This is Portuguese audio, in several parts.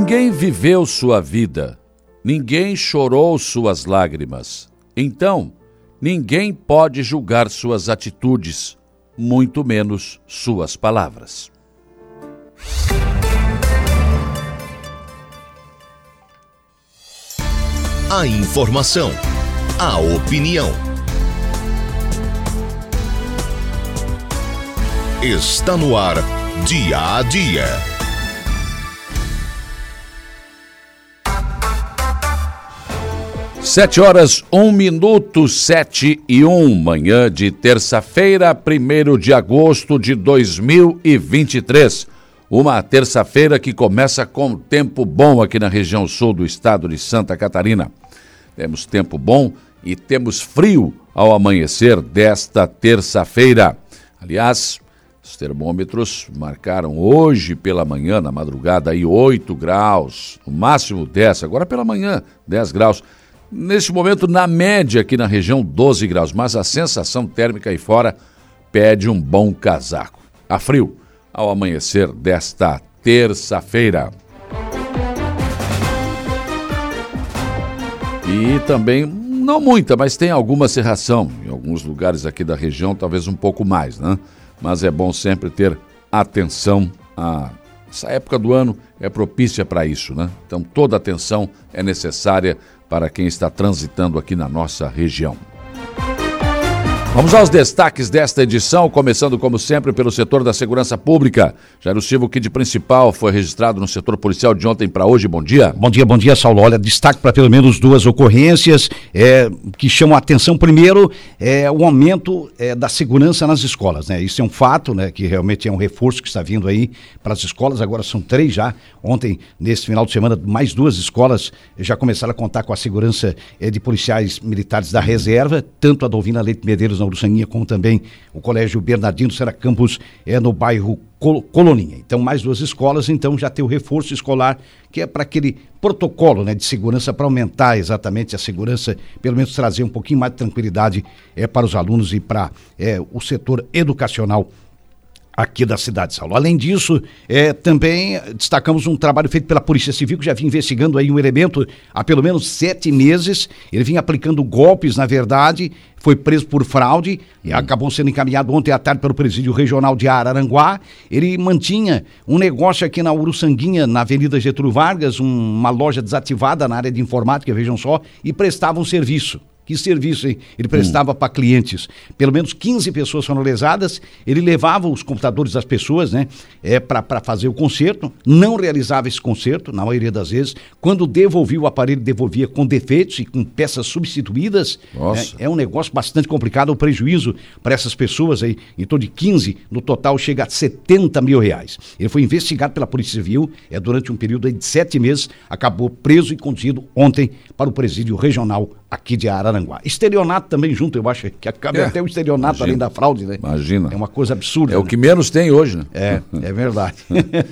Ninguém viveu sua vida, ninguém chorou suas lágrimas. Então, ninguém pode julgar suas atitudes, muito menos suas palavras. A informação, a opinião. Está no ar, dia a dia. Sete horas, um minuto, sete e um, manhã de terça-feira, primeiro de agosto de 2023. Uma terça-feira que começa com tempo bom aqui na região sul do estado de Santa Catarina. Temos tempo bom e temos frio ao amanhecer desta terça-feira. Aliás, os termômetros marcaram hoje pela manhã, na madrugada, aí 8 graus, no máximo 10, agora pela manhã, 10 graus. Neste momento, na média aqui na região, 12 graus, mas a sensação térmica aí fora pede um bom casaco. A frio ao amanhecer desta terça-feira. E também, não muita, mas tem alguma serração. Em alguns lugares aqui da região, talvez um pouco mais, né? Mas é bom sempre ter atenção a. Essa época do ano é propícia para isso, né? Então toda atenção é necessária para quem está transitando aqui na nossa região. Vamos aos destaques desta edição, começando como sempre pelo setor da segurança pública. Jairo Silva, o kit principal foi registrado no setor policial de ontem para hoje. Bom dia. Bom dia, bom dia, Saulo. Olha, destaque para pelo menos duas ocorrências é, que chamam a atenção. Primeiro, é o aumento é, da segurança nas escolas, né? Isso é um fato, né? Que realmente é um reforço que está vindo aí para as escolas. Agora são três já. Ontem, nesse final de semana, mais duas escolas já começaram a contar com a segurança é, de policiais militares da reserva, tanto a Dolvina Leite Medeiros na Uruçaninha, como também o Colégio Bernardino Serra Campos é, no bairro Col Coloninha. Então, mais duas escolas, então já tem o reforço escolar, que é para aquele protocolo né, de segurança, para aumentar exatamente a segurança, pelo menos trazer um pouquinho mais de tranquilidade é, para os alunos e para é, o setor educacional aqui da cidade de Saulo. Além disso, é, também destacamos um trabalho feito pela Polícia Civil, que já vinha investigando aí um elemento há pelo menos sete meses. Ele vinha aplicando golpes, na verdade, foi preso por fraude e acabou sendo encaminhado ontem à tarde pelo presídio regional de Araranguá. Ele mantinha um negócio aqui na Uruçanguinha, na Avenida Getúlio Vargas, um, uma loja desativada na área de informática, vejam só, e prestava um serviço. Que serviço, hein? Ele prestava hum. para clientes. Pelo menos 15 pessoas foram lesadas. Ele levava os computadores das pessoas, né? É, para fazer o conserto. Não realizava esse conserto, na maioria das vezes. Quando devolvia o aparelho, devolvia com defeitos e com peças substituídas. Nossa. É, é um negócio bastante complicado. O prejuízo para essas pessoas aí, em torno de 15, no total chega a 70 mil reais. Ele foi investigado pela Polícia Civil, é durante um período de sete meses, acabou preso e conduzido ontem para o presídio regional aqui de Araranguá. Estelionato também junto, eu acho que acaba é, até o estelionato imagina, além da fraude, né? Imagina. É uma coisa absurda. É né? o que menos tem hoje, né? É, é verdade.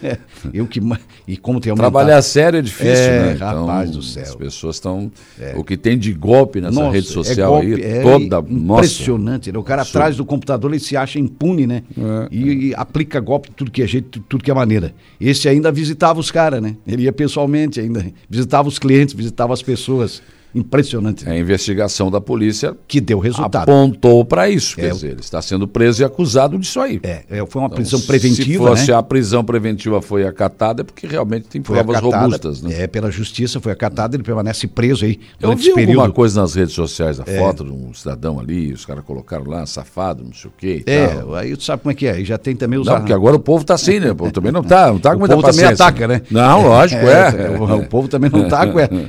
eu que e como tem aumentado... Trabalhar sério é difícil, é, né? Então, rapaz do céu. As pessoas estão é. o que tem de golpe nessa nossa, rede é social é golpe, aí, toda, impressionante, né? O cara Absurdo. atrás do computador ele se acha impune, né? É, e, e, aplica golpe de tudo que é jeito, tudo que é maneira. Esse ainda visitava os caras, né? Ele ia pessoalmente ainda, visitava os clientes, visitava as pessoas. Impressionante. É a investigação da polícia que deu resultado. Apontou para isso. É, quer dizer, ele está sendo preso e acusado disso aí. É, é foi uma então, prisão preventiva. Se fosse né? a prisão preventiva foi acatada, é porque realmente tem foi provas acatada, robustas. Né? É, pela justiça foi acatada, ele permanece preso aí. Eu vi período. alguma coisa nas redes sociais, a é. foto de um cidadão ali, os caras colocaram lá, safado, não sei o quê. é, tal. aí tu sabe como é que é. E já tem também os. Não, porque agora o povo está assim, né? O povo também não está não tá com muita o povo paciência. também ataca, né? Não, lógico, é. é. O, o, povo também não está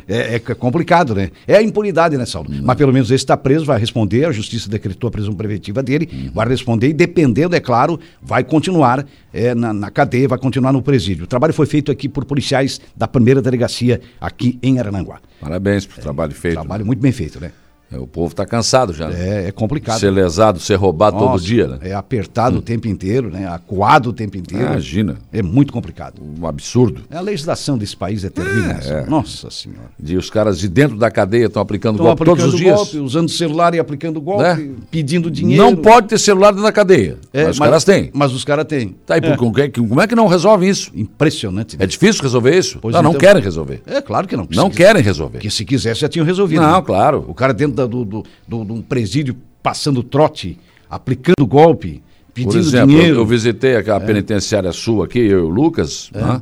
é, é complicado, né? É a impunidade né, Saulo? Mas pelo menos esse está preso, vai responder, a justiça decretou a prisão preventiva dele, uhum. vai responder e, dependendo, é claro, vai continuar é, na, na, cadeia, vai continuar no presídio. O trabalho foi feito aqui por policiais da primeira delegacia aqui em Arananguá. Parabéns pelo é, trabalho feito. Trabalho muito bem feito, né? É, O povo está cansado já. né? É, é complicado. Ser lesado, ser roubado todo Nossa, dia, né? É apertado o tempo inteiro, né? Acuado o tempo inteiro. Imagina. É muito complicado. Um absurdo. A legislação desse país é terrível. É, é. Nossa Senhora. E os caras de dentro da cadeia estão aplicando Estão golpe todos os aplicando dias. golpe, usando celular e aplicando golpe, Né? pedindo dinheiro. Não pode ter celular dentro da cadeia. É, mas os caras têm. Mas os caras têm. Tá, e por- como, é, que- como é que não resolve isso? Impressionante. né? É difícil resolver isso? Pois não, não então. querem resolver. É claro que não. Não querem resolver. Porque se quisesse já tinham resolvido. Não, né? claro. O cara dentro da- do, do, do, de um presídio passando trote, aplicando golpe, pedindo Por exemplo, dinheiro. É. eu visitei aquela penitenciária sua aqui, eu e o Lucas. né?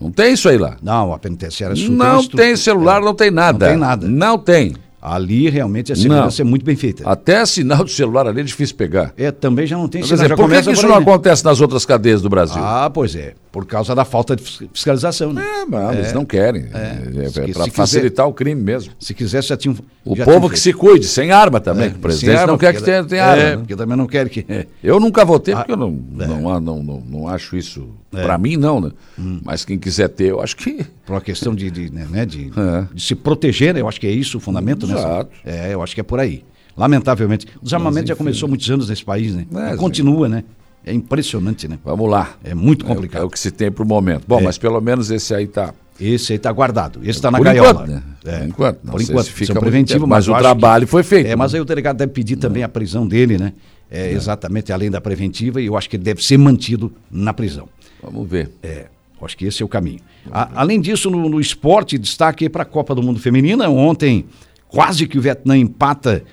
Não tem isso aí lá. Não, a penitenciária sul Não tem tudo. celular, não tem nada. Não tem nada. Não tem. Ali realmente a segurança é muito bem feita. Até sinal de celular ali é difícil pegar. É, também já não tem Quer sinal, dizer, por que, que isso não aí, né? acontece nas outras cadeias do Brasil? Ah, pois é. Por causa da falta de fis- fiscalização, né? É, mas eles não querem. É, Se- se para quiser- facilitar o crime mesmo. Se quisesse, já tinha. O já povo tinha que se cuide, sem arma também. É, o sem presidente arma, não quer que tenha, tenha arma. É, né? porque também não quer que. é. Eu nunca votei Ah, porque eu não, não, não, não, não acho isso. Pra mim, não, né? Hum. Mas quem quiser ter, eu acho que. Por uma questão de, de, né, né, de, É. de se proteger, né? Eu acho que é isso o fundamento, né? Exato. É, eu acho que é por aí. Lamentavelmente. O desarmamento já começou há muitos anos nesse país, né? É, e continua, né? É impressionante, né? Vamos lá. É muito É, o- complicado. é o que se tem pro momento. Bom, É. mas pelo menos esse aí tá. Esse aí tá guardado. Esse tá na Por gaiola. enquanto, né? É. Por enquanto. Não Por enquanto. se fica tempo, mas mas o trabalho que- foi feito. É, mas aí o delegado deve pedir também a prisão dele, né? É, Exatamente, além da preventiva, e eu acho que ele deve ser mantido na prisão. Vamos ver. É, acho que esse é o caminho. A- além disso, no, no esporte, destaque para a Copa do Mundo Feminina. Ontem, quase que o Vietnã empata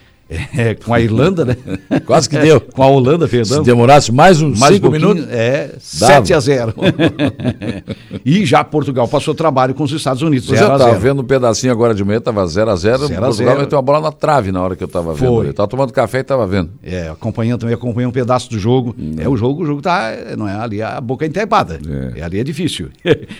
é, com a Irlanda, né? Quase que deu. com a Holanda, perdão. Se demorasse mais uns Mais um cinco pouquinho, minutos. É, Dava. 7 a 0. e já Portugal passou trabalho com os Estados Unidos, Eu 0 já estava 0. vendo um pedacinho agora de manhã, estava 0x0. Zero a Portugal zero. meteu uma bola na trave na hora que eu estava vendo. Foi. Eu estava tomando café e estava vendo. É, acompanhando também, acompanhei um pedaço do jogo. É o jogo, o jogo tá, não é ali a boca entepada. É. É. Ali é difícil.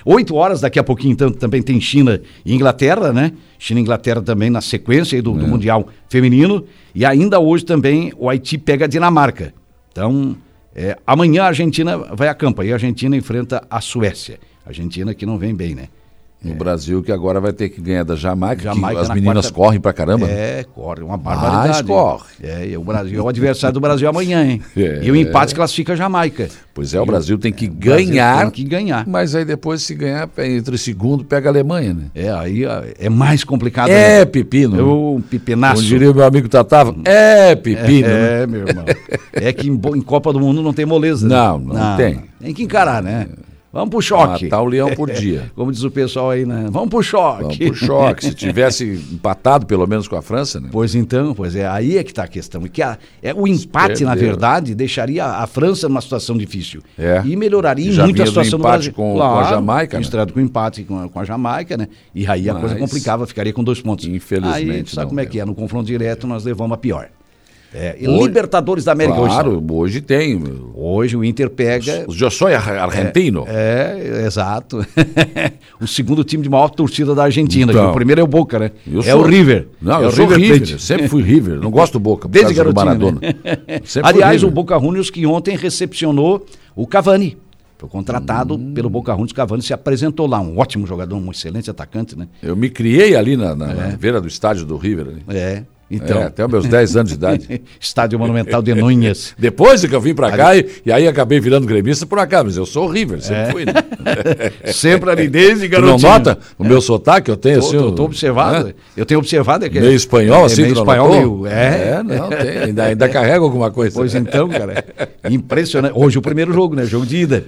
Oito horas, daqui a pouquinho, então, também tem China e Inglaterra, né? China e Inglaterra também na sequência do, do Mundial Feminino. E ainda hoje também o Haiti pega a Dinamarca. Então, é, amanhã a Argentina vai a campo e a Argentina enfrenta a Suécia. Argentina que não vem bem, né? No Brasil, que agora vai ter que ganhar da Jamaica, Jamaica as na meninas quarta- correm pra caramba. né? É, corre, uma barbaridade. corre. É, e o Brasil é o adversário do Brasil amanhã, hein? É. E o empate classifica a Jamaica. Pois é, o Brasil tem que Brasil ganhar. tem que ganhar. Mas aí depois, se ganhar, entre segundo, pega a Alemanha, né? É, aí é mais complicado. É né? pepino. É um pipinaço. Como diria o meu amigo Tatava, é pepino. né? É, meu irmão. É que em, em Copa do Mundo não tem moleza. né? Não, não tem. Tem que encarar, né? Vamos pro choque. Matar o leão por dia. Como diz o pessoal aí, né? Vamos pro choque. Vamos pro choque. Se tivesse empatado, pelo menos, com a França, né? Pois então, pois é, aí é que está a questão. E que a- é, o empate, na verdade, deixaria a França numa situação difícil. É. E melhoraria Já muito a situação do Brasil. com- com a Jamaica, né? Misturado com o empate com a, com a Jamaica, né? E aí a coisa Mas- complicava, ficaria com dois pontos. Infelizmente, Aí, sabe como é que é? No confronto direto, nós levamos a pior. É, e Hoje- Libertadores da América hoje. Claro, hoje tem. Hoje o Inter pega. Eu sou argentino. É, exato. o segundo time de maior torcida da Argentina. Então. o primeiro é o Boca, né? É sou- o River. Não, é eu o sou River. Eu sempre fui River. Não gosto do Boca. Desde garotinho, Maradona. né? Sempre fui Aliás, River. o Boca Juniors que ontem recepcionou o Cavani. Foi contratado Hum. pelo Boca Juniors. Cavani se apresentou lá. Um ótimo jogador, um excelente atacante, né? Eu me criei ali na, na- na beira do estádio do River. ali. É. Então, É, até os meus 10 anos de idade. Estádio Monumental de Núñez. Depois é que eu vim pra cá e, e aí acabei virando gremista por acaso, mas eu sou River, sempre fui. Né? Sempre ali desde Tu não garotinho. nota o meu sotaque? Eu tenho Tô, assim. tô, tô observado. né? Eu tenho observado. É que Meio espanhol, é, assim, meio espanhol, meio, é. É, não, tem, ainda, ainda carrega alguma coisa. Pois então, cara. Impressionante. Hoje o primeiro jogo, né? Jogo de ida.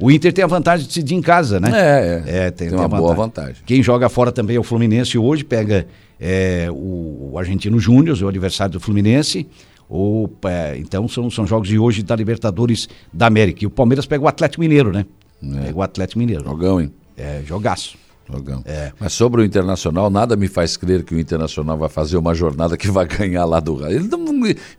O Inter tem a vantagem de decidir em casa, né? É, é. tem, Tem uma a boa vantagem. Quem joga fora também é o Fluminense hoje, pega é, o, o Argentino Júnior, o adversário do Fluminense. Ou, é, então são, são jogos de hoje da Libertadores da América. E o Palmeiras pega o Atlético Mineiro, né? Pega o Atlético Mineiro. Jogão, hein? É, jogaço. Jogão. É. Mas sobre o Internacional, nada me faz crer que o Internacional vai fazer uma jornada que vai ganhar lá do Ele não,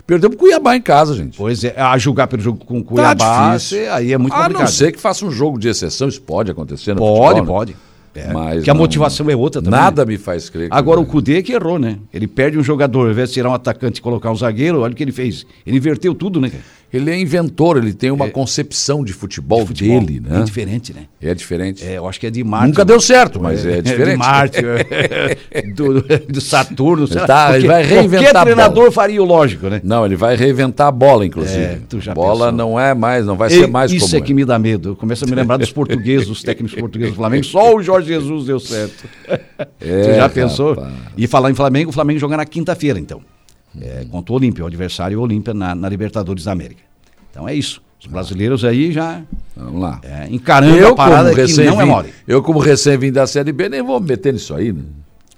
perdeu pro Cuiabá em casa, gente. Pois é, a julgar pelo jogo com o Cuiabá, Tá difícil. aí é muito A complicado. não ser que faça um jogo de exceção, isso pode acontecer no Pode, futebol, né? É, Mas que a não- motivação é outra também. Nada me faz crer. Agora o. Cudê que errou, né? Ele perde um jogador, ao invés de tirar um atacante e colocar um zagueiro, olha o que ele fez. Ele inverteu tudo, né? Ele é inventor, ele tem uma concepção de futebol, É. Futebol dele, né? É diferente, né? É diferente. É, eu acho que é de Marte. Nunca deu certo, mas é diferente. De Marte, é, do, do Saturno. sei. Tá, ele Porque vai reinventar a Qualquer treinador bola. faria o lógico, né? Não, ele vai reinventar a bola, inclusive. É, tu já bola pensou. não é mais, não vai E ser mais isso como é que me dá medo. Eu começo a me lembrar dos portugueses, dos técnicos portugueses do Flamengo. Só o Jorge Jesus deu certo. É, Você já pensou? rapaz. E falar em Flamengo, o Flamengo joga na quinta-feira, então. É, contra o Olímpia, o adversário Olímpia na, na Libertadores da América. Então é isso. Os brasileiros aí já Vamos lá. é, encarando eu, a parada que recém não é mole. eu, como recém vim da Série B, nem vou me meter nisso aí. Né?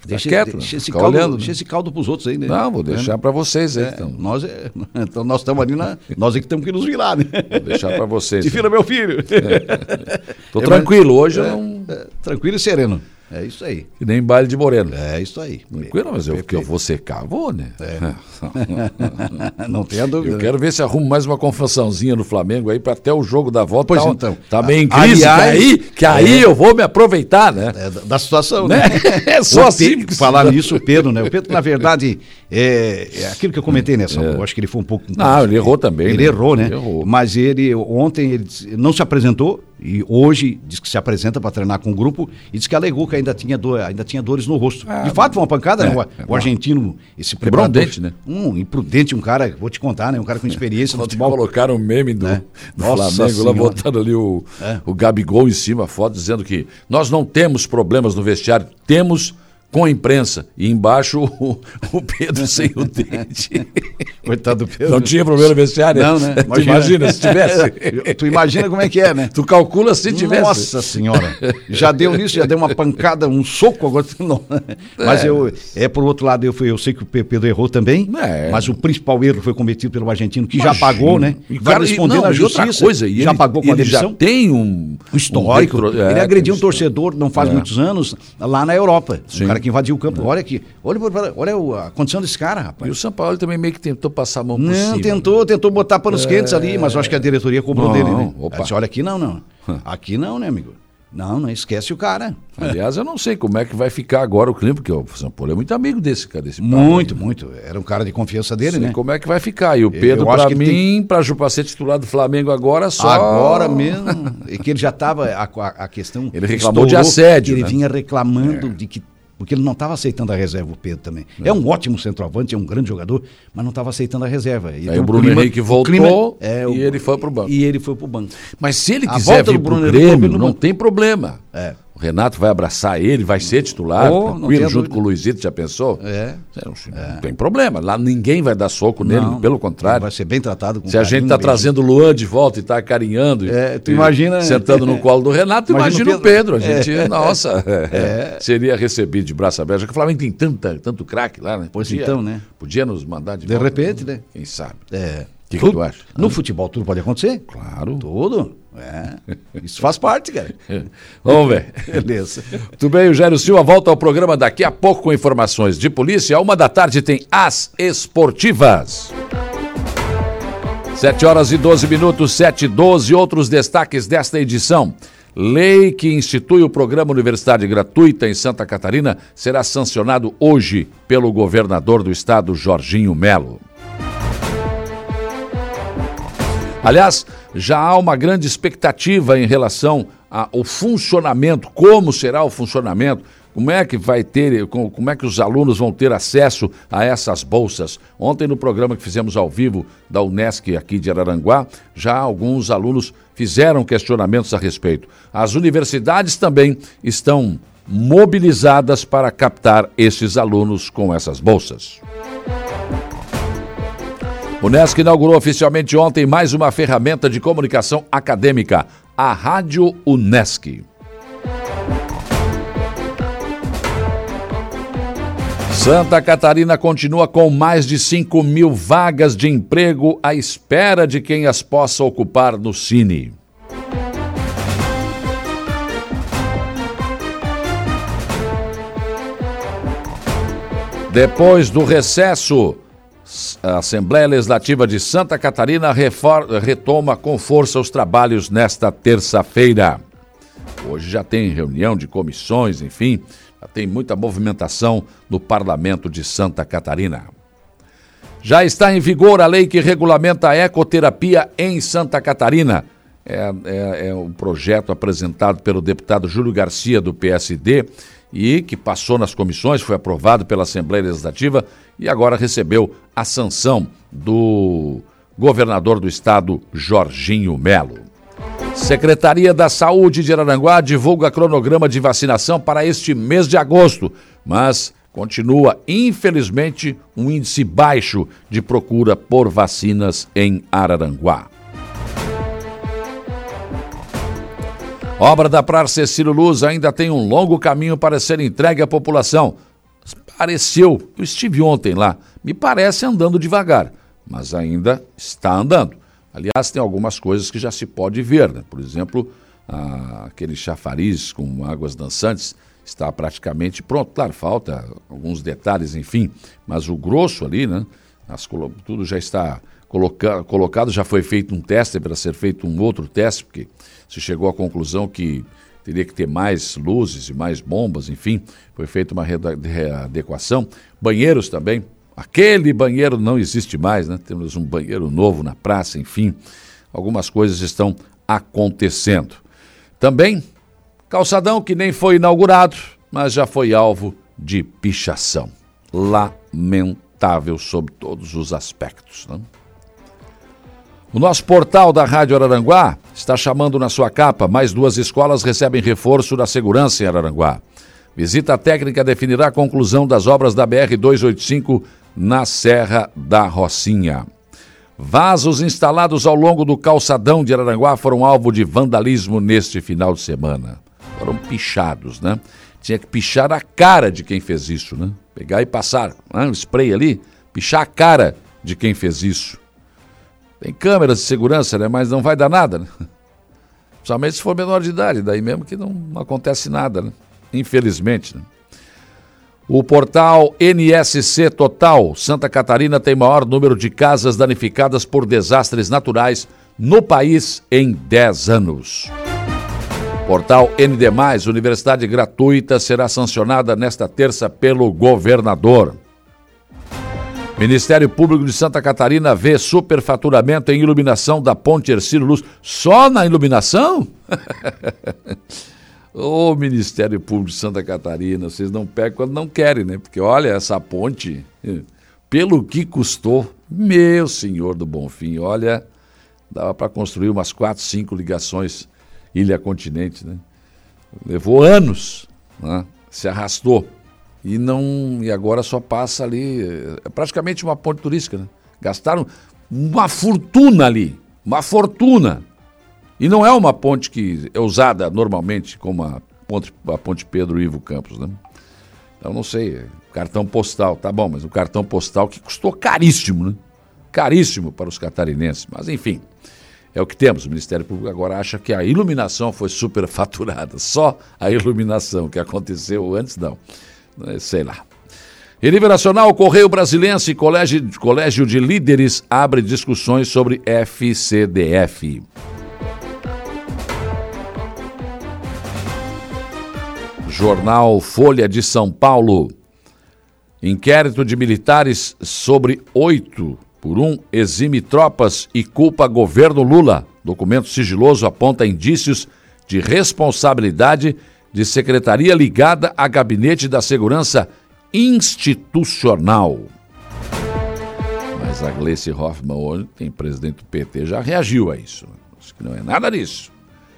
Deixa, quieto, deixa, né? esse Fica caldo, olhando. deixa né? esse caldo pros outros aí, né? Não, vou deixar para vocês aí. É, Então. nós, é, então nós estamos ali na. Nós é que temos que nos virar, né? Vou deixar para vocês. Te vira, meu filho. Tô É, tranquilo, hoje eu É, não. é, tranquilo e sereno. É isso aí. Que nem baile de moreno. É isso aí. Tranquilo, mas eu, que eu vou secar, vou, né? Não tenha dúvida. Eu quero ver se arrumo mais uma confusãozinha no Flamengo aí para até o jogo da volta. Pois tá, então. Tá bem em crise, Aliás, que aí, que aí eu vou me aproveitar, né? É, da, situação, Né? né? É só O assim Pe- que se Falar nisso, o Pedro, né? O Pedro, na verdade, é, é aquilo que eu comentei nessa. Eu acho que ele foi um pouco. Não, ele errou também, Ele né? errou, né? Ele errou. Mas ele, ontem, ele não se apresentou e hoje diz que se apresenta para treinar com o grupo e diz que alegou que ainda tinha, dor, ainda tinha dores no rosto. Ah, De fato, foi uma pancada, é, né? O, é o argentino, esse preparador. dente, né? Um imprudente, um cara, vou te contar, né? Um cara com experiência no futebol. colocaram um meme do, Né? do Nossa Flamengo lá, Senhora. botando ali o, É. o Gabigol em cima, a foto, dizendo que nós não temos problemas no vestiário, temos com a imprensa. E embaixo o, o Pedro sem o dente. Coitado do Pedro. Não tinha problema vestiário? Não, né? Tu imagina se tivesse. tu imagina como é que é, né? tu calcula se tivesse. Nossa senhora, já deu nisso, já deu uma pancada, um soco agora. Não. Mas eu, é por outro lado, eu, fui, eu sei que o Pe- Pedro errou também, É. mas o principal erro foi cometido pelo argentino, que já Imagina. pagou, né? E, Vai responder não, na justiça. coisa, e já ele, pagou com a ele já tem um, Um histórico. um é, ele agrediu um torcedor não faz É. muitos anos lá na Europa. Sim. Cara que invadiu o campo. Olha aqui, olha, olha a condição desse cara, E rapaz. o São Paulo também meio que tentou passar a mão por Não, cima. tentou, tentou botar panos quentes ali, mas eu acho que a diretoria cobrou Não, dele, né? opa. Disse, olha aqui não, não. Aqui não, né, amigo? Não, não esquece o cara. Aliás, eu não sei como é que vai ficar agora o clima, porque o São Paulo é muito amigo desse cara, desse. Muito, muito. Era um cara de confiança dele, Sei né? como é que vai ficar. E o Pedro, ele mim, Ju- pra ser titular do Flamengo agora, só... Agora mesmo. E que ele já estava. A, a, questão. Ele reclamou de estourou, assédio, que Ele né? vinha reclamando de que. Porque ele não estava aceitando a reserva, o Pedro também. É. um ótimo centroavante, é um grande jogador, mas não estava aceitando a reserva. E Aí então o Bruno Henrique o voltou é, e ele foi pro banco. E ele foi pro banco. Mas se ele A quiser vir Bruno Henrique Grêmio, não tem problema. É. O Renato vai abraçar ele, vai ser titular, Oh, tranquilo, junto com o Luizito, já pensou? É. Não, não tem problema. Lá ninguém vai dar soco nele, Não, pelo contrário. Vai ser bem tratado com Se a gente está trazendo o Luan de volta e está acarinhando, e- É, tu e imagina- sentando no colo do Renato, Imagina o o Pedro. A gente, nossa, seria recebido de braço aberto. Já que o Flamengo tem tanta, tanto craque lá, né? Pois então, né? Podia nos mandar de, De volta, repente, né? Quem sabe? É. Que que Tudo- tu acha? No futebol tudo pode acontecer? Claro. Tudo. É. Isso faz parte, cara. Vamos ver. Beleza. Muito bem, o Jairo Silva volta ao programa daqui a pouco com informações de polícia. À uma da tarde tem As Esportivas. 7 horas e 12 minutos, 7 e 12. Outros destaques desta edição. Lei que institui o programa Universidade Gratuita em Santa Catarina será sancionado hoje pelo governador do estado, Jorginho Melo. Aliás, já há uma grande expectativa em relação ao funcionamento, como será o funcionamento, como é que vai ter, como é que os alunos vão ter acesso a essas bolsas. Ontem no programa que fizemos ao vivo da Unesc aqui de Araranguá, já alguns alunos fizeram questionamentos a respeito. As universidades também estão mobilizadas para captar esses alunos com essas bolsas. O Unesc inaugurou oficialmente ontem mais uma ferramenta de comunicação acadêmica, a Rádio Unesc. Santa Catarina continua com mais de 5 mil vagas de emprego à espera de quem as possa ocupar no Cine. Depois do recesso, a Assembleia Legislativa de Santa Catarina retoma com força os trabalhos nesta terça-feira. Hoje já tem reunião de comissões, enfim, já tem muita movimentação no Parlamento de Santa Catarina. Já está em vigor a lei que regulamenta a ecoterapia em Santa Catarina. É, é, é um projeto apresentado pelo deputado Júlio Garcia, do PSD, e que passou nas comissões, foi aprovado pela Assembleia Legislativa e agora recebeu a sanção do governador do estado, Jorginho Melo. Secretaria da Saúde de Araranguá divulga cronograma de vacinação para este mês de agosto, mas continua, infelizmente, um índice baixo de procura por vacinas em Araranguá. Obra da Praça Cecílio Luz ainda tem um longo caminho para ser entregue à população. Pareceu, eu estive ontem lá, me parece andando devagar, mas ainda está andando. Aliás, tem algumas coisas que já se pode ver, né? por exemplo, aquele chafariz com águas dançantes está praticamente pronto. Claro, falta alguns detalhes, enfim, mas o grosso ali, né? As, tudo já está coloca, colocado, já foi feito um teste para ser feito um outro teste, porque se chegou à conclusão que teria que ter mais luzes e mais bombas, enfim, foi feita uma readequação. Banheiros também, aquele banheiro não existe mais, né? Temos um banheiro novo na praça, enfim, algumas coisas estão acontecendo. Também, calçadão que nem foi inaugurado, mas já foi alvo de pichação. Lamentável sob todos os aspectos. Né? O nosso portal da Rádio Araranguá está chamando na sua capa mais duas escolas recebem reforço da segurança em Araranguá. Visita técnica definirá a conclusão das obras da BR-285 na Serra da Rocinha. Vasos instalados ao longo do calçadão de Araranguá foram alvo de vandalismo neste final de semana. Foram pichados, né? Tinha que pichar a cara de quem fez isso, né? Pegar e passar né? um spray ali, pichar a cara de quem fez isso. Tem câmeras de segurança, né? Mas não vai dar nada, né? Principalmente se for menor de idade, daí mesmo que não acontece nada, né? Infelizmente. Né? O portal NSC Total Santa Catarina tem maior número de casas danificadas por desastres naturais no país em 10 anos. Portal ND, Universidade Gratuita, será sancionada nesta terça pelo governador. Ministério Público de Santa Catarina vê superfaturamento em iluminação da Ponte Ercílio Luz. Só na iluminação? Ô Ministério Público de Santa Catarina, vocês não pegam quando não querem, né? Porque olha, essa ponte, pelo que custou, meu senhor do Bonfim, olha, dava para construir umas quatro, cinco ligações ilha-continente, né? Levou anos, né? se arrastou. E não e agora só passa ali, é praticamente uma ponte turística, né? Gastaram uma fortuna ali, uma fortuna. E não é uma ponte que é usada normalmente como a ponte, a ponte Pedro Ivo Campos, né? Então não sei, cartão postal, tá bom, mas o cartão postal que custou caríssimo, né? Caríssimo para os catarinenses, mas enfim. É o que temos. O Ministério Público agora acha que a iluminação foi superfaturada. Só a iluminação que aconteceu antes, não. É, sei lá. Em nível nacional, Correio Brasilense Colégio, Colégio de Líderes abre discussões sobre FCDF. Jornal Folha de São Paulo. Inquérito de militares sobre oito por um exime tropas e culpa governo Lula. Documento sigiloso aponta indícios de responsabilidade de secretaria ligada a gabinete da segurança institucional. Mas a Gleice Hoffmann, ontem, presidente do PT, já reagiu a isso. Diz que não é nada disso.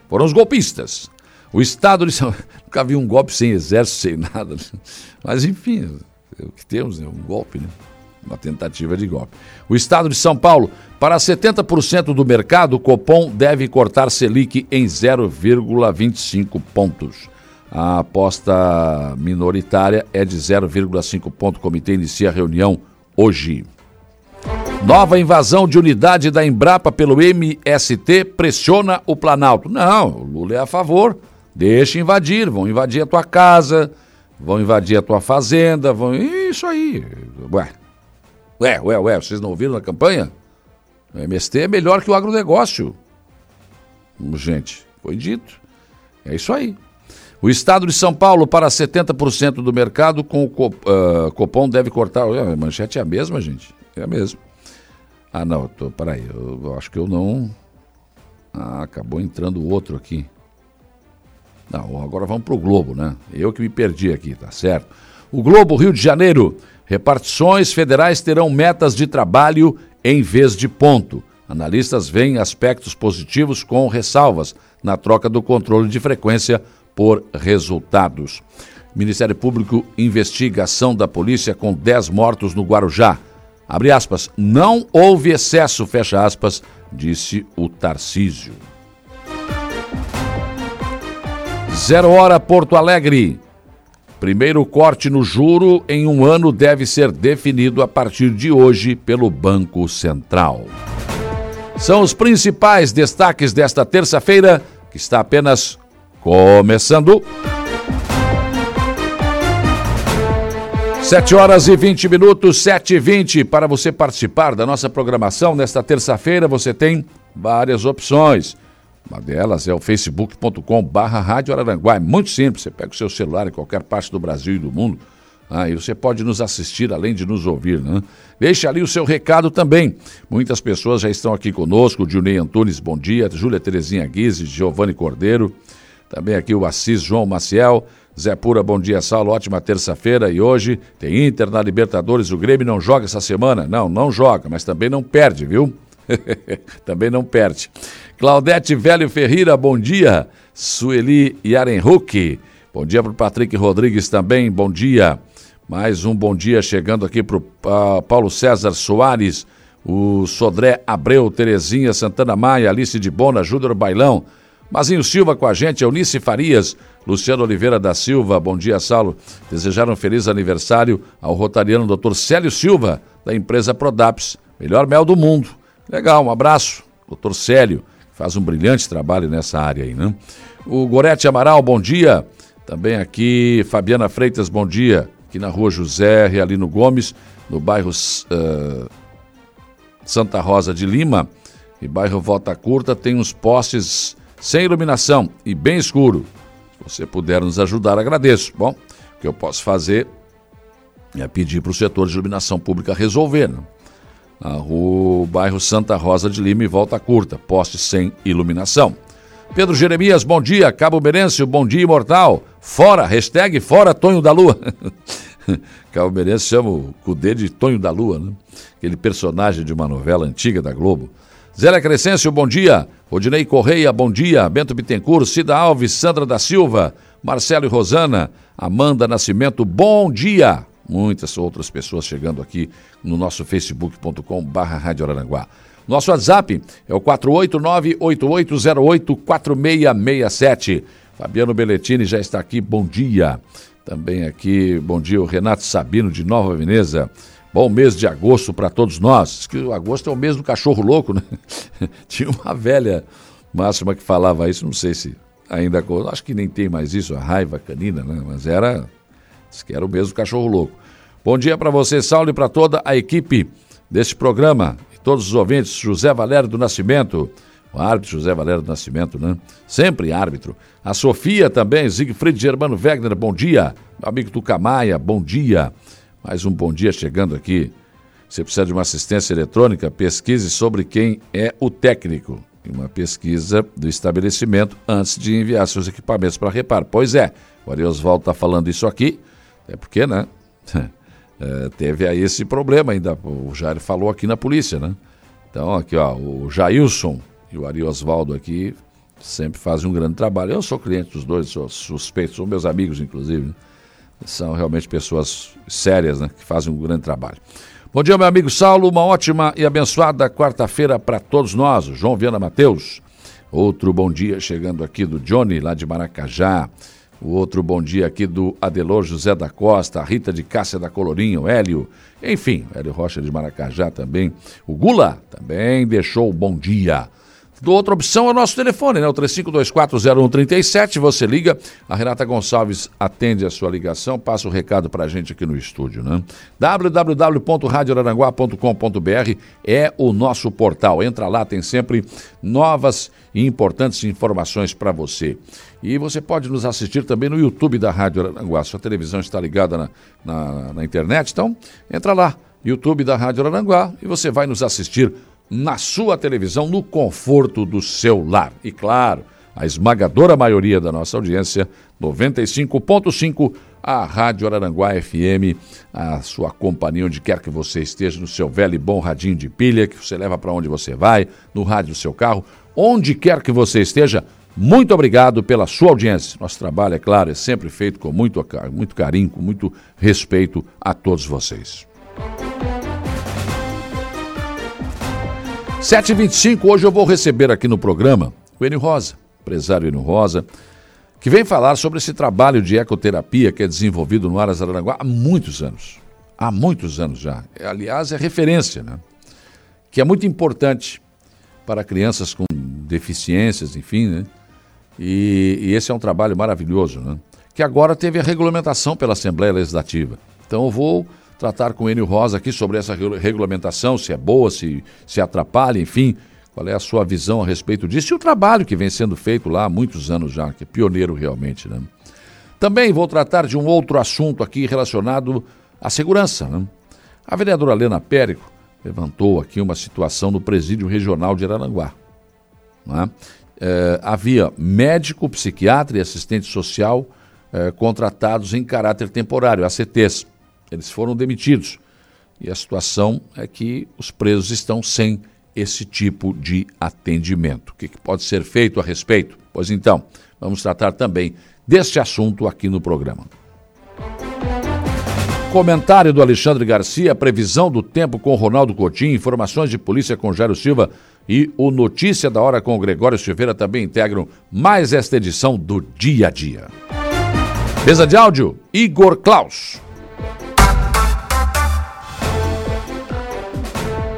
Foram os golpistas. O Estado de São Nunca vi um golpe sem exército, sem nada. Mas, enfim, é o que temos é um golpe, né? Uma tentativa de golpe. O Estado de São Paulo, para 70% do mercado, o Copom deve cortar Selic em 0,25 pontos. A aposta minoritária é de 0,5 ponto. O comitê inicia a reunião hoje. Nova invasão de unidade da Embrapa pelo MST pressiona o Planalto. Não, o Lula é a favor. Deixa invadir, vão invadir a tua casa, vão invadir a tua fazenda, vão. Isso aí. Ué. Ué, ué, ué, vocês não ouviram na campanha? O MST é melhor que o agronegócio. Gente, foi dito. É isso aí. O Estado de São Paulo para 70% do mercado com o uh, Copom deve cortar. A manchete é a mesma, gente. É mesmo. Ah, não, tô, peraí, eu acho que eu não. Ah, acabou entrando outro aqui. Não, agora vamos para o Globo, né? Eu que me perdi aqui, tá certo? O Globo Rio de Janeiro. Repartições federais terão metas de trabalho em vez de ponto. Analistas veem aspectos positivos com ressalvas na troca do controle de frequência por resultados. Ministério Público investiga ação da polícia com 10 mortos no Guarujá. Abre aspas, não houve excesso, fecha aspas, disse o Tarcísio. Zero hora Porto Alegre. Primeiro corte no juro em um ano deve ser definido a partir de hoje pelo Banco Central. São os principais destaques desta terça-feira, que está apenas começando. 7 horas e 20 minutos, 7 e 20. Para você participar da nossa programação nesta terça-feira, você tem várias opções. Uma delas é o facebook.com barra Rádio Araranguá. É muito simples, você pega o seu celular em qualquer parte do Brasil e do mundo ah, e você pode nos assistir além de nos ouvir. Né? Deixe ali o seu recado também. Muitas pessoas já estão aqui conosco. Junei Antunes, bom dia. Júlia Terezinha Guise, Giovanni Cordeiro. Também aqui o Assis João Maciel. Zé Pura, bom dia, Saulo. Ótima terça-feira. E hoje tem Inter na Libertadores. O Grêmio não joga essa semana? Não, não joga, mas também não perde, viu? também não perde. Claudete Velho Ferreira, bom dia. Sueli Yarenhuck. Bom dia para o Patrick Rodrigues também, bom dia. Mais um bom dia chegando aqui para o uh, Paulo César Soares, o Sodré Abreu, Terezinha, Santana Maia, Alice de Bona, Júnior Bailão, Mazinho Silva com a gente, Eunice Farias, Luciano Oliveira da Silva, bom dia, Saulo. Desejaram um feliz aniversário ao rotariano Dr. Célio Silva, da empresa Prodaps, melhor mel do mundo. Legal, um abraço, Dr. Célio, faz um brilhante trabalho nessa área aí, né? O Gorete Amaral, bom dia. Também aqui, Fabiana Freitas, bom dia aqui na rua José Realino Gomes, no bairro uh, Santa Rosa de Lima e bairro Volta Curta, tem uns postes sem iluminação e bem escuro. Se você puder nos ajudar, agradeço. Bom, o que eu posso fazer é pedir para o setor de iluminação pública resolver. Né? Na rua, bairro Santa Rosa de Lima e Volta Curta, postes sem iluminação. Pedro Jeremias, bom dia. Cabo Berense, bom dia imortal. Fora, hashtag fora Tonho da Lua. Cabo Berense chama o Cudê de Tonho da Lua, né? Aquele personagem de uma novela antiga da Globo. Zélia Crescêncio, bom dia. Rodinei Correia, bom dia. Bento Bittencourt, Cida Alves, Sandra da Silva, Marcelo e Rosana, Amanda Nascimento, bom dia. Muitas outras pessoas chegando aqui no nosso facebook.com barra Rádio. Nosso WhatsApp é o 489-8808-4667. Fabiano Belletini já está aqui, bom dia. Também aqui, bom dia, o Renato Sabino de Nova Veneza. Bom mês de agosto para todos nós. Que o agosto é o mês do cachorro louco, né? Tinha uma velha máxima que falava isso, não sei se ainda. Acho que nem tem mais isso, a raiva canina, né? Mas era. Diz que era o mês do cachorro louco. Bom dia para você, Saulo, e para toda a equipe deste programa todos os ouvintes, José Valério do Nascimento, o árbitro José Valério do Nascimento, né? Sempre árbitro. A Sofia também, Siegfried Germano Wegner, bom dia. Meu amigo Tucamaia, bom dia. Mais um bom dia chegando aqui. Você precisa de uma assistência eletrônica? Pesquise sobre quem é o técnico. Uma pesquisa do estabelecimento antes de enviar seus equipamentos para reparo. Pois é, o Ari Oswaldo está falando isso aqui, é porque, né? é, teve aí esse problema ainda. O Jair falou aqui na polícia, né? Então, aqui, ó, o Jailson e o Ari Osvaldo aqui sempre fazem um grande trabalho. Eu sou cliente dos dois, sou suspeito, são meus amigos, inclusive. Né? São realmente pessoas sérias, né? Que fazem um grande trabalho. Bom dia, meu amigo Saulo. Uma ótima e abençoada quarta-feira para todos nós. João Viana Mateus. Outro bom dia chegando aqui do Johnny, lá de Maracajá. O outro bom dia aqui do Adelor José da Costa, Rita de Cássia da Colorinho, Hélio, enfim, Hélio Rocha de Maracajá também. O Gula também deixou o bom dia. Do outra opção é o nosso telefone, né? O 35240137. Você liga, a Renata Gonçalves atende a sua ligação, passa o recado para a gente aqui no estúdio, né? www.radioraranguá.com.br é o nosso portal. Entra lá, tem sempre novas e importantes informações para você. E você pode nos assistir também no YouTube da Rádio Aranguá. Sua televisão está ligada na, na, na internet, então entra lá YouTube da Rádio Aranguá e você vai nos assistir na sua televisão, no conforto do seu lar. E claro, a esmagadora maioria da nossa audiência, 95.5, a Rádio Araranguá FM, a sua companhia onde quer que você esteja, no seu velho e bom radinho de pilha que você leva para onde você vai, no rádio do seu carro, onde quer que você esteja. Muito obrigado pela sua audiência. Nosso trabalho, é claro, é sempre feito com muito, muito carinho, com muito respeito a todos vocês. 7h25, hoje eu vou receber aqui no programa o Enio Rosa, empresário Enio Rosa, que vem falar sobre esse trabalho de ecoterapia que é desenvolvido no Aras Araranguá há muitos anos. Há muitos anos já. Aliás, é referência, né? Que é muito importante para crianças com deficiências, enfim, né? E, e esse é um trabalho maravilhoso, né? Que agora teve a regulamentação pela Assembleia Legislativa. Então eu vou tratar com Enio Rosa aqui sobre essa regulamentação, se é boa, se, se atrapalha, enfim, qual é a sua visão a respeito disso e o trabalho que vem sendo feito lá há muitos anos já, que é pioneiro realmente. Né? Também vou tratar de um outro assunto aqui relacionado à segurança. Né? A vereadora Helena Périco levantou aqui uma situação no presídio regional de Araranguá. Né? É, havia médico, psiquiatra e assistente social é, contratados em caráter temporário, ACTs. Eles foram demitidos. E a situação é que os presos estão sem esse tipo de atendimento. O que, pode ser feito a respeito? Pois então, vamos tratar também deste assunto aqui no programa. Comentário do Alexandre Garcia, previsão do tempo com Ronaldo Coutinho, informações de polícia com Jairo Silva e o Notícia da Hora com Gregório Silveira também integram mais esta edição do Dia a Dia. Mesa de áudio, Igor Klaus.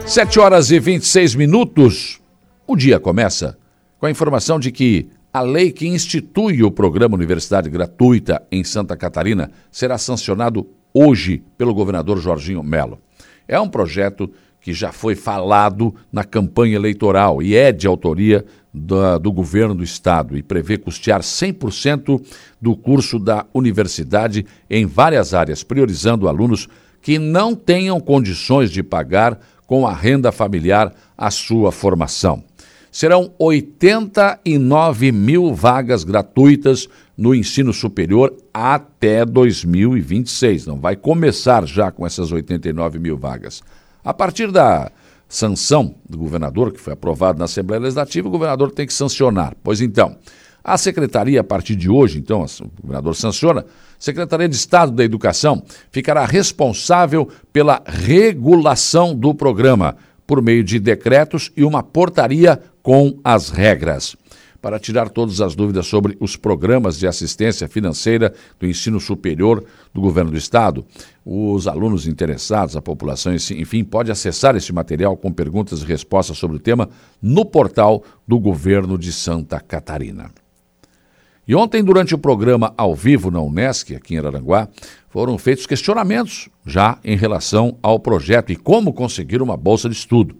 7 horas e 26 minutos. O dia começa com a informação de que a lei que institui o programa Universidade Gratuita em Santa Catarina será sancionado hoje pelo governador Jorginho Melo. É um projeto que já foi falado na campanha eleitoral e é de autoria do, governo do estado e prevê custear 100% do curso da universidade em várias áreas, priorizando alunos que não tenham condições de pagar com a renda familiar a sua formação. Serão 89 mil vagas gratuitas no ensino superior até 2026. Não vai começar já com essas 89 mil vagas. A partir da sanção do governador, que foi aprovado na Assembleia Legislativa, o governador tem que sancionar. Pois então, a secretaria, a partir de hoje, então, o governador sanciona, Secretaria de Estado da Educação ficará responsável pela regulação do programa, por meio de decretos e uma portaria com as regras. Para tirar todas as dúvidas sobre os programas de assistência financeira do ensino superior do governo do Estado, os alunos interessados, a população, enfim, pode acessar esse material com perguntas e respostas sobre o tema no portal do governo de Santa Catarina. E ontem, durante o programa ao vivo na Unesc, aqui em Araranguá, foram feitos questionamentos já em relação ao projeto e como conseguir uma bolsa de estudo.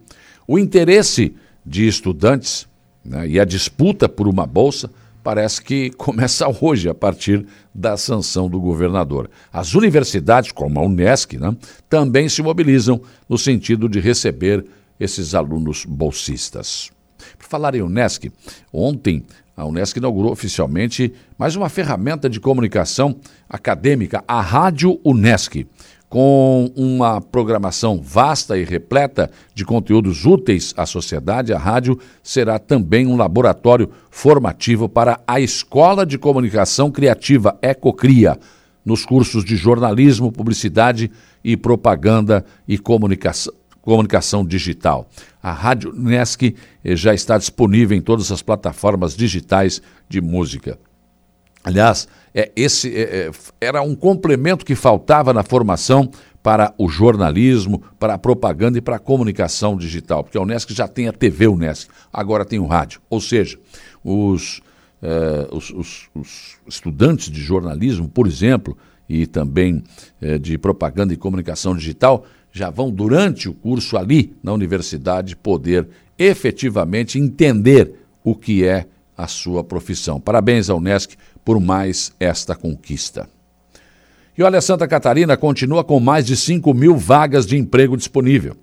O interesse de estudantes né, e a disputa por uma bolsa parece que começa hoje, a partir da sanção do governador. As universidades, como a Unesc, né, também se mobilizam no sentido de receber esses alunos bolsistas. Por falar em Unesc, ontem a Unesco inaugurou oficialmente mais uma ferramenta de comunicação acadêmica, a Rádio Unesc. Com uma programação vasta e repleta de conteúdos úteis à sociedade, a rádio será também um laboratório formativo para a Escola de Comunicação Criativa Ecocria, nos cursos de jornalismo, publicidade e propaganda e comunicação comunicação digital. A Rádio Nesc eh, já está disponível em todas as plataformas digitais de música. Aliás, é, esse é, era um complemento que faltava na formação para o jornalismo, para a propaganda e para a comunicação digital, porque a Unesc já tem a TV Unesc, agora tem o rádio. Ou seja, os, os, os, os estudantes de jornalismo, por exemplo, e também de propaganda e comunicação digital, já vão, durante o curso ali na universidade, poder efetivamente entender o que é a sua profissão. Parabéns à Unesc por mais esta conquista. E olha, Santa Catarina continua com mais de 5 mil vagas de emprego disponível.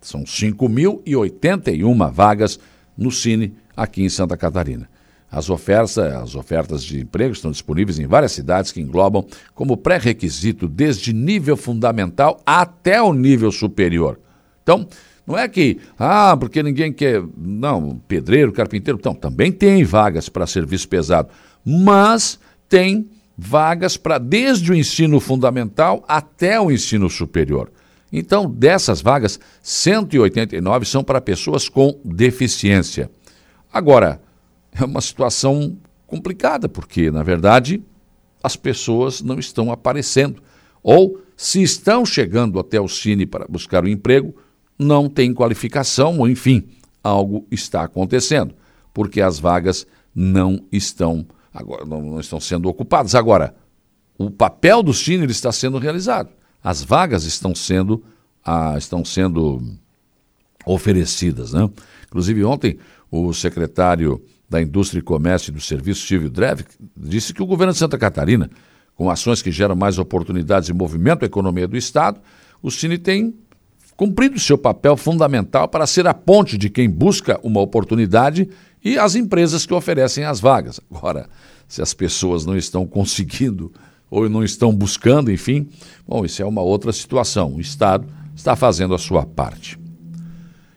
São 5.081 vagas no Cine aqui em Santa Catarina. As ofertas, as ofertas de emprego estão disponíveis em várias cidades que englobam como pré-requisito desde nível fundamental até o nível superior. Então, não é que, ah, porque ninguém quer. Não, pedreiro, carpinteiro. Então, também tem vagas para serviço pesado, mas tem vagas para desde o ensino fundamental até o ensino superior. Então, dessas vagas, 189 são para pessoas com deficiência. Agora, é uma situação complicada, porque, na verdade, as pessoas não estão aparecendo. Ou, se estão chegando até o Cine para buscar o um emprego, não têm qualificação, ou enfim, algo está acontecendo, porque as vagas não estão, agora, não estão sendo ocupadas. Agora, o papel do Cine está sendo realizado. As vagas estão sendo, ah, estão sendo oferecidas. Né? Inclusive, ontem, o secretário da Indústria e Comércio e do Serviço Civil Drev disse que o governo de Santa Catarina, com ações que geram mais oportunidades e movimento à economia do Estado, o Cine tem cumprido seu papel fundamental para ser a ponte de quem busca uma oportunidade e as empresas que oferecem as vagas. Agora, se as pessoas não estão conseguindo ou não estão buscando, enfim, bom, isso é uma outra situação. O Estado está fazendo a sua parte.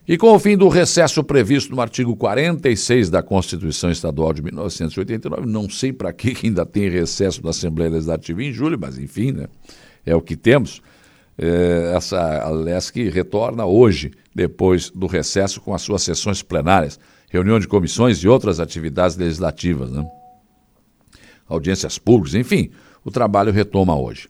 E com o fim do recesso previsto no artigo 46 da Constituição Estadual de 1989, não sei para que ainda tem recesso da Assembleia Legislativa em julho, mas enfim, né, é o que temos. É, essa LESC retorna hoje, depois do recesso, com as suas sessões plenárias, reunião de comissões e outras atividades legislativas, né? audiências públicas, enfim, o trabalho retoma hoje.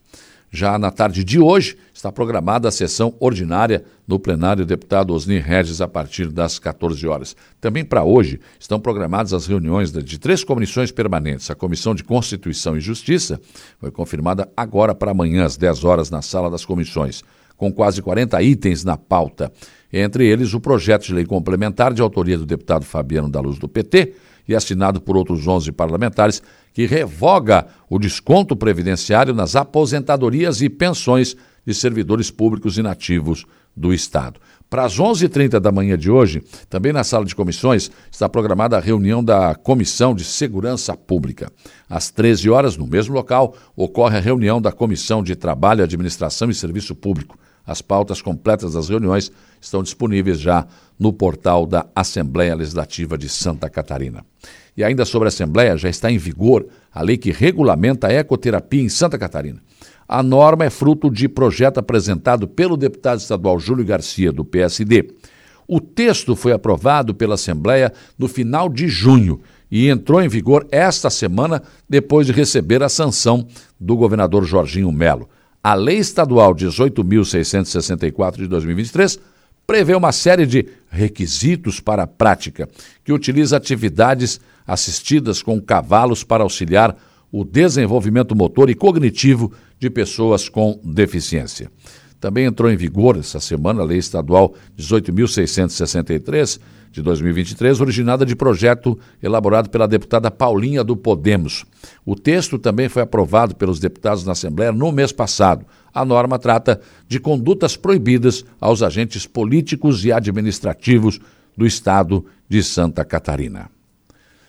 Já na tarde de hoje, está programada a sessão ordinária no plenário do deputado Osni Regis a partir das 14 horas. Também para hoje estão programadas as reuniões de três comissões permanentes. A Comissão de Constituição e Justiça foi confirmada agora para amanhã às 10 horas na sala das comissões, com quase 40 itens na pauta. Entre eles, o projeto de lei complementar de autoria do deputado Fabiano da Luz do PT, e assinado por outros 11 parlamentares, que revoga o desconto previdenciário nas aposentadorias e pensões de servidores públicos inativos do Estado. Para as 11h30 da manhã de hoje, também na sala de comissões, está programada a reunião da Comissão de Segurança Pública. Às 13 horas, no mesmo local, ocorre a reunião da Comissão de Trabalho, Administração e Serviço Público. As pautas completas das reuniões estão disponíveis já no portal da Assembleia Legislativa de Santa Catarina. E ainda sobre a Assembleia, já está em vigor a lei que regulamenta a ecoterapia em Santa Catarina. A norma é fruto de projeto apresentado pelo deputado estadual Júlio Garcia, do PSD. O texto foi aprovado pela Assembleia no final de junho e entrou em vigor esta semana, depois de receber a sanção do governador Jorginho Melo. A Lei Estadual 18.664 de 2023 prevê uma série de requisitos para a prática, que utiliza atividades assistidas com cavalos para auxiliar o desenvolvimento motor e cognitivo de pessoas com deficiência. Também entrou em vigor essa semana a Lei Estadual 18.663 de 2023, originada de projeto elaborado pela deputada Paulinha do Podemos. O texto também foi aprovado pelos deputados na Assembleia no mês passado. A norma trata de condutas proibidas aos agentes políticos e administrativos do Estado de Santa Catarina.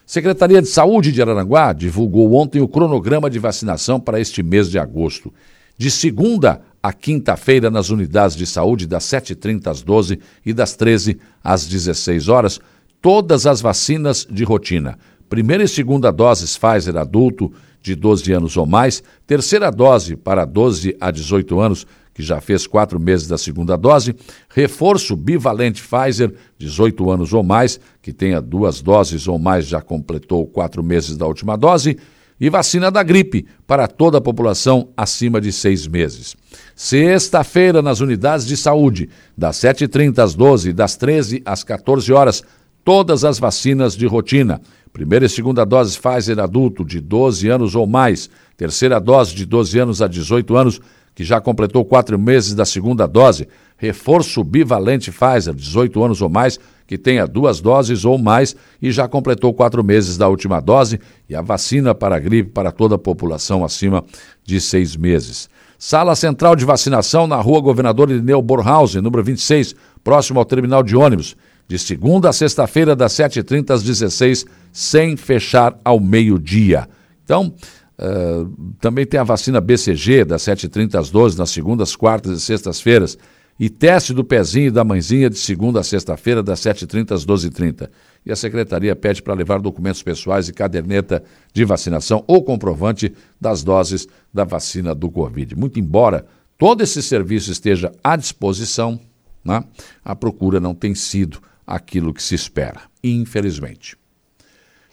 Secretaria de Saúde de Araranguá divulgou ontem o cronograma de vacinação para este mês de agosto. De segunda a quinta-feira, nas unidades de saúde, das 7h30 às 12 e das 13 às 16 horas, todas as vacinas de rotina. Primeira e segunda doses Pfizer adulto de 12 anos ou mais, terceira dose para 12 a 18 anos que já fez quatro meses da segunda dose, reforço bivalente Pfizer, 18 anos ou mais, que tenha duas doses ou mais já completou quatro meses da última dose, e vacina da gripe para toda a população acima de seis meses. Sexta-feira, nas unidades de saúde, das 7h30 às 12 das 13 às 14 horas, todas as vacinas de rotina. Primeira e segunda dose Pfizer adulto de 12 anos ou mais, terceira dose de 12 anos a 18 anos que já completou quatro meses da segunda dose, reforço bivalente Pfizer, 18 anos ou mais, que tenha duas doses ou mais e já completou quatro meses da última dose, e a vacina para a gripe para toda a população acima de seis meses. Sala Central de Vacinação na rua Governador Irineu Borhausen, número 26, próximo ao terminal de ônibus. De segunda a sexta-feira, das 7h30 às 16 sem fechar ao meio-dia. Então, uh, também tem a vacina BCG, das 7h30 às 12 nas segundas, quartas e sextas-feiras. E teste do pezinho e da mãezinha de segunda a sexta-feira, das 7h30 às 12h30. E a secretaria pede para levar documentos pessoais e caderneta de vacinação ou comprovante das doses da vacina do Covid. Muito embora todo esse serviço esteja à disposição, né, a procura não tem sido aquilo que se espera, infelizmente.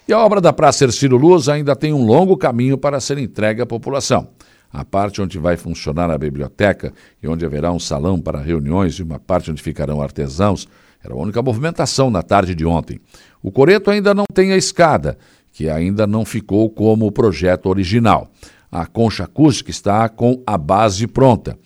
E a obra da Praça Ercílio Luz ainda tem um longo caminho para ser entregue à população. A parte onde vai funcionar a biblioteca e onde haverá um salão para reuniões e uma parte onde ficarão artesãos era a única movimentação na tarde de ontem. O coreto ainda não tem a escada, que ainda não ficou como o projeto original. A concha acústica está com a base pronta.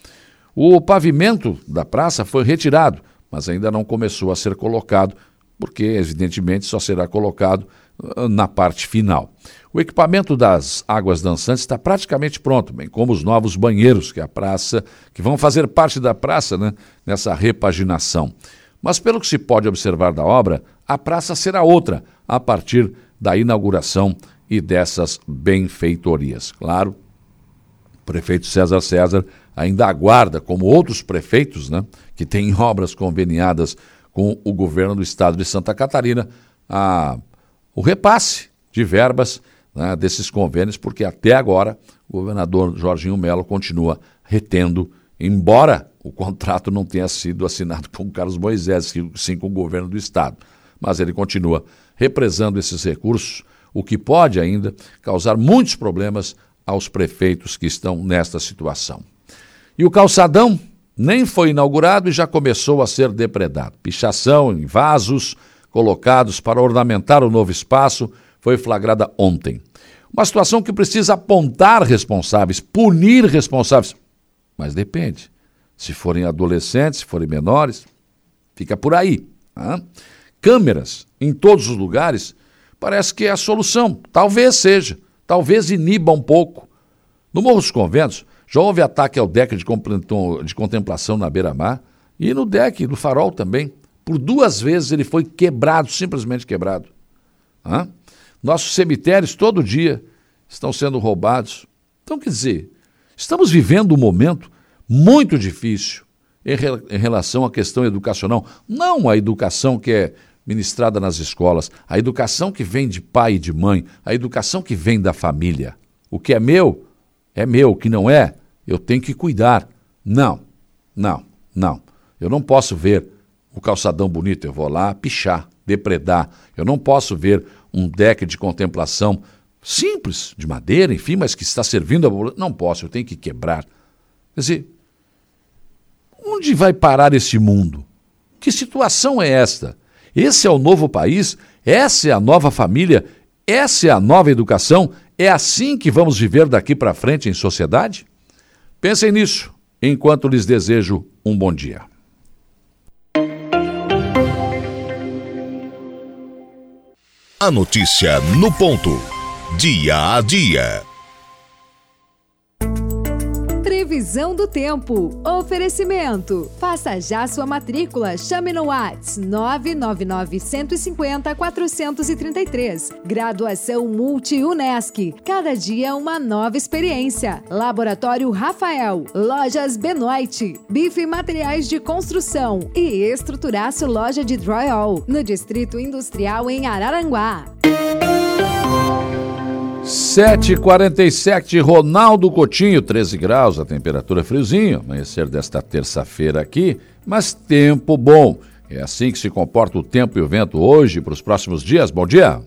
O pavimento da praça foi retirado, mas ainda não começou a ser colocado, porque, evidentemente, só será colocado uh, na parte final. O equipamento das águas dançantes está praticamente pronto, bem como os novos banheiros que a praça, que vão fazer parte da praça, né, nessa repaginação. Mas pelo que se pode observar da obra, a praça será outra a partir da inauguração e dessas benfeitorias. Claro, o prefeito César César ainda aguarda, como outros prefeitos, né, que têm obras conveniadas com o governo do estado de Santa Catarina, a, o repasse de verbas né, desses convênios, porque até agora o governador Jorginho Melo continua retendo, embora o contrato não tenha sido assinado com Carlos Moisés, sim com o governo do estado. Mas ele continua represando esses recursos, o que pode ainda causar muitos problemas aos prefeitos que estão nesta situação. E o calçadão nem foi inaugurado e já começou a ser depredado. Pichação em vasos colocados para ornamentar o novo espaço foi flagrada ontem. Uma situação que precisa apontar responsáveis, punir responsáveis. Mas depende. Se forem adolescentes, se forem menores, fica por aí. Câmeras em todos os lugares parece que é a solução. Talvez seja. Talvez iniba um pouco. No Morro dos Conventos, já houve ataque ao deck de, de contemplação na beira-mar e no deck do farol também. Por duas vezes ele foi quebrado, simplesmente quebrado. Hã? Nossos cemitérios todo dia estão sendo roubados. Então, quer dizer, estamos vivendo um momento muito difícil em, re, em relação à questão educacional. Não a educação que é ministrada nas escolas, a educação que vem de pai e de mãe, a educação que vem da família. O que é meu, é meu, o que não é, eu tenho que cuidar. Não, não, não. Eu não posso ver o calçadão bonito, eu vou lá pichar, depredar. Eu não posso ver um deck de contemplação simples, de madeira, enfim, mas que está servindo a Não posso, eu tenho que quebrar. Quer dizer, onde vai parar este mundo? Que situação é esta? Esse é o novo país? Essa é a nova família? Essa é a nova educação? É assim que vamos viver daqui para frente em sociedade? Pensem nisso enquanto lhes desejo um bom dia. A notícia no ponto. Dia a dia. Previsão do tempo. Oferecimento. Faça já sua matrícula. Chame no Whats 999 150 433. Graduação Multi-UNESC. Cada dia uma nova experiência. Laboratório Rafael. Lojas Benoit. Bife Materiais de Construção. E Estruturaço Loja de Drywall. No Distrito Industrial em Araranguá. 7h47, Ronaldo Coutinho, 13 graus, a temperatura friozinho, amanhecer desta terça-feira aqui, mas tempo bom. É assim que se comporta o tempo e o vento hoje para os próximos dias. Bom dia.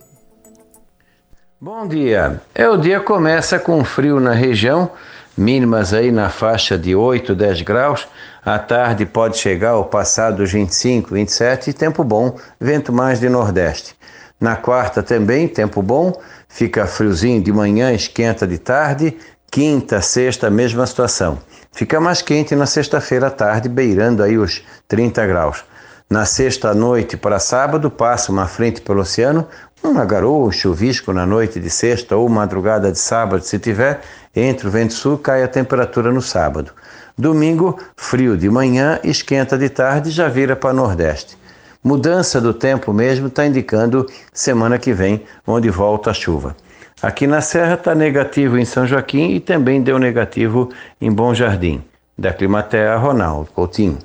Bom dia. É, o dia começa com frio na região, mínimas aí na faixa de 8, 10 graus. À tarde pode chegar ao passado dos 25, 27 e tempo bom, vento mais de nordeste. Na quarta também, tempo bom, fica friozinho de manhã, esquenta de tarde. Quinta, sexta, mesma situação. Fica mais quente na sexta-feira à tarde, beirando aí os 30 graus. Na sexta noite para sábado, passa uma frente pelo oceano, Uma garoa, chuvisco na noite de sexta ou madrugada de sábado, se tiver, entre o vento sul cai a temperatura no sábado. Domingo, frio de manhã, esquenta de tarde já vira para nordeste. Mudança do tempo mesmo está indicando semana que vem, onde volta a chuva. Aqui na Serra está negativo em São Joaquim e também deu negativo em Bom Jardim. Da Climatea, Ronaldo Coutinho.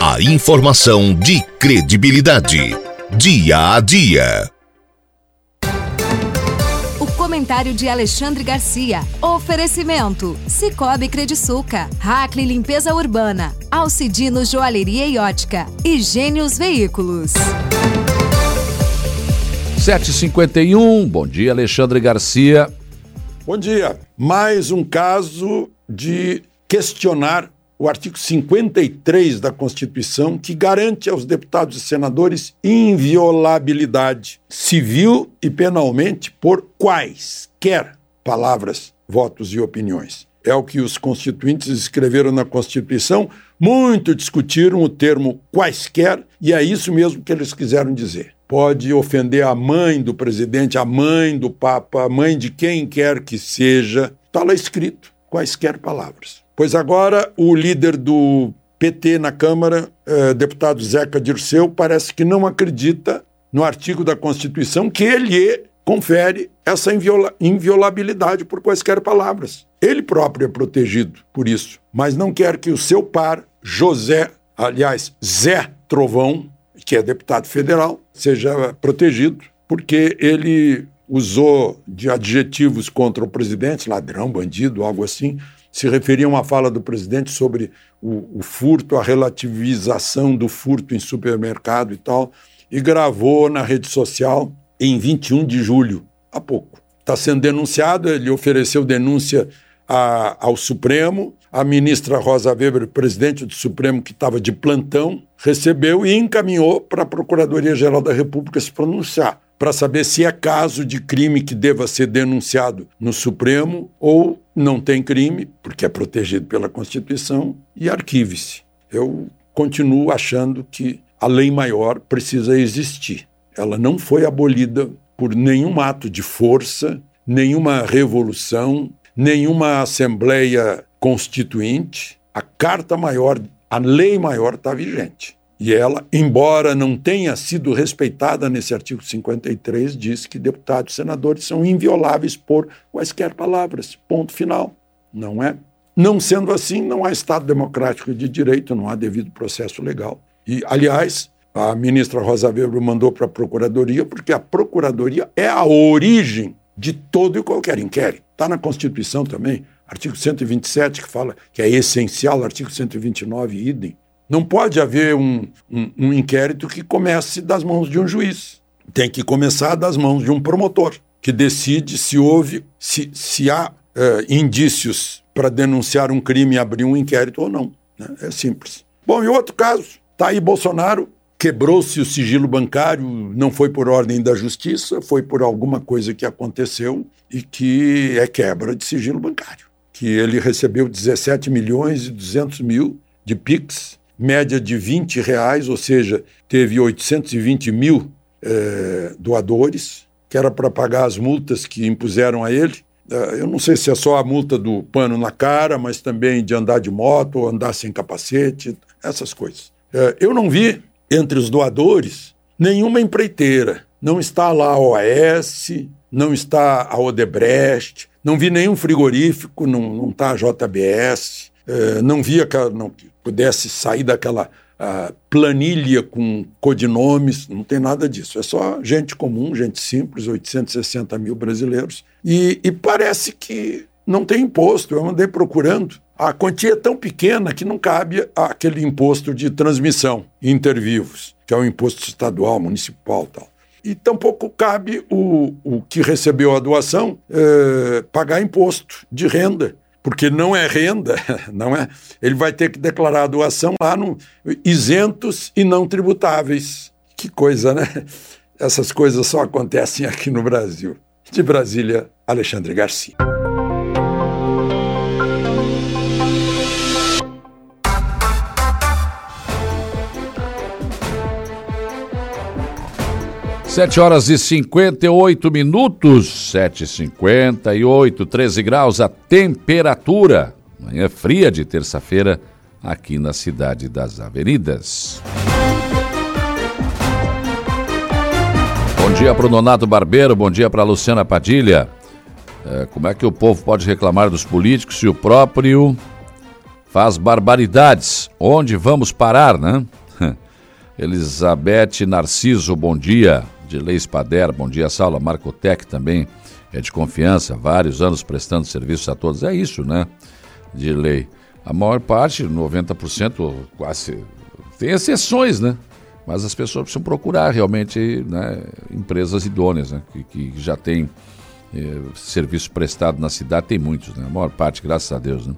A informação de credibilidade. Dia a dia. O comentário de Alexandre Garcia. Oferecimento: Cicobi Crediçuca, Hackley Limpeza Urbana, Alcidino Joalheria e Ótica e Gênios Veículos. 751. Bom dia, Alexandre Garcia. Bom dia. Mais um caso de questionar o artigo 53 da Constituição, que garante aos deputados e senadores inviolabilidade civil e penalmente por quaisquer palavras, votos e opiniões. É o que os constituintes escreveram na Constituição, muito discutiram o termo quaisquer, e é isso mesmo que eles quiseram dizer pode ofender a mãe do presidente, a mãe do Papa, a mãe de quem quer que seja. Está lá escrito, quaisquer palavras. Pois agora o líder do PT na Câmara, eh, deputado Zeca Dirceu, parece que não acredita no artigo da Constituição que ele confere essa inviola inviolabilidade por quaisquer palavras. Ele próprio é protegido por isso, mas não quer que o seu par, José, aliás, Zé Trovão, que é deputado federal, seja protegido, porque ele usou de adjetivos contra o presidente, ladrão, bandido, algo assim, se referia a uma fala do presidente sobre o, o furto, a relativização do furto em supermercado e tal, e gravou na rede social em 21 de julho, há pouco. Está sendo denunciado, ele ofereceu denúncia a, ao Supremo, a ministra Rosa Weber, presidente do Supremo, que estava de plantão, recebeu e encaminhou para a Procuradoria-Geral da República se pronunciar, para saber se é caso de crime que deva ser denunciado no Supremo ou não tem crime, porque é protegido pela Constituição, e arquive-se. Eu continuo achando que a lei maior precisa existir. Ela não foi abolida por nenhum ato de força, nenhuma revolução, nenhuma assembleia constituinte, a carta maior, a lei maior está vigente. E ela, embora não tenha sido respeitada nesse artigo 53, diz que deputados e senadores são invioláveis por quaisquer palavras. Ponto final. Não é? Não sendo assim, não há Estado democrático de direito, não há devido processo legal. E, aliás, a ministra Rosa Weber mandou para a Procuradoria, porque a Procuradoria é a origem de todo e qualquer inquérito. Está na Constituição também, artigo 127, que fala que é essencial, artigo 129, idem. Não pode haver um, um, um inquérito que comece das mãos de um juiz. Tem que começar das mãos de um promotor, que decide se houve, se, se há uh, indícios para denunciar um crime e abrir um inquérito ou não. Né? É simples. Bom, e outro caso, está aí Bolsonaro quebrou-se o sigilo bancário, não foi por ordem da justiça, foi por alguma coisa que aconteceu e que é quebra de sigilo bancário. Que ele recebeu 17 milhões e 200 mil de PIX, média de 20 reais, ou seja, teve 820 mil é, doadores, que era para pagar as multas que impuseram a ele. É, eu não sei se é só a multa do pano na cara, mas também de andar de moto, andar sem capacete, essas coisas. É, eu não vi entre os doadores nenhuma empreiteira. Não está lá a OAS, não está a Odebrecht, não vi nenhum frigorífico, não está a JBS, eh, não vi que não pudesse sair daquela planilha com codinomes, não tem nada disso. É só gente comum, gente simples, 860 mil brasileiros. E, e parece que não tem imposto. Eu andei procurando a quantia é tão pequena que não cabe aquele imposto de transmissão intervivos, que é o imposto estadual, municipal tal. E tampouco cabe o, o que recebeu a doação é, pagar imposto de renda, porque não é renda, não é? Ele vai ter que declarar a doação lá no isentos e não tributáveis. Que coisa, né? Essas coisas só acontecem aqui no Brasil. De Brasília, Alexandre Garcia. 7 horas e 58 minutos, 7h58, 13 graus a temperatura. Manhã fria de terça-feira aqui na cidade das Avenidas. Bom dia para o Nonato Barbeiro, bom dia para Luciana Padilha. É, como é que o povo pode reclamar dos políticos se o próprio faz barbaridades? Onde vamos parar, né? Elizabeth Narciso, bom dia. Dilei Spader, bom dia. Saula Marcotec também é de confiança, vários anos prestando serviço a todos. É isso, né? Dilei. A maior parte, 90%, quase. Tem exceções, né? Mas as pessoas precisam procurar realmente né, empresas idôneas, né? Que, que já têm eh, serviço prestado na cidade, tem muitos, né? A maior parte, graças a Deus, né?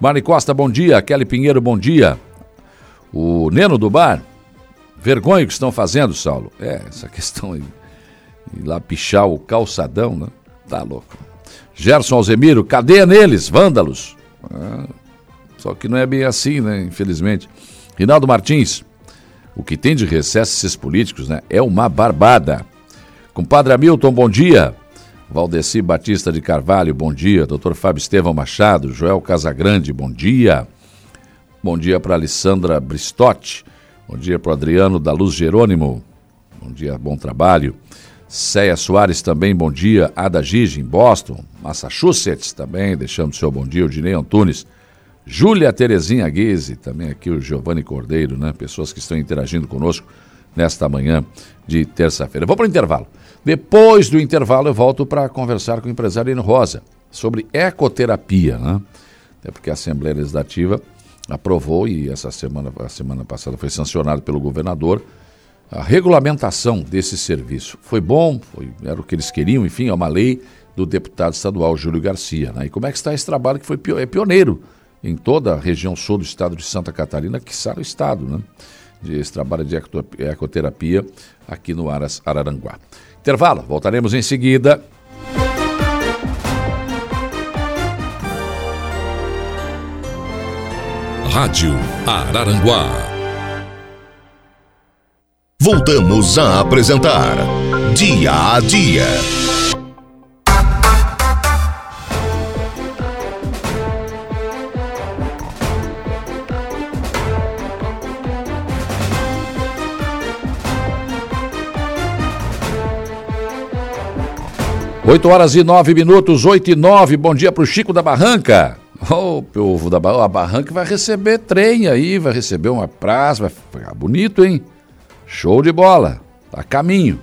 Marne Costa, bom dia. Kelly Pinheiro, bom dia. O Neno do Bar, Vergonha que estão fazendo, Saulo. É, essa questão aí. Ir lá pichar o calçadão, né? Tá louco. Gerson Alzemiro, cadeia neles, vândalos. Ah, só que não é bem assim, né? Infelizmente. Rinaldo Martins, o que tem de recesso esses políticos, né? É uma barbada. Compadre Hamilton, bom dia. Valdeci Batista de Carvalho, bom dia. Doutor Fábio Estevão Machado, Joel Casagrande, bom dia. Bom dia para Alessandra Bristotti. Bom dia para o Adriano da Luz Jerônimo. Bom dia, bom trabalho. Céia Soares também, bom dia. Ada Gigi, em Boston. Massachusetts também, deixando o seu bom dia. O Dinei Antunes. Júlia Terezinha Guise, também aqui o Giovanni Cordeiro, né? Pessoas que estão interagindo conosco nesta manhã de terça-feira. Vou para o intervalo. Depois do intervalo eu volto para conversar com o empresário Eno Rosa sobre ecoterapia, né? Até porque a Assembleia Legislativa aprovou e essa semana, a semana passada foi sancionado pelo governador a regulamentação desse serviço. Foi bom, foi, era o que eles queriam, enfim, é uma lei do deputado estadual Júlio Garcia. Né? E como é que está esse trabalho que foi é pioneiro em toda a região sul do estado de Santa Catarina, que está no estado, né? Esse trabalho de ecoterapia aqui no Aras Araranguá. Intervalo, voltaremos em seguida. Rádio Araranguá. Voltamos a apresentar Dia a Dia. Oito horas e nove minutos, oito e nove. Bom dia para o Chico da Barranca. O povo da a Barranca vai receber trem aí, vai receber uma praça, vai ficar bonito, hein? Show de bola, tá caminho.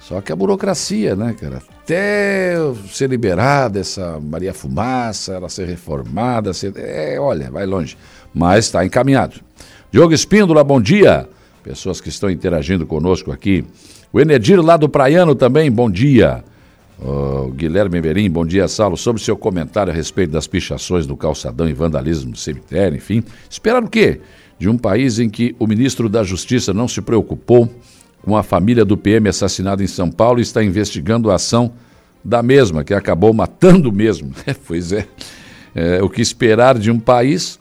Só que a burocracia, né, cara? Até ser liberada essa Maria Fumaça, ela ser reformada, ser... É, olha, vai longe. Mas está encaminhado. Diogo Espíndola, bom dia. Pessoas que estão interagindo conosco aqui. O Enedir lá do Praiano também, bom dia. Guilherme Merim, bom dia, Saulo. Sobre seu comentário a respeito das pichações do calçadão e vandalismo do cemitério, enfim. Esperar o quê? De um país em que o ministro da Justiça não se preocupou com a família do PM assassinado em São Paulo e está investigando a ação da mesma, que acabou matando mesmo. pois é. é. O que esperar de um país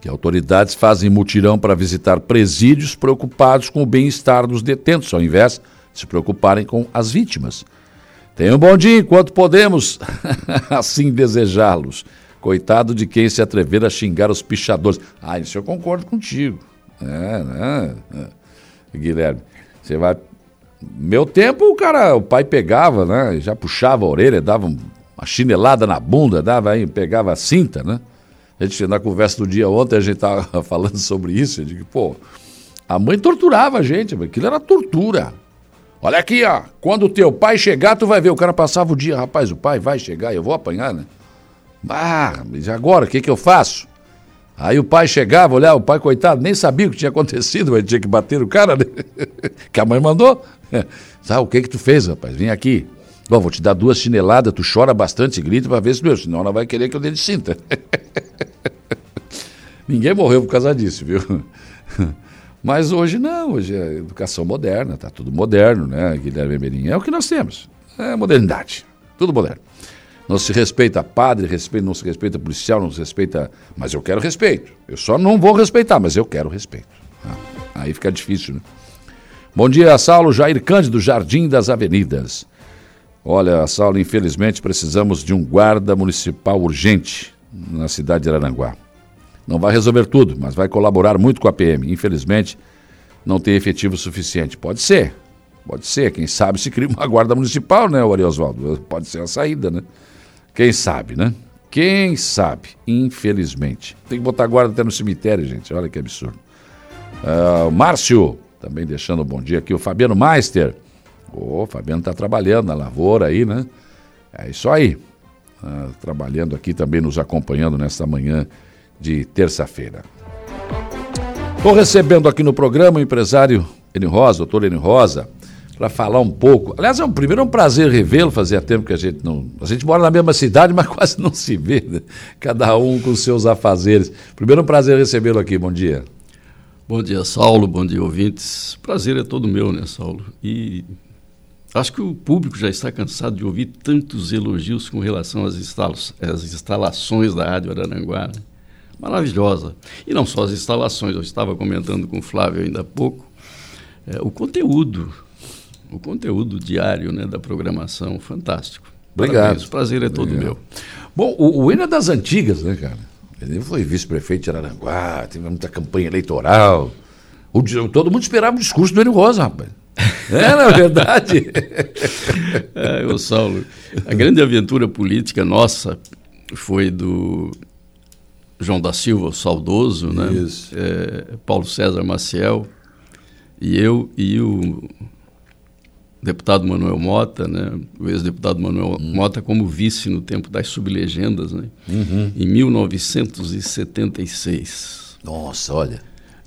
que autoridades fazem mutirão para visitar presídios preocupados com o bem-estar dos detentos, ao invés de se preocuparem com as vítimas. Tenha um bom dia enquanto podemos assim desejá-los. Coitado de quem se atrever a xingar os pichadores. Ah, isso eu concordo contigo. É, né? É. Guilherme, você vai. Meu tempo, o cara, o pai pegava, né? Já puxava a orelha, dava uma chinelada na bunda, dava aí, pegava a cinta, né? A gente, na conversa do dia ontem, a gente estava falando sobre isso. Eu digo, pô, a mãe torturava a gente, aquilo era tortura. Olha aqui, ó. Quando o teu pai chegar, tu vai ver. O cara passava o dia, rapaz, o pai vai chegar, eu vou apanhar, né? Ah, mas agora, o que, que eu faço? Aí o pai chegava, olhava, o pai, coitado, nem sabia o que tinha acontecido, mas tinha que bater no cara, né? que a mãe mandou. Sabe o que que tu fez, rapaz? Vem aqui. Bom, vou te dar duas chineladas, tu chora bastante e grita para ver se meu, senão ela vai querer que eu dê de cinta. Ninguém morreu por causa disso, viu? Mas hoje não, hoje é educação moderna, está tudo moderno, né, Guilherme Merim? É o que nós temos, é modernidade, tudo moderno. Não se respeita padre, respeita, não se respeita policial, não se respeita. Mas eu quero respeito. Eu só não vou respeitar, mas eu quero respeito. Ah, aí fica difícil, né? Bom dia, Saulo Jair Cândido, Jardim das Avenidas. Olha, Saulo, infelizmente precisamos de um guarda municipal urgente na cidade de Aranguá. Não vai resolver tudo, mas vai colaborar muito com a PM. Infelizmente, não tem efetivo suficiente. Pode ser, pode ser. Quem sabe se cria uma guarda municipal, né, Oswaldo? Pode ser a saída, né? Quem sabe, né? Quem sabe, infelizmente. Tem que botar guarda até no cemitério, gente. Olha que absurdo. Uh, Márcio, também deixando um bom dia aqui. O Fabiano Meister. Ô, oh, Fabiano está trabalhando na lavoura aí, né? É isso aí. Uh, trabalhando aqui também, nos acompanhando nesta manhã de terça-feira. Estou recebendo aqui no programa o empresário Eni Rosa, doutor Eni Rosa, para falar um pouco. Aliás, é um, primeiro é um prazer revê-lo, fazia tempo que a gente não. A gente mora na mesma cidade, mas quase não se vê, né? cada um com seus afazeres. Primeiro é um prazer recebê-lo aqui, bom dia. Bom dia, Saulo, bom dia, ouvintes. Prazer é todo meu, né, Saulo? E acho que o público já está cansado de ouvir tantos elogios com relação às, instala às instalações da Rádio Araranguá. Né? Maravilhosa. E não só as instalações, eu estava comentando com o Flávio ainda há pouco, é, o conteúdo o conteúdo diário né, da programação, fantástico. Obrigado. Parabéns, o prazer é todo Obrigado. meu. Bom, o, o é das antigas, né, cara? Ele foi vice-prefeito de Araranguá, teve muita campanha eleitoral. O, todo mundo esperava o discurso do Enio Rosa, rapaz. É, na verdade. é, o Saulo, a grande aventura política nossa foi do João da Silva, saudoso, né? Isso. É, Paulo César Maciel, e eu e o deputado Manuel Mota, né, o ex-deputado Manuel uhum. Mota como vice no tempo das sublegendas, né, uhum. em 1976. Nossa, olha.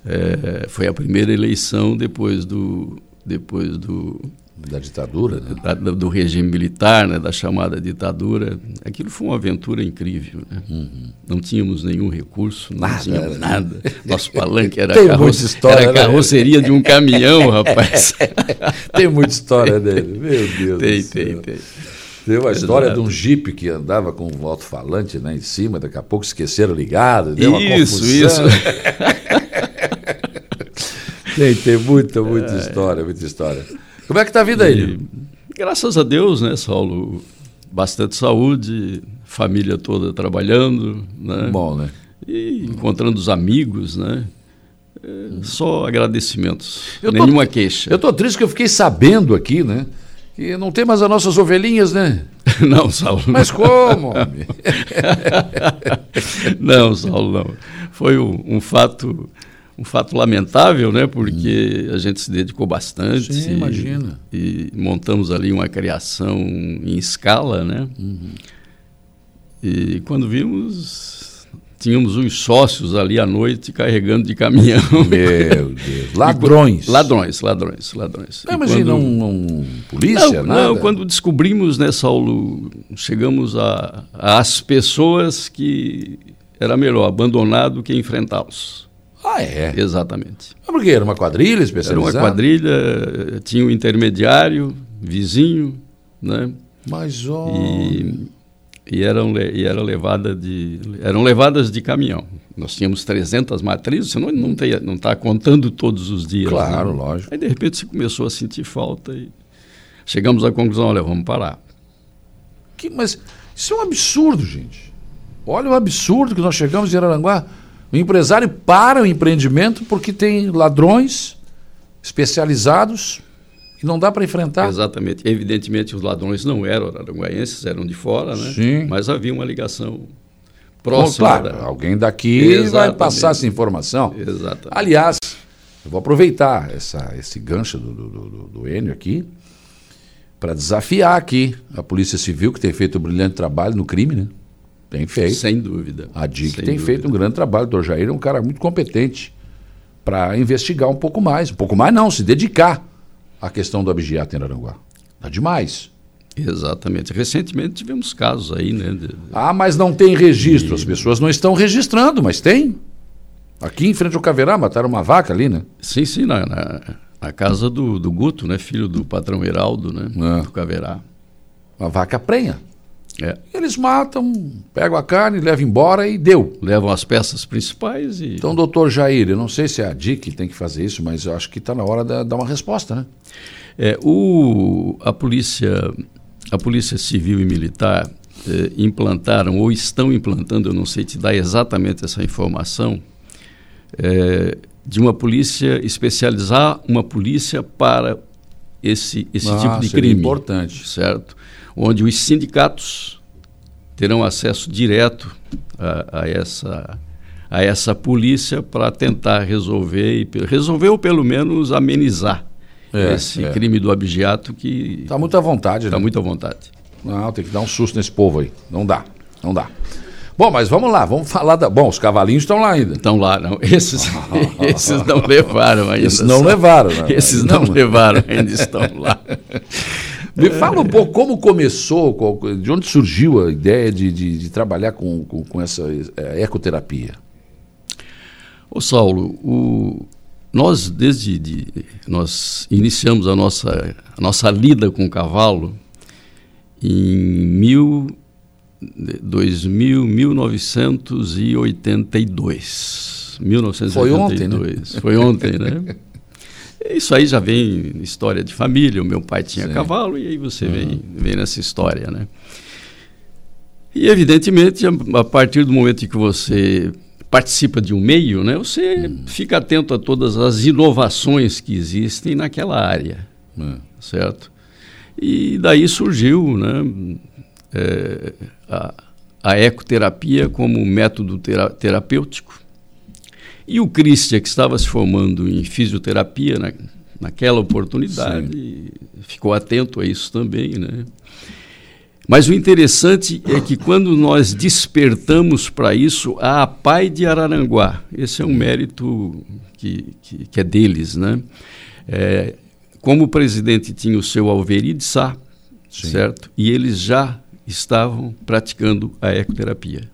É, foi a primeira eleição depois do depois do da ditadura, né? da, do regime militar, né, da chamada ditadura. Aquilo foi uma aventura incrível. Né? Uhum. Não tínhamos nenhum recurso, não nada, tínhamos nada. Nosso palanque era, carro... história, era né? carroceria de um caminhão, rapaz. tem muita história dele, meu Deus tem, do céu. Tem, tem, tem. uma história Exato. de um jipe que andava com um alto-falante né, em cima, daqui a pouco esqueceram ligado, deu isso, uma confusão. Isso, tem, tem muita, muita é. história, muita história. Como é que está a vida aí? Graças a Deus, né, Saulo? Bastante saúde, família toda trabalhando, né? Bom, né? E encontrando os amigos, né? É, só agradecimentos, eu nenhuma queixa. Eu estou triste que eu fiquei sabendo aqui, né? Que não tem mais as nossas ovelhinhas, né? não, Saulo. Mas como? não, Saulo, não. Foi um, um fato um fato lamentável, né? Porque a gente se dedicou bastante. Sim, e, imagina. E montamos ali uma criação em escala, né? Uhum. E quando vimos, tínhamos uns sócios ali à noite carregando de caminhão. Meu Deus. Ladrões. Ladrões, ladrões, ladrões. Não, imagina quando... um, um, polícia, não, nada? Não, quando descobrimos, né, Saulo, chegamos às pessoas que era melhor abandonar do que enfrentá-los. Ah, é? Exatamente. Mas por quê? Era uma quadrilha especializada? Era uma quadrilha, tinha um intermediário, vizinho, né? Mas, ó... E, e, eram, e era levada de, eram levadas de caminhão. Nós tínhamos 300 matrizes, você não está não tá contando todos os dias. Claro, né? lógico. Aí, de repente, você começou a sentir falta e chegamos à conclusão, olha, vamos parar. Que, mas isso é um absurdo, gente. Olha o absurdo que nós chegamos em Araranguá. O empresário para o empreendimento porque tem ladrões especializados e não dá para enfrentar. Exatamente. Evidentemente, os ladrões não eram araranguaenses, eram de fora, né? Sim. Mas havia uma ligação próxima. Bom, claro, da... alguém daqui Exatamente. vai passar essa informação. Exatamente. Aliás, eu vou aproveitar essa, esse gancho do, do, do, do Enio aqui para desafiar aqui a Polícia Civil, que tem feito um brilhante trabalho no crime, né? Tem feito. Sem dúvida. A DIC tem dúvida. feito um grande trabalho. O Dr. Jair é um cara muito competente para investigar um pouco mais. Um pouco mais não, se dedicar à questão do abigeato em Aranguá. Tá demais. Exatamente. Recentemente tivemos casos aí, né? De... Ah, mas não tem registro. E... As pessoas não estão registrando, mas tem. Aqui em frente ao Caverá mataram uma vaca ali, né? Sim, sim, na, na, na casa do, do Guto, né? Filho do patrão Heraldo, né? É. Do Caverá. Uma vaca prenha. É. Eles matam, pegam a carne, levam embora e deu. Levam as peças principais e. Então, doutor Jair, eu não sei se é a DIC que tem que fazer isso, mas eu acho que está na hora de dar uma resposta, né? É, o, a, polícia, a Polícia Civil e Militar eh, implantaram ou estão implantando, eu não sei te dar exatamente essa informação, eh, de uma polícia especializar uma polícia para esse, esse Ah, tipo de crime. importante. Certo? Onde os sindicatos terão acesso direto a, a essa, a essa polícia para tentar resolver, e resolver ou pelo menos amenizar É, esse é. crime do abjeato que Está muito à vontade, está né? muito à vontade. Não, tem que dar um susto nesse povo aí. Não dá, não dá. Bom, mas vamos lá, vamos falar da. Bom, os cavalinhos estão lá ainda. Então lá, não. Esses, esses não levaram ainda. Esses não só. levaram, né? Esses não, levaram, ainda estão lá. Me fala um pouco como começou, qual- de onde surgiu a ideia de, de, de trabalhar com, com, com essa eh, ecoterapia. Ô Saulo, o- nós desde de, nós iniciamos a nossa, a nossa lida com o cavalo em mil, 2000, 1982. 1982. Foi ontem, né? Foi ontem, né? Isso aí já vem história de família. O meu pai tinha Sim. cavalo e aí você vem, vem nessa história, né? E evidentemente, a, partir do momento em que você participa de um meio, né, você fica atento a todas as inovações que existem naquela área, É. certo? E daí surgiu, né, é, a, a ecoterapia como método tera- terapêutico. E o Christian, que estava se formando em fisioterapia na, naquela oportunidade, ficou atento a isso também, né? Mas o interessante é que quando nós despertamos para isso, a APAI de Araranguá, esse é um mérito que, que, que é deles, né? É, como o presidente tinha o seu Alveri de Sá, certo? E eles já estavam praticando a ecoterapia,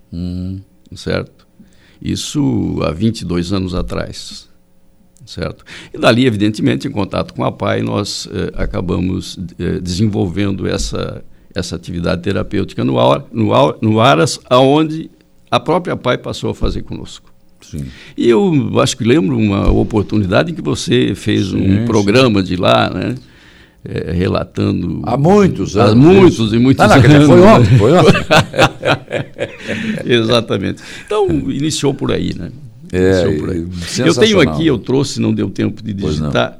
certo? Isso há 22 anos atrás, certo? E dali, evidentemente, em contato com a PAI, nós eh, acabamos eh, desenvolvendo essa, essa atividade terapêutica no, no, no Aras, aonde a própria PAI passou a fazer conosco. Sim. E eu acho que lembro uma oportunidade em que você fez Sim, um programa de lá, né? Eh, relatando. Há muitos Há anos. muitos isso. e muitos Ah, não, dizer, anos. Foi ontem, foi ontem. Exatamente. Então, iniciou por aí, né? É, por aí. Eu tenho aqui, eu trouxe, não deu tempo de digitar,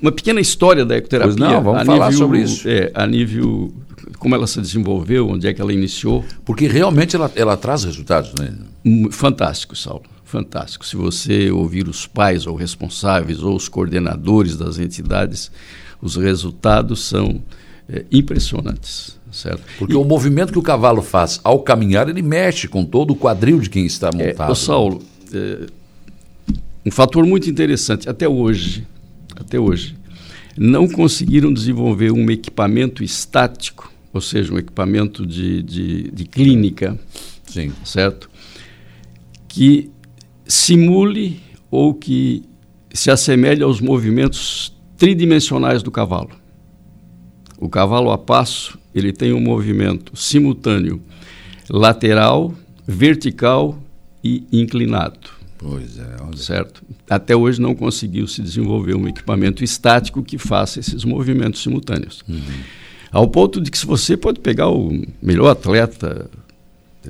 uma pequena história da ecoterapia. Pois não, vamos a falar nível- sobre isso. É, a nível, como ela se desenvolveu, onde é que ela iniciou. Porque realmente ela, ela traz resultados, né? Hum, Fantástico, Saulo. Fantástico. Se você ouvir os pais ou responsáveis ou os coordenadores das entidades, os resultados são é, impressionantes, certo? Porque o movimento que o cavalo faz ao caminhar, ele mexe com todo o quadril de quem está É, montado. ô Saulo, é, um fator muito interessante, até hoje, até hoje, não conseguiram desenvolver um equipamento estático, ou seja, um equipamento de, de, de clínica, Sim. certo? Que simule ou que se assemelhe aos movimentos tridimensionais do cavalo. O cavalo a passo, ele tem um movimento simultâneo lateral, vertical e inclinado, Pois é. olha. certo? Até hoje não conseguiu se desenvolver um equipamento estático que faça esses movimentos simultâneos. Ao ponto de que se você pode pegar o melhor atleta,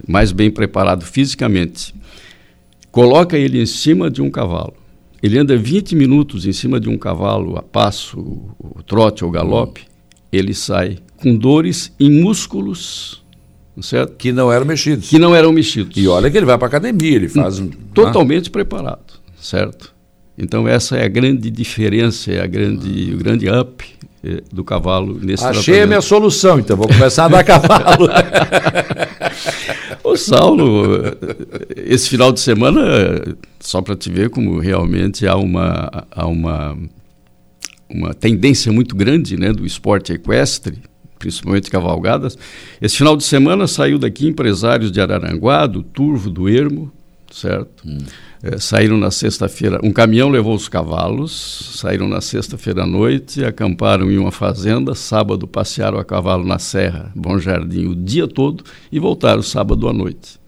mais bem preparado fisicamente, coloca ele em cima de um cavalo. Ele anda 20 minutos em cima de um cavalo a passo, o trote ou galope, ele sai com dores em músculos, certo? Que não eram mexidos. Que não eram mexidos. E olha que ele vai para academia, ele faz um. Totalmente preparado, certo? Então essa é a grande diferença, é a grande, o grande up eh, do cavalo nesse Ah, Achei a minha tratamento. solução, então vou começar a dar cavalo. Ô Saulo, esse final de semana, só para te ver como realmente há uma, há uma, uma tendência muito grande né, do esporte equestre, principalmente cavalgadas. Esse final de semana saiu daqui empresários de Araranguá, do Turvo, do Ermo, certo? Hum. É, saíram na sexta-feira, um caminhão levou os cavalos, saíram na sexta-feira à noite, acamparam em uma fazenda, sábado passearam a cavalo na Serra, Bom Jardim, o dia todo e voltaram sábado à noite.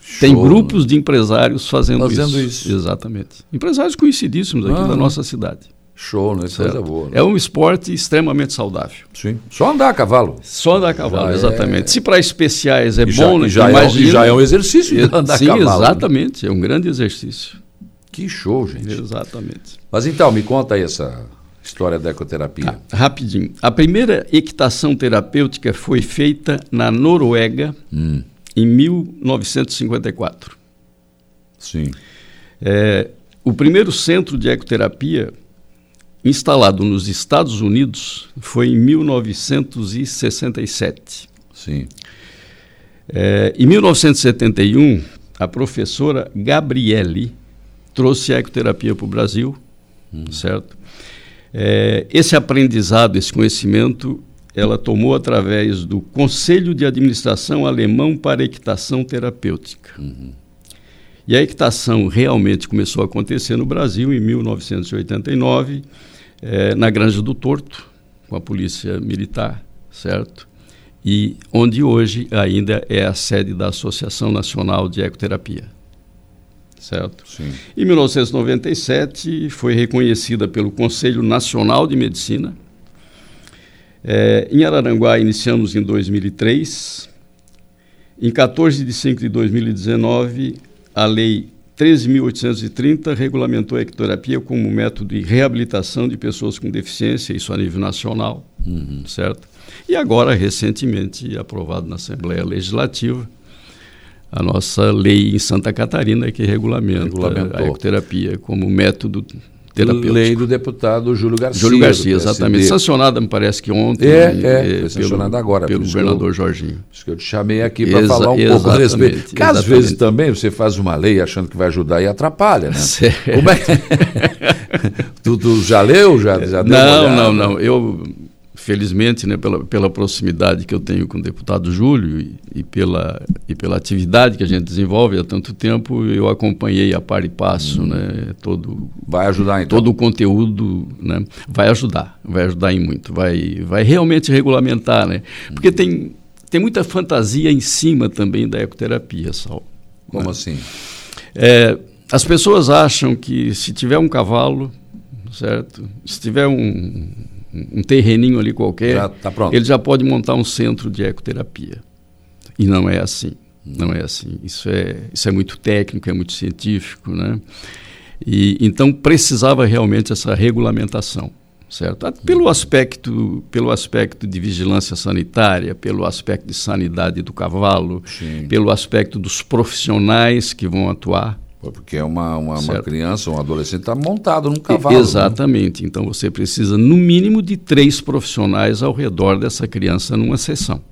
Show. Tem grupos de empresários fazendo, fazendo isso. isso. Exatamente. Empresários conhecidíssimos aqui ah, da nossa cidade. Show, né? Coisa boa. Né? É um esporte extremamente saudável. Sim. Só andar a cavalo. Só andar a cavalo, já exatamente. É... Se para especiais é e bom, né? Já, é, já é um exercício de andar Sim, a cavalo. Sim, exatamente. Né? É um grande exercício. Que show, gente. Exatamente. Mas então, me conta aí essa história da ecoterapia. Tá, rapidinho. A primeira equitação terapêutica foi feita na Noruega hum. em 1954. Sim. É, o primeiro centro de ecoterapia instalado nos Estados Unidos foi em 1967. Sim. É, em 1971, a professora Gabriele trouxe a ecoterapia para o Brasil, hum. certo? É, esse aprendizado, esse conhecimento, ela tomou através do Conselho de Administração Alemão para Equitação Terapêutica. Uhum. E a equitação realmente começou a acontecer no Brasil em 1989 é, na Granja do Torto, com a polícia militar, certo? E onde hoje ainda é a sede da Associação Nacional de Ecoterapia. Certo? Sim. Em 1997 foi reconhecida pelo Conselho Nacional de Medicina. É, em Araranguá iniciamos em 2003. Em 14 de 5 de 2019, a Lei 13.830 regulamentou a ecoterapia como método de reabilitação de pessoas com deficiência, isso a nível nacional, uhum. certo? E agora, recentemente, aprovado na Assembleia Legislativa, a nossa lei em Santa Catarina que regulamenta a ecoterapia como método terapêutico. Lei do deputado Júlio Garcia. Júlio Garcia, exatamente. Sancionada, me parece que ontem. É, é, é sancionada agora. Pelo governador eu, Jorginho. Por isso que eu te chamei aqui para falar um pouco a respeito. Porque às vezes também você faz uma lei achando que vai ajudar e atrapalha, né? Certo. Como é que... tu, tu, já leu? Já, já não, não, não. Eu felizmente, né, pela, pela proximidade que eu tenho com o deputado Júlio e, e, pela, e pela atividade que a gente desenvolve há tanto tempo, eu acompanhei a par e passo, hum. né, todo, vai ajudar então. todo o conteúdo, né, vai ajudar, vai ajudar em muito, vai, vai realmente regulamentar, né, porque hum. tem, tem muita fantasia em cima também da ecoterapia, Sal. Como né? assim? É, as pessoas acham que se tiver um cavalo, certo? Se tiver um, um terreninho ali qualquer, já tá ele já pode montar um centro de ecoterapia. E não é assim. Não é assim. Isso é, isso é muito técnico, é muito científico, né? E, então precisava realmente essa regulamentação, certo? Pelo aspecto, pelo aspecto de vigilância sanitária, pelo aspecto de sanidade do cavalo, Sim. pelo aspecto dos profissionais que vão atuar, porque é uma, uma, uma criança, um adolescente está montado num cavalo. Né? Exatamente. Né? Então você precisa, no mínimo, de três profissionais ao redor dessa criança numa sessão.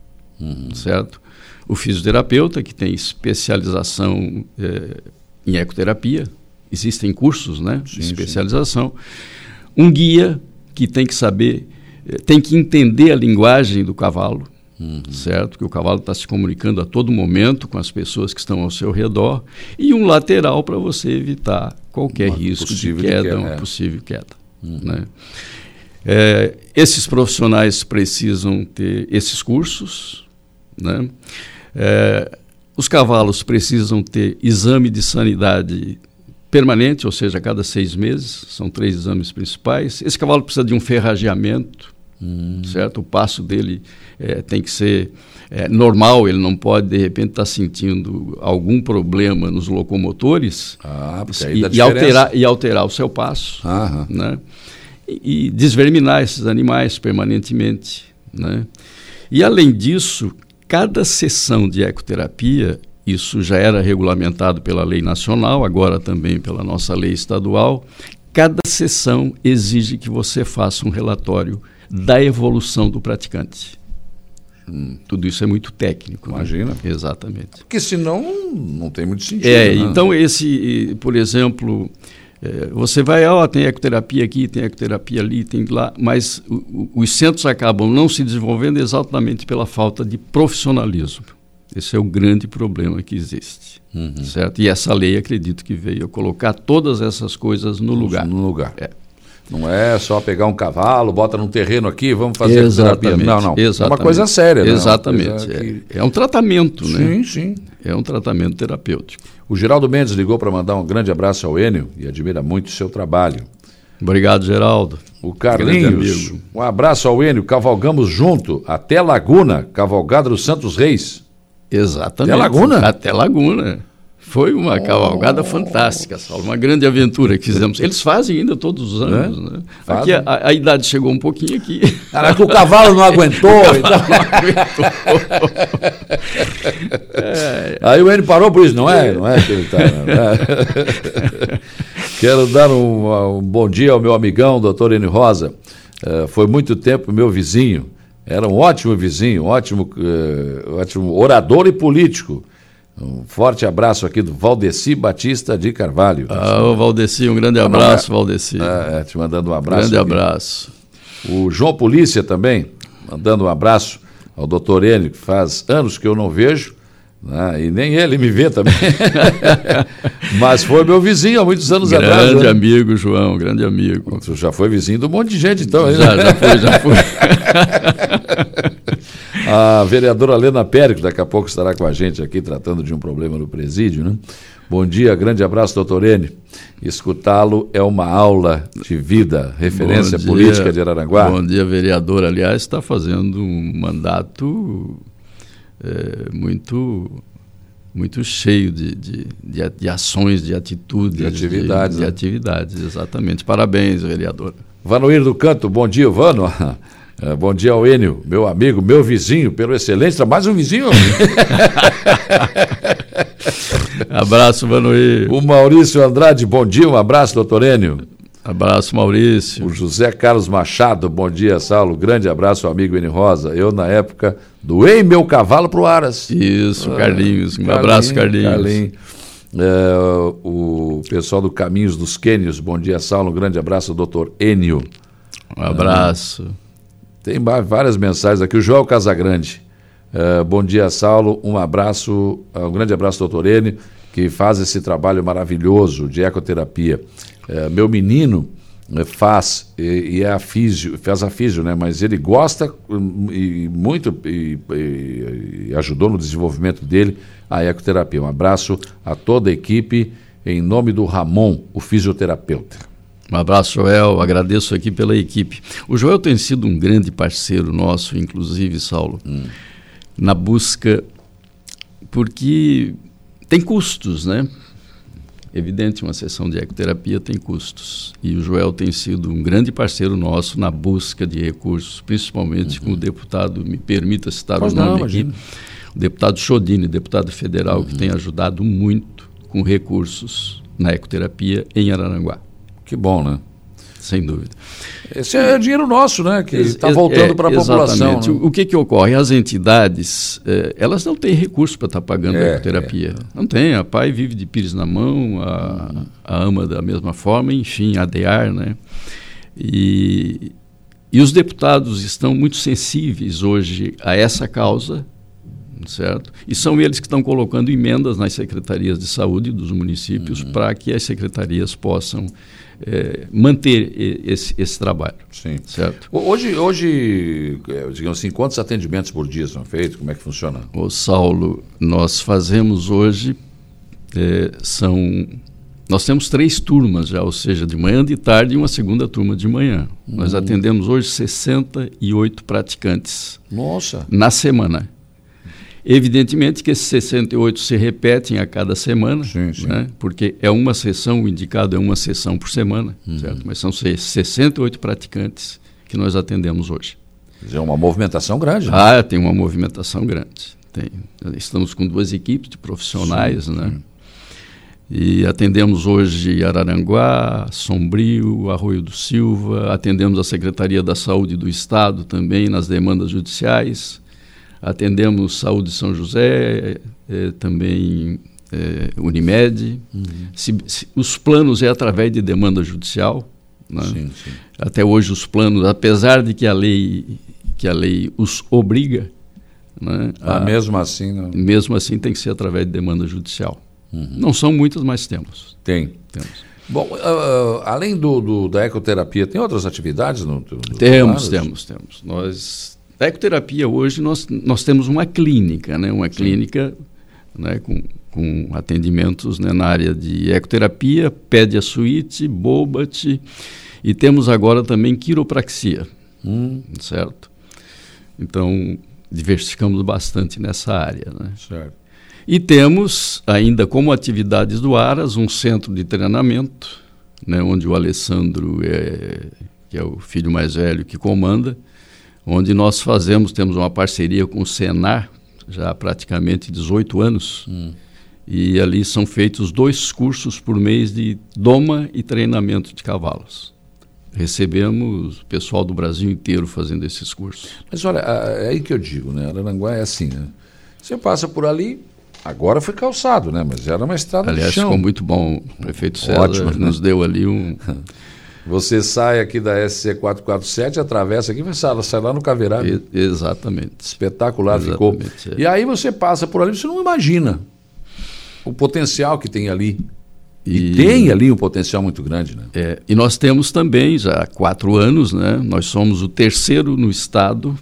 Uhum. Certo? O fisioterapeuta, que tem especialização é, em ecoterapia, existem cursos né, sim, de especialização. Sim. Um guia que tem que saber, eh, tem que entender a linguagem do cavalo Uhum. certo? Que o cavalo está se comunicando a todo momento com as pessoas que estão ao seu redor e um lateral para você evitar qualquer uma risco de queda, queda uma é. possível queda. Uhum. Né? É, esses profissionais precisam ter esses cursos, né? É, os cavalos precisam ter exame de sanidade permanente, ou seja, a cada seis meses, são três exames principais. Esse cavalo precisa de um ferrageamento, hum. certo? O passo dele é, tem que ser é, normal, ele não pode, de repente, estar tá sentindo algum problema nos locomotores ah, e, e, alterar, e alterar o seu passo. Aham. Né? E, e, desverminar esses animais permanentemente. Né? E, além disso, cada sessão de ecoterapia, isso já era regulamentado pela lei nacional, agora também pela nossa lei estadual, cada sessão exige que você faça um relatório da evolução do praticante. Hum, tudo isso é muito técnico. Né? Imagina. Né? Exatamente. Porque senão não tem muito sentido. É, né? então esse, por exemplo, é, você vai, ó, oh, tem ecoterapia aqui, tem ecoterapia ali, tem lá, mas o, o, os centros acabam não se desenvolvendo exatamente pela falta de profissionalismo. Esse é o grande problema que existe. Uhum. Certo? E essa lei, acredito que veio colocar todas essas coisas no lugar. No lugar. É. Não é só pegar um cavalo, bota num terreno aqui, vamos fazer Exatamente. terapia. Não, não. Exatamente. É uma coisa séria, né? Exatamente. Coisa que- É, é um tratamento, né? Sim, sim. É um tratamento terapêutico. O Geraldo Mendes ligou para mandar um grande abraço ao Enio e admira muito o seu trabalho. Obrigado, Geraldo. O Carlinhos, um abraço ao Enio, cavalgamos junto até Laguna, cavalgada dos Santos Reis. Exatamente. Até Laguna? Até Laguna. Foi uma cavalgada fantástica, Saulo, uma grande aventura que fizemos. Eles fazem ainda todos os anos, né? Aqui a, a idade chegou um pouquinho aqui. Caraca, que o cavalo não aguentou. então. Aí o Enio parou por isso, não é? Não é que ele tá. não é? Quero dar um, um bom dia ao meu amigão, doutor Enio Rosa. Eh, foi muito tempo meu vizinho. Era um ótimo vizinho, ótimo, eh, ótimo orador e político. Um forte abraço aqui do Valdeci Batista de Carvalho. Ah, ô Valdeci, um grande abraço, Valdeci. É, é, te mandando um abraço. grande aqui. abraço. O João Polícia também, mandando um abraço ao doutor Enio, que faz anos que eu não vejo, né, e nem ele me vê também. Mas foi meu vizinho há muitos anos atrás. Grande né? amigo, João, grande amigo. Tu já foi vizinho de um monte de gente, então. Já, já foi, já foi. A vereadora Lena Pérez, daqui a pouco estará com a gente aqui tratando de um problema no presídio, né? Bom dia, grande abraço, doutor Enio. Escutá-lo é uma aula de vida, referência dia. política de Araranguá. Bom dia, vereador. Aliás, está fazendo um mandato é, muito muito cheio de, de, de, de ações, de atitudes, De atividades, de, né? atividades, exatamente. Parabéns, vereador. Vanoir do Canto, bom dia, Vano. Eh, Bom dia ao Enio, meu amigo, meu vizinho, pelo excelente trabalho. Mais um vizinho. Abraço, Manoir. o Maurício Andrade, bom dia, um abraço, doutor Enio. Abraço, Maurício. O José Carlos Machado, bom dia, Saulo. Grande abraço amigo Enio Rosa. Eu, na época, doei meu cavalo pro Aras. Isso, Carlinhos. Um abraço, Carlinhos. Carlinhos. É, o pessoal do Caminhos dos Quênios, bom dia, Saulo. Um grande abraço doutor Enio. Um abraço. Tem várias mensagens aqui. O Joel Casagrande. Eh, bom dia, Saulo. Um abraço, eh, um grande abraço, doutor Enio, que faz esse trabalho maravilhoso de ecoterapia. Eh, meu menino faz e, e é a físio, faz a físio, né? Mas ele gosta hum, e muito e- e ajudou no desenvolvimento dele a ecoterapia. Um abraço a toda a equipe em nome do Ramon, o fisioterapeuta. Um abraço, Joel. Agradeço aqui pela equipe. O Joel tem sido um grande parceiro nosso, inclusive, Saulo, na busca, porque tem custos, né? Evidente, uma sessão de ecoterapia tem custos. E o Joel tem sido um grande parceiro nosso na busca de recursos, principalmente com o deputado, me permita citar o não, nome imagina. aqui, o deputado Chodini, deputado federal, que tem ajudado muito com recursos na ecoterapia em Araranguá, Que bom, né? sem dúvida. Esse é dinheiro nosso, né? Que está voltando é, para a população. né? O, que, que ocorre? As entidades, eh, elas não têm recurso para estar pagando É, a ecoterapia. Não tem. A pai vive de pires na mão, a, a ama da mesma forma, enfim, a DEAR, né? E, e os deputados estão muito sensíveis hoje a essa causa, certo? E são eles que estão colocando emendas nas secretarias de saúde dos municípios Uhum. para que as secretarias possam eh, manter esse, esse trabalho, Sim. certo? Ho- Hoje, hoje, eh, digamos assim, quantos atendimentos por dia são feitos? Como é que funciona? Ô Saulo, nós fazemos hoje, eh, são. Nós temos três turmas já, ou seja, de manhã, de tarde e uma segunda turma de manhã. Nós atendemos hoje 68 praticantes Nossa. na semana. Evidentemente que esses 68 se repetem a cada semana, Sim, sim. né? porque é uma sessão, o indicado é uma sessão por semana, Uhum. certo? mas são se- 68 praticantes que nós atendemos hoje. Quer dizer, É uma movimentação grande. né? Ah, tem uma movimentação grande. Tem. Estamos com duas equipes de profissionais, né? E atendemos hoje Araranguá, Sombrio, Arroio do Silva, atendemos a Secretaria da Saúde do Estado também nas demandas judiciais, atendemos Saúde São José, eh, também eh, Unimed. Se- se- os planos é através de demanda judicial. Né? Sim, sim. Até hoje os planos, apesar de que a lei que a lei os obriga, Né? Ah, A- mesmo assim, não. mesmo assim tem que ser através de demanda judicial. Não são muitas, mas temos. tem. temos. Bom, ah, além do, do- da ecoterapia, tem outras atividades no, no- Temos, temos, temos. Nós, a ecoterapia hoje, nós, nós temos uma clínica, né? uma clínica né? com, com atendimentos né? na área de ecoterapia, pédia suíte, bobat e temos agora também quiropraxia, Hum, certo? Então, diversificamos bastante nessa área, né? certo. E temos ainda como atividades do Aras um centro de treinamento, né, onde o Alessandro, é, que é o filho mais velho que comanda, onde nós fazemos, temos uma parceria com o Senar, já há praticamente 18 anos, e ali são feitos dois cursos por mês de doma e treinamento de cavalos. Recebemos pessoal do Brasil inteiro fazendo esses cursos. Mas olha, é aí que eu digo, né? Araranguá é assim, né? Você passa por ali, agora foi calçado, né? Mas era uma estrada Aliás, de chão. ficou muito bom. O prefeito César Ótimo, né? nos deu ali um, Você sai aqui da SC 447, atravessa aqui, vai sai, sai lá no Caveirado. E- exatamente. Espetacular Exatamente, ficou. é. E aí você passa por ali, você não imagina o potencial que tem ali. E, E- tem ali um potencial muito grande, né? É, e nós temos também, já há quatro anos, né, nós somos o terceiro no estado,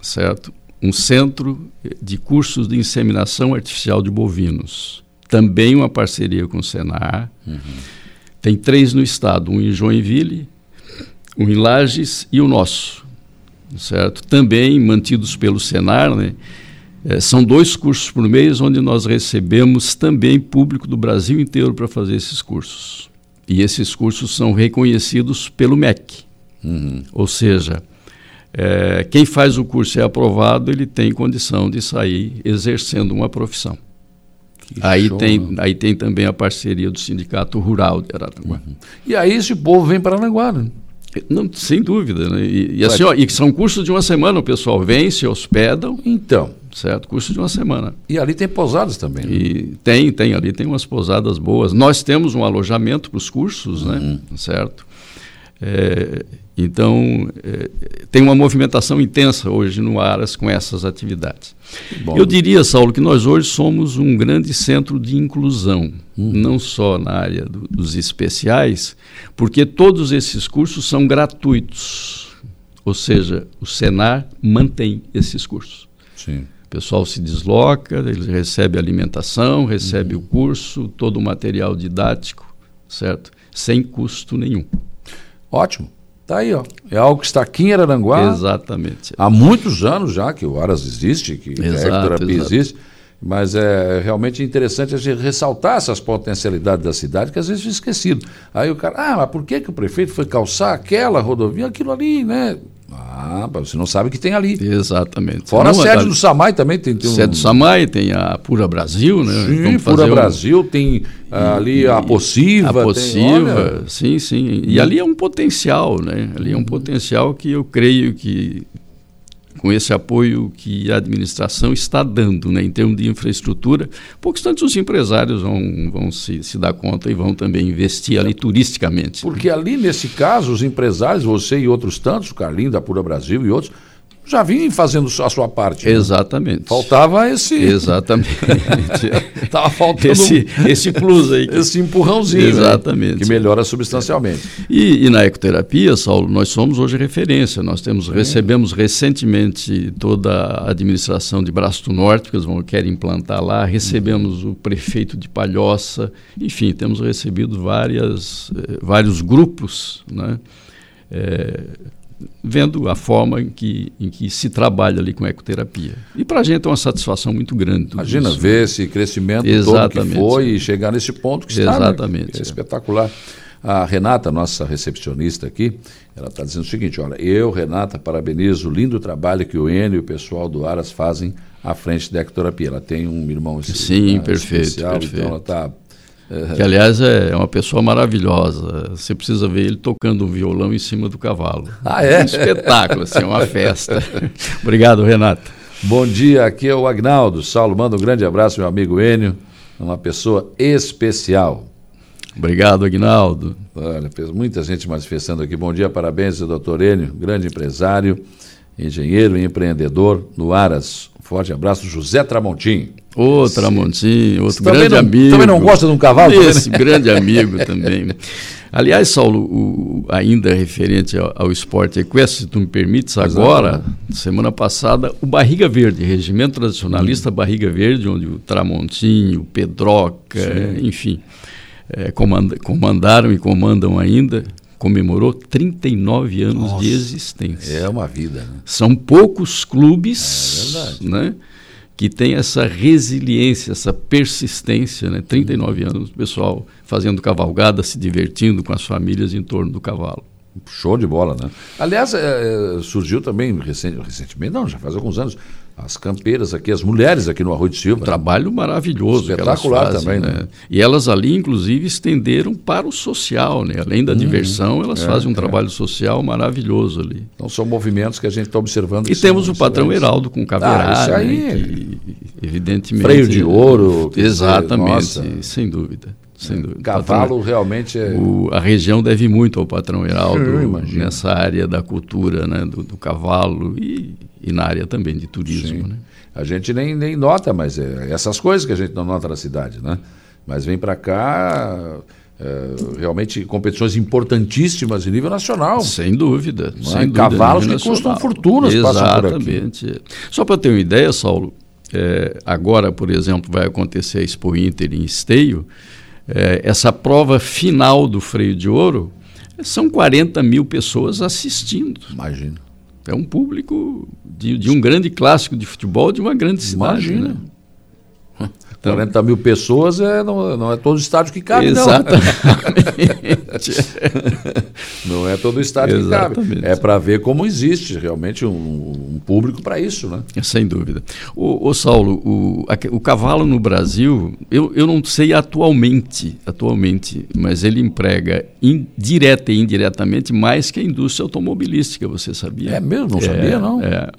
certo? Um centro de cursos de inseminação artificial de bovinos. Também uma parceria com o Senar. Tem três no estado, um em Joinville, um em Lages e o nosso, certo? Também mantidos pelo Senar, né? Eh, são dois cursos por mês onde nós recebemos também público do Brasil inteiro para fazer esses cursos. E esses cursos são reconhecidos pelo MEC. Ou seja, eh, quem faz o curso e é aprovado, ele tem condição de sair exercendo uma profissão. Que Aí show, tem, né? aí tem também a parceria do Sindicato Rural de Araranguá. E aí esse povo vem para Aranguá, né? Não, sem dúvida. Né? E, e assim, ó, e são cursos de uma semana, o pessoal vem, se hospedam, Então, certo? Curso de uma semana. e ali tem pousadas também. né? E tem, tem, ali tem umas pousadas boas. Nós temos um alojamento para os cursos, né? Certo? É, então, é, tem uma movimentação intensa hoje no Aras com essas atividades. Bom, Eu diria, Saulo, que nós hoje somos um grande centro de inclusão, não só na área do- dos especiais, porque todos esses cursos são gratuitos. Ou seja, o Senar mantém esses cursos. sim. O pessoal se desloca, ele recebe alimentação, recebe o curso, todo o material didático, certo? Sem custo nenhum. Ótimo. Tá aí, ó. É algo que está aqui em Araranguá Exatamente. há muitos anos já que o Aras existe, que a Exato, ecoterapia exato. existe. Mas é realmente interessante a gente ressaltar essas potencialidades da cidade que às vezes é esquecido. Aí o cara, ah, mas por que, que o prefeito foi calçar aquela rodovia, aquilo ali, né? Ah, você não sabe o que tem ali. Exatamente. Fora Não, a sede do Samai também tem, tem um. Sede do Samai, tem a Pura Brasil, né? Sim, Pura fazer um- Brasil, tem ah, ali a Possiva. A tem- possível, olha, sim, sim. E ali é um potencial, né? Ali é um potencial que eu creio que com esse apoio que a administração está dando, né, em termos de infraestrutura, pouco instantes os empresários vão, vão se, se dar conta e vão também investir ali turisticamente. Porque ali, nesse caso, os empresários, você e outros tantos, o Carlinho da Pura Brasil e outros, já vinham fazendo a sua parte. né? Exatamente. Faltava esse. Exatamente. Tava faltando esse, esse plus aí. que- esse empurrãozinho. né? Exatamente. Que melhora substancialmente. E, e na ecoterapia, Saulo, nós somos hoje referência. Nós temos, recebemos recentemente toda a administração de Braço do Norte, que eles vão, querem implantar lá. Recebemos o prefeito de Palhoça. Enfim, temos recebido várias, eh, vários grupos, né? Eh, vendo a forma em que, em que se trabalha ali com ecoterapia. E para a gente é uma satisfação muito grande. Imagina isso. ver esse crescimento todo que Exatamente. foi e chegar nesse ponto que está. né? Exatamente. É espetacular. A Renata, nossa recepcionista aqui, ela está dizendo o seguinte: olha, eu, Renata, parabenizo o lindo trabalho que o Enio e o pessoal do Aras fazem à frente da ecoterapia. Ela tem um irmão Sim, perfeito, especial, perfeito. então ela está. Que, aliás, é uma pessoa maravilhosa. Você precisa ver ele tocando um violão em cima do cavalo. Ah, é? Um espetáculo, assim, é uma festa. Obrigado, Renato. Bom dia, aqui é o Agnaldo. Saulo, manda um grande abraço, meu amigo Enio. Uma pessoa especial. Obrigado, Aguinaldo. Olha, muita gente manifestando aqui. Bom dia, parabéns ao doutor Enio, grande empresário. engenheiro e empreendedor no Aras. Forte abraço, José Tramontim. Ô, Tramontim, outro Também grande não- amigo. também não gosta de um cavalo, também, né? Esse grande amigo também. Aliás, Saulo, o- ainda referente ao, ao esporte equestre, se tu me permites, agora, semana passada, o Barriga Verde, Regimento Tradicionalista Barriga Verde, onde o Tramontim, o Pedroca, enfim, eh, comanda- comandaram e comandam ainda, comemorou 39 anos de existência. É uma vida, né? São poucos clubes né, que têm essa resiliência, essa persistência. Né? 39 anos, o pessoal fazendo cavalgada, se divertindo com as famílias em torno do cavalo. Show de bola, né? Aliás, é, é, surgiu também recen- recentemente, não, já faz alguns anos, as campeiras aqui, as mulheres aqui no Arroio de Silva. né? Trabalho maravilhoso. Espetacular fazem, também, né? né? E elas ali, inclusive, estenderam para o social. Né? Além da Uhum. diversão, elas É, fazem um trabalho social maravilhoso ali. Então são movimentos que a gente está observando. E temos o patrão. Heraldo com Ah, caverá, isso né, aí. que, evidentemente... Freio de ouro, dizer, Exatamente, nossa. sem dúvida. Sem dúvida. Cavalo realmente é. O- a região deve muito ao patrão Heraldo nessa área da cultura, né, do, do cavalo e, e na área também de turismo. Né? A gente nem, nem nota, mas é essas coisas que a gente não nota na cidade, né? Mas vem para cá é, realmente competições importantíssimas de nível nacional. Sem dúvida. É? Sem dúvida Cavalos que custam nacional. fortunas por aqui. Exatamente. Só para ter uma ideia, Saulo, é, agora, por exemplo, vai acontecer a Expo Inter em Esteio. É, essa prova final do freio de ouro são 40 mil pessoas assistindo. Imagina. É um público de, de um grande clássico de futebol de uma grande cidade. Imagina. Né? Então, 40 mil pessoas é, não, não é todo estádio que cabe, Exatamente. não. Não é todo estádio que cabe. Exatamente. É para ver como existe realmente um, um público para isso, né? Sem dúvida. O, Saulo, o, o cavalo no Brasil, eu, eu não sei atualmente, atualmente, mas ele emprega in- direta e indiretamente mais que a indústria automobilística, você sabia? É mesmo? Não sabia, não. É.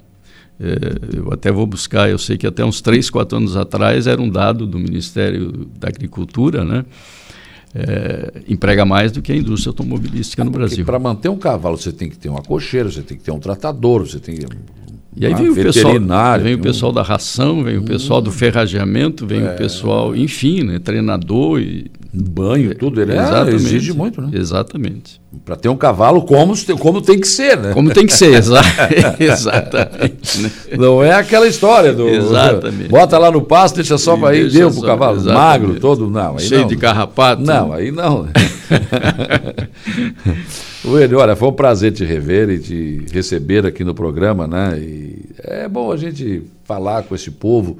É, eu até vou buscar, eu sei que até uns 3, 4 anos atrás era um dado do Ministério da Agricultura, né? É, emprega mais do que a indústria automobilística no Brasil. Para manter um cavalo, você tem que ter uma cocheira, você tem que ter um tratador, você tem que. E aí vem o pessoal, vem o pessoal da ração, vem o pessoal do ferrageamento, vem o pessoal, enfim, né, treinador e banho, tudo. Ele é, Exatamente. exige muito, né? Exatamente. Para ter um cavalo como, como tem que ser, né? Como tem que ser, exa exatamente. né? Não é aquela história do. Exatamente. Bota lá no pasto, deixa só para aí, deu pro só, cavalo. exatamente. Magro, todo. Não, Cheio não. de carrapato. Não, aí não. William, olha, foi um prazer te rever e te receber aqui no programa, né? E é bom a gente falar com esse povo,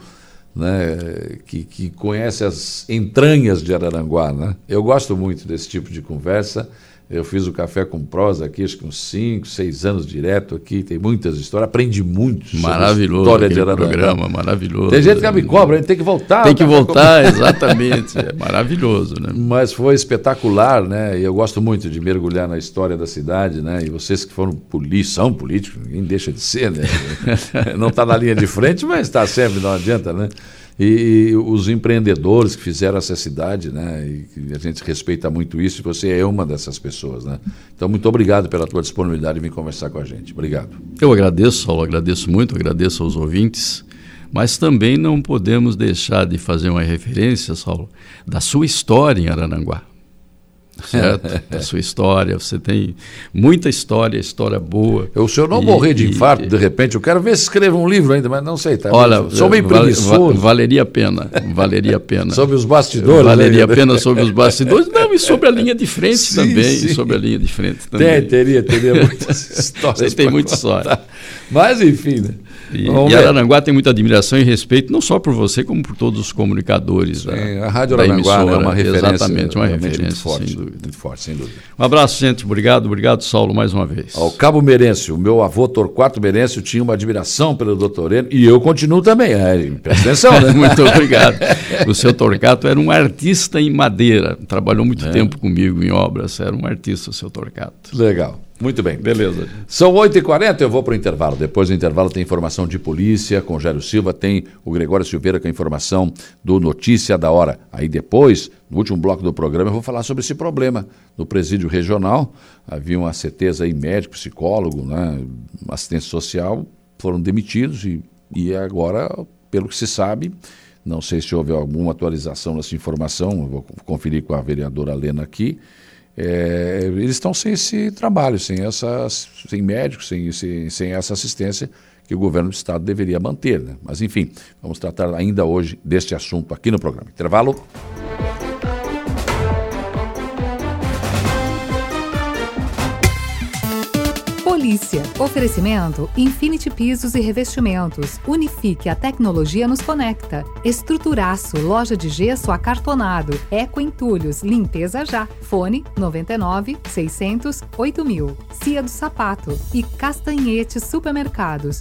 né? Que, que conhece as entranhas de Araranguá, né? Eu gosto muito desse tipo de conversa. Eu fiz o café com prosa aqui, acho que uns 5, 6 anos direto aqui, tem muitas histórias, aprendi muito Maravilhoso história de Araranguá. programa, maravilhoso. Tem gente que me cobra, tem que voltar. Tem que o café com- voltar, exatamente. É maravilhoso, né? mas foi espetacular, né? E eu gosto muito de mergulhar na história da cidade, né? E vocês que foram políticos, são políticos, ninguém deixa de ser, né? não está na linha de frente, mas está sempre, não adianta, né? E, e os empreendedores que fizeram essa cidade, né? E a gente respeita muito isso, e você é uma dessas pessoas, né? Então, muito obrigado pela tua disponibilidade de vir conversar com a gente. Obrigado. Eu agradeço, Saulo, agradeço muito, agradeço aos ouvintes, mas também não podemos deixar de fazer uma referência, Saulo, da sua história em Arananguá. Certo? Da sua história, você tem muita história, história boa. Eu, se eu não E- morrer de e- infarto, de repente, eu quero ver se escreva um livro ainda, mas não sei, tá? Olha, sou meio preguiçoso. va- valeria a pena, valeria a pena. Sobre os bastidores. Valeria né? a pena sobre os bastidores, não, e sobre a linha de frente Sim, também, sim. sobre a linha de frente também. Tem, teria, teria muitas histórias. Você tem muita história. Mas, enfim, né? E, Vamos e. Araranguá tem muita admiração e respeito, não só por você, como por todos os comunicadores. da- Sim, a Rádio da Araranguá né, é emissora. uma referência. Exatamente, uma realmente referência, muito forte, sem dúvida. Muito forte, sem dúvida. Um abraço, gente. Obrigado, obrigado, Saulo, mais uma vez. Ao Cabo Merencio, o meu avô Torquato Merencio tinha uma admiração pelo doutor Eno, e eu continuo também. É, presta atenção, né? Muito obrigado. O seu Torcato era um artista em madeira, trabalhou muito É. tempo comigo em obras, era um artista, o seu Torcato. Legal. Muito bem. Beleza. São 8h40, eu vou para o intervalo. Depois do intervalo tem informação de polícia com Jairo Silva, tem o Gregório Silveira com a informação do Notícia da Hora. Aí depois, no último bloco do programa, eu vou falar sobre esse problema no presídio regional. Havia uma CTs aí, médico, psicólogo, né, assistência social, foram demitidos e, e agora, pelo que se sabe, não sei se houve alguma atualização nessa informação, vou conferir com a vereadora Lena aqui, é, eles estão sem esse trabalho, sem, essa, sem médicos, sem, sem, sem essa assistência que o governo do estado deveria manter. Né? Mas, enfim, vamos tratar ainda hoje deste assunto aqui no programa. Intervalo. Polícia. Oferecimento Infinity Pisos e Revestimentos. Unifique a tecnologia nos conecta. Estruturaço, loja de gesso acartonado. Eco Entulhos, limpeza já. Fone 99 600 8000. Cia do Sapato e Castanhete Supermercados.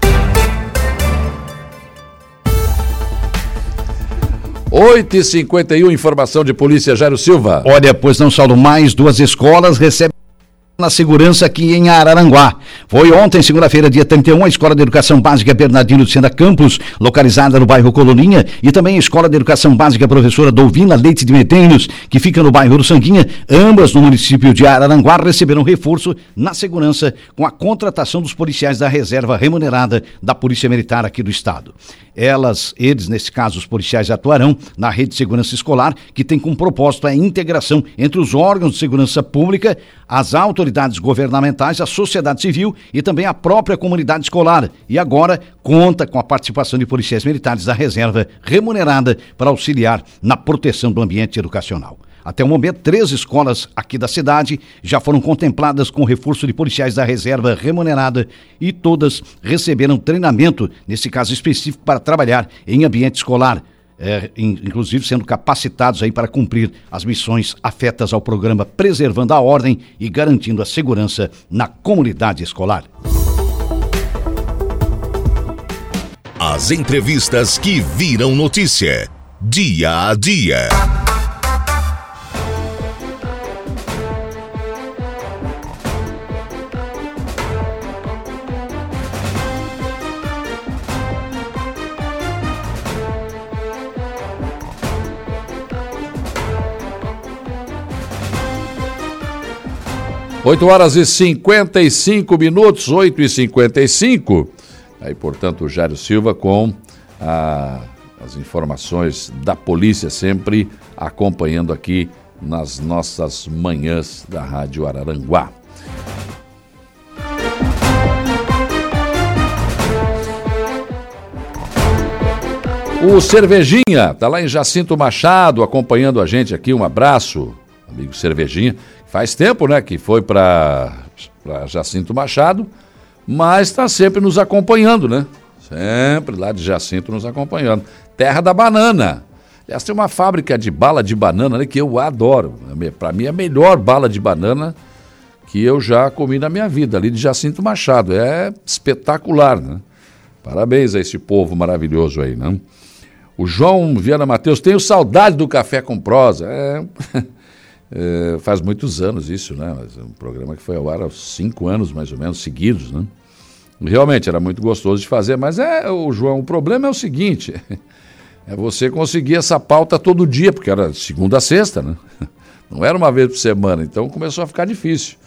8h51, informação de polícia, Jairo Silva. Olha, pois não, Saulo, mais duas escolas recebem na segurança aqui em Araranguá. Foi ontem, segunda-feira, dia 31, a Escola de Educação Básica Bernardino de Senda Campos, localizada no bairro Coloninha, e também a Escola de Educação Básica Professora Dolvina Leite de Medeiros, que fica no bairro do Sanguinha, ambas no município de Araranguá, receberam reforço na segurança com a contratação dos policiais da reserva remunerada da Polícia Militar aqui do Estado. Elas, eles, nesse caso, os policiais atuarão na rede de segurança escolar, que tem como propósito a integração entre os órgãos de segurança pública, as autoridades governamentais, a sociedade civil e também a própria comunidade escolar. E agora conta com a participação de policiais militares da reserva remunerada para auxiliar na proteção do ambiente educacional. Até o momento, três escolas aqui da cidade já foram contempladas com reforço de policiais da reserva remunerada e todas receberam treinamento, nesse caso específico, para trabalhar em ambiente escolar. É, inclusive sendo capacitados aí para cumprir as missões afetas ao programa Preservando a Ordem e garantindo a segurança na comunidade escolar. As entrevistas que viram notícia, dia a dia. Oito horas e 55 minutos, 8 e 55 Aí, portanto, o Jário Silva com a, as informações da polícia, sempre acompanhando aqui nas nossas manhãs da Rádio Araranguá. O Cervejinha está lá em Jacinto Machado acompanhando a gente aqui. Um abraço, amigo Cervejinha. Faz tempo, né, que foi para Jacinto Machado, mas está sempre nos acompanhando, né? Sempre lá de Jacinto nos acompanhando. Terra da banana. Aliás, tem uma fábrica de bala de banana né, que eu adoro. Para mim é a melhor bala de banana que eu já comi na minha vida, ali de Jacinto Machado. É espetacular, né? Parabéns a esse povo maravilhoso aí, né? O João Viana Matheus, tenho saudade do café com prosa. É... É, faz muitos anos isso, né? Mas é um programa que foi ao ar há cinco anos, mais ou menos, seguidos, né? Realmente era muito gostoso de fazer, mas é, o João, o problema é o seguinte: é você conseguir essa pauta todo dia, porque era segunda a sexta, né? Não era uma vez por semana, então começou a ficar difícil.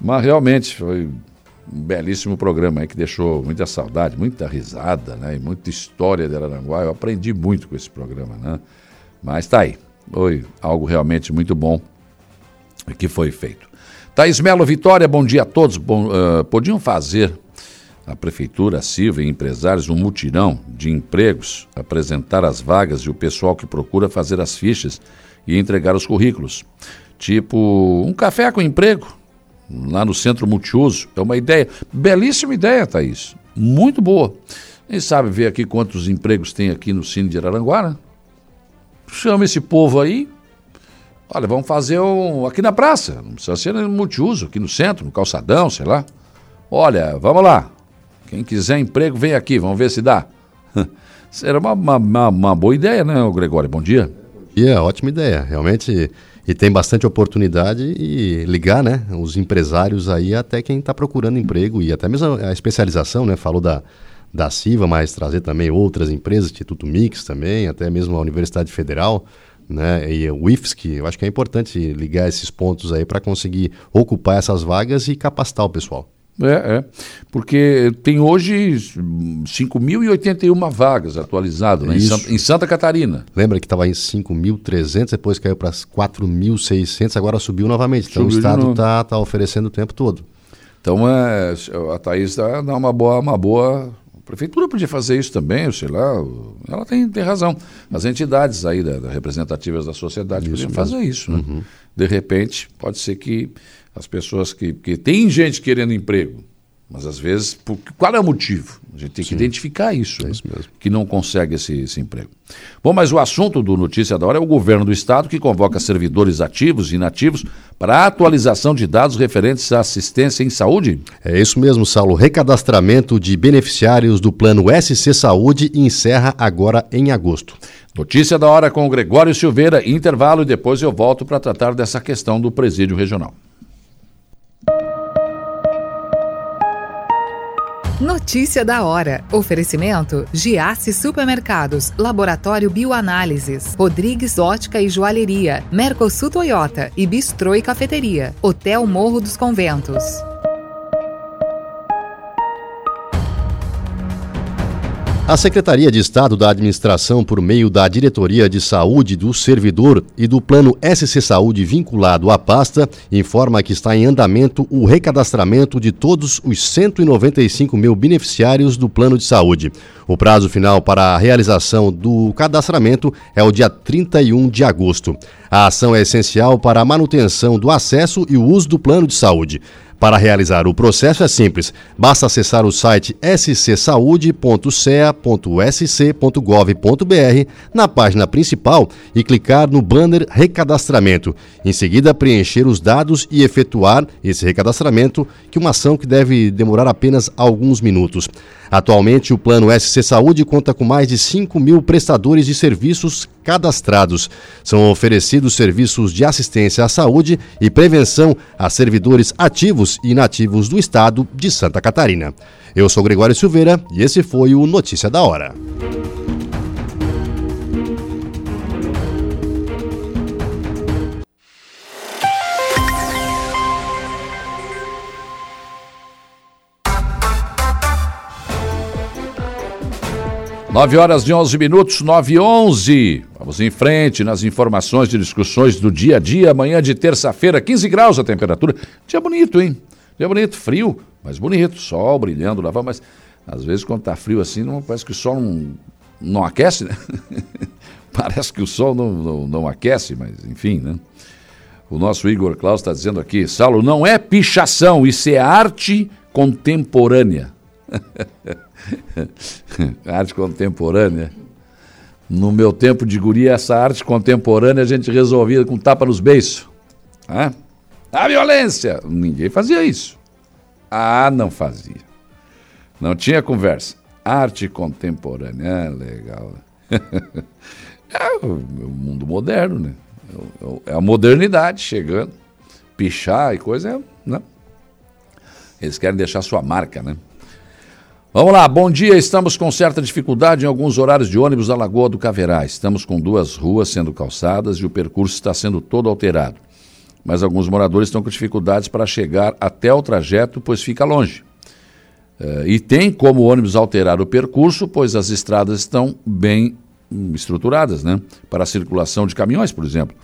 Mas realmente foi um belíssimo programa aí que deixou muita saudade, muita risada, né? E muita história de Araranguá. Eu aprendi muito com esse programa, né? Mas tá aí. Foi algo realmente muito bom que foi feito. Thaís Melo Vitória, bom dia a todos. Bom, uh, podiam fazer a Prefeitura, a Silva e empresários um mutirão de empregos, apresentar as vagas e o pessoal que procura fazer as fichas e entregar os currículos. Tipo, um café com emprego, lá no Centro Multiuso. É uma ideia, belíssima ideia, Thaís. Muito boa. Quem sabe ver aqui quantos empregos tem aqui no Cine de Araranguá, Chama esse povo aí, Olha, vamos fazer um aqui na praça, não precisa ser multiuso, aqui no centro, no calçadão, sei lá. Olha, vamos lá. Quem quiser emprego, vem aqui, vamos ver se dá. Será uma, uma, uma, boa ideia, né, Gregório? Bom dia. Bom dia, ótima ideia. Realmente, E tem bastante oportunidade e ligar, né, os empresários aí até quem está procurando emprego e até mesmo a especialização, né, falou da, da CIVA, mas trazer também outras empresas, Instituto Mix também, até mesmo a Universidade Federal, né, e o IFSC, eu acho que é importante ligar esses pontos aí para conseguir ocupar essas vagas e capacitar o pessoal. É, é. Porque tem hoje 5.081 vagas atualizadas né, em, Santa, em, Santa, Catarina. Lembra que estava em 5.300, depois caiu para 4.600, agora subiu novamente. Então subiu o Estado está tá oferecendo o tempo todo. Então é, a Thaís dá, dá uma boa, uma boa prefeitura podia fazer isso também, sei lá, ela tem, tem razão. As entidades aí da, da representativas da sociedade isso podiam fazer isso. Né? Uhum. De repente, pode ser que as pessoas que. Porque tem gente querendo emprego, mas às vezes, por, qual é o motivo? A gente tem que Sim. identificar isso, é né? isso que não consegue esse, esse, emprego. Bom, mas o assunto do Notícia da Hora é o governo do Estado que convoca servidores ativos e inativos para atualização de dados referentes à assistência em saúde? É isso mesmo, Saulo. Recadastramento de beneficiários do plano SC Saúde encerra agora em agosto. Notícia da Hora com o Gregório Silveira, intervalo e depois eu volto para tratar dessa questão do presídio regional. Notícia da hora. Oferecimento: Giasse Supermercados, Laboratório Bioanálises, Rodrigues Ótica e Joalheria, Mercosul Toyota e Bistrô e Cafeteria, Hotel Morro dos Conventos. A Secretaria de Estado da Administração, por meio da Diretoria de Saúde do Servidor e do Plano SC Saúde vinculado à pasta, informa que está em andamento o recadastramento de todos os 195 mil beneficiários do Plano de Saúde. O prazo final para a realização do cadastramento é o dia 31 de agosto. A ação é essencial para a manutenção do acesso e o uso do plano de saúde. Para realizar o processo é simples, basta acessar o site scsaude.ca.sc.gov.br na página principal e clicar no banner Recadastramento. Em seguida, preencher os dados e efetuar esse recadastramento, que é uma ação que deve demorar apenas alguns minutos. Atualmente, o Plano SC Saúde conta com mais de 5 mil prestadores de serviços cadastrados. São oferecidos serviços de assistência à saúde e prevenção a servidores ativos e inativos do Estado de Santa Catarina. Eu sou Gregório Silveira e esse foi o Notícia da Hora. Nove horas de onze minutos, nove e onze. Vamos em frente nas informações e discussões do dia a dia. Amanhã de terça-feira, 15 graus a temperatura. Dia bonito, hein? Dia bonito, frio, mas bonito. Sol brilhando lá, mas às vezes quando tá frio assim, não, parece que o sol não, não aquece, né? parece que o sol não, não, não aquece, mas enfim, né? O nosso Igor Klaus está dizendo aqui, Saulo, não é pichação, isso é arte contemporânea. arte contemporânea. No meu tempo de guria, essa arte contemporânea a gente resolvia com tapa nos beiços. Ah, a violência! Ninguém fazia isso. Ah, não fazia. Não tinha conversa. Arte contemporânea, ah, legal. é o, o mundo moderno, né? É, é a modernidade chegando. Pichar e coisa, é. Né? Eles querem deixar sua marca, né? Vamos lá, bom dia. Estamos com certa dificuldade em alguns horários de ônibus da Lagoa do Caverá. Estamos com duas ruas sendo calçadas e o percurso está sendo todo alterado. Mas alguns moradores estão com dificuldades para chegar até o trajeto, pois fica longe. Uh, e tem como o ônibus alterar o percurso, pois as estradas estão bem hum, estruturadas, né? Para a circulação de caminhões, por exemplo.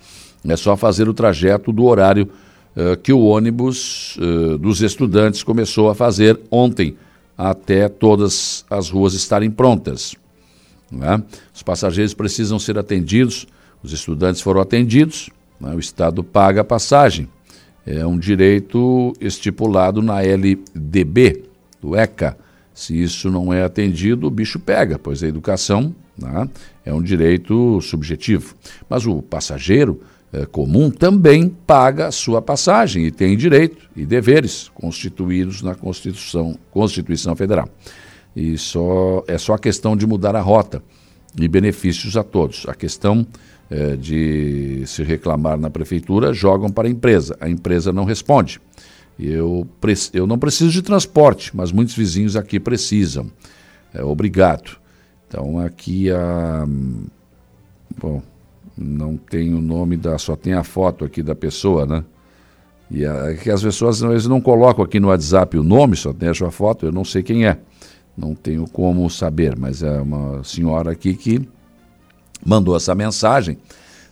É só fazer o trajeto do horário uh, que o ônibus uh, dos estudantes começou a fazer ontem até todas as ruas estarem prontas. Né? Os passageiros precisam ser atendidos, os estudantes foram atendidos, né? o Estado paga a passagem. É um direito estipulado na LDB, do ECA. Se isso não é atendido, o bicho pega, pois a educação né? é um direito subjetivo. Mas o passageiro é, comum também paga a sua passagem e tem direito e deveres constituídos na Constituição, Constituição Federal. E só, é só questão de mudar a rota. e benefícios a todos. A questão é, de se reclamar na prefeitura, jogam para a empresa. A empresa não responde. Eu, eu não preciso de transporte, mas muitos vizinhos aqui precisam. É, obrigado. Então aqui a. Bom, não tem o nome da. Só tem a foto aqui da pessoa, né? E a, é que as pessoas às vezes não colocam aqui no WhatsApp o nome, só tem a foto, eu não sei quem é. Não tenho como saber, mas é uma senhora aqui que mandou essa mensagem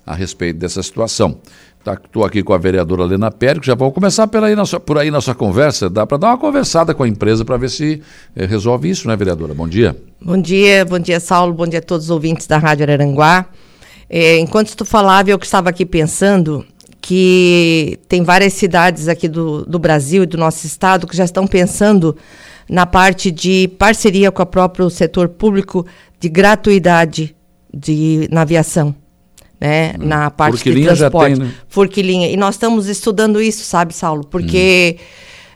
a respeito dessa situação. Estou tá, aqui com a vereadora Helena Pérez, já vou começar por aí, na sua, por aí na sua conversa. Dá para dar uma conversada com a empresa para ver se eh, resolve isso, né, vereadora? Bom dia. Bom dia, bom dia, Saulo, bom dia a todos os ouvintes da Rádio Araranguá. É, enquanto tu falava, eu que estava aqui pensando que tem várias cidades aqui do, do Brasil e do nosso estado que já estão pensando na parte de parceria com o próprio setor público de gratuidade de, na aviação. Né, hum. na parte Forquilinha de transporte. Já tem, né? Forquilinha. E nós estamos estudando isso, sabe, Saulo? Porque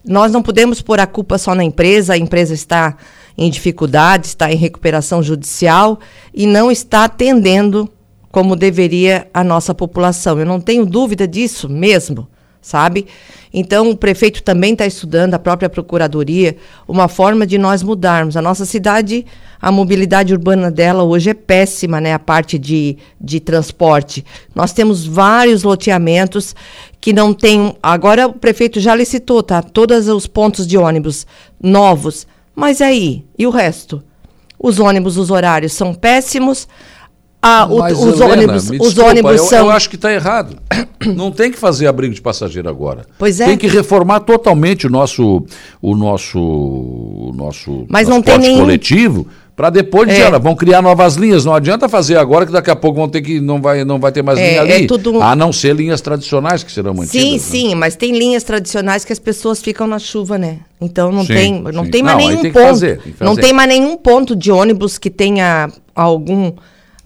hum. nós não podemos pôr a culpa só na empresa, a empresa está em dificuldade, está em recuperação judicial e não está atendendo como deveria a nossa população. Eu não tenho dúvida disso mesmo, sabe? Então, o prefeito também está estudando, a própria procuradoria, uma forma de nós mudarmos. A nossa cidade, a mobilidade urbana dela hoje é péssima, né? A parte de, de transporte. Nós temos vários loteamentos que não tem. Agora o prefeito já licitou, tá? Todos os pontos de ônibus novos. Mas aí, e o resto? Os ônibus, os horários são péssimos. Ah, o, Mas, os Helena, ônibus, os desculpa, ônibus eu, são. Eu acho que está errado. Não tem que fazer abrigo de passageiro agora. Pois é. Tem que reformar totalmente o nosso, o nosso, o nosso Mas não tem nenhum... coletivo para depois é. dizer, vão criar novas linhas. Não adianta fazer agora que daqui a pouco vão ter que não vai, não vai ter mais é, linha ali. É tudo... A não ser linhas tradicionais que serão mantidas. Sim, né? sim, mas tem linhas tradicionais que as pessoas ficam na chuva, né? Então não sim, tem, não sim. tem mais não, nenhum ponto. Fazer, tem fazer. Não tem mais nenhum ponto de ônibus que tenha algum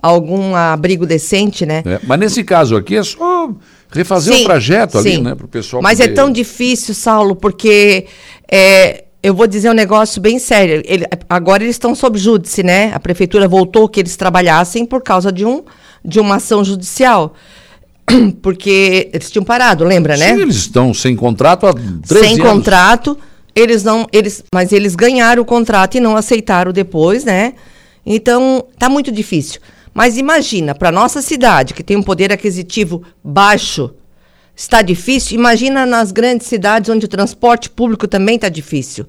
algum abrigo decente, né? É, mas nesse caso aqui é só refazer sim, o trajeto ali, sim. né, para o pessoal. Mas é poder... é tão difícil, Saulo, porque é, eu vou dizer um negócio bem sério. Ele, agora eles estão sob júdice, né? A prefeitura voltou que eles trabalhassem por causa de um de uma ação judicial. Porque eles tinham parado, lembra, né? Sim, eles estão sem contrato há 13 Sem anos. contrato, eles não, eles, mas eles ganharam o contrato e não aceitaram depois, né? Então, tá muito difícil. Mas imagina, para nossa cidade, que tem um poder aquisitivo baixo, está difícil. Imagina nas grandes cidades onde o transporte público também está difícil.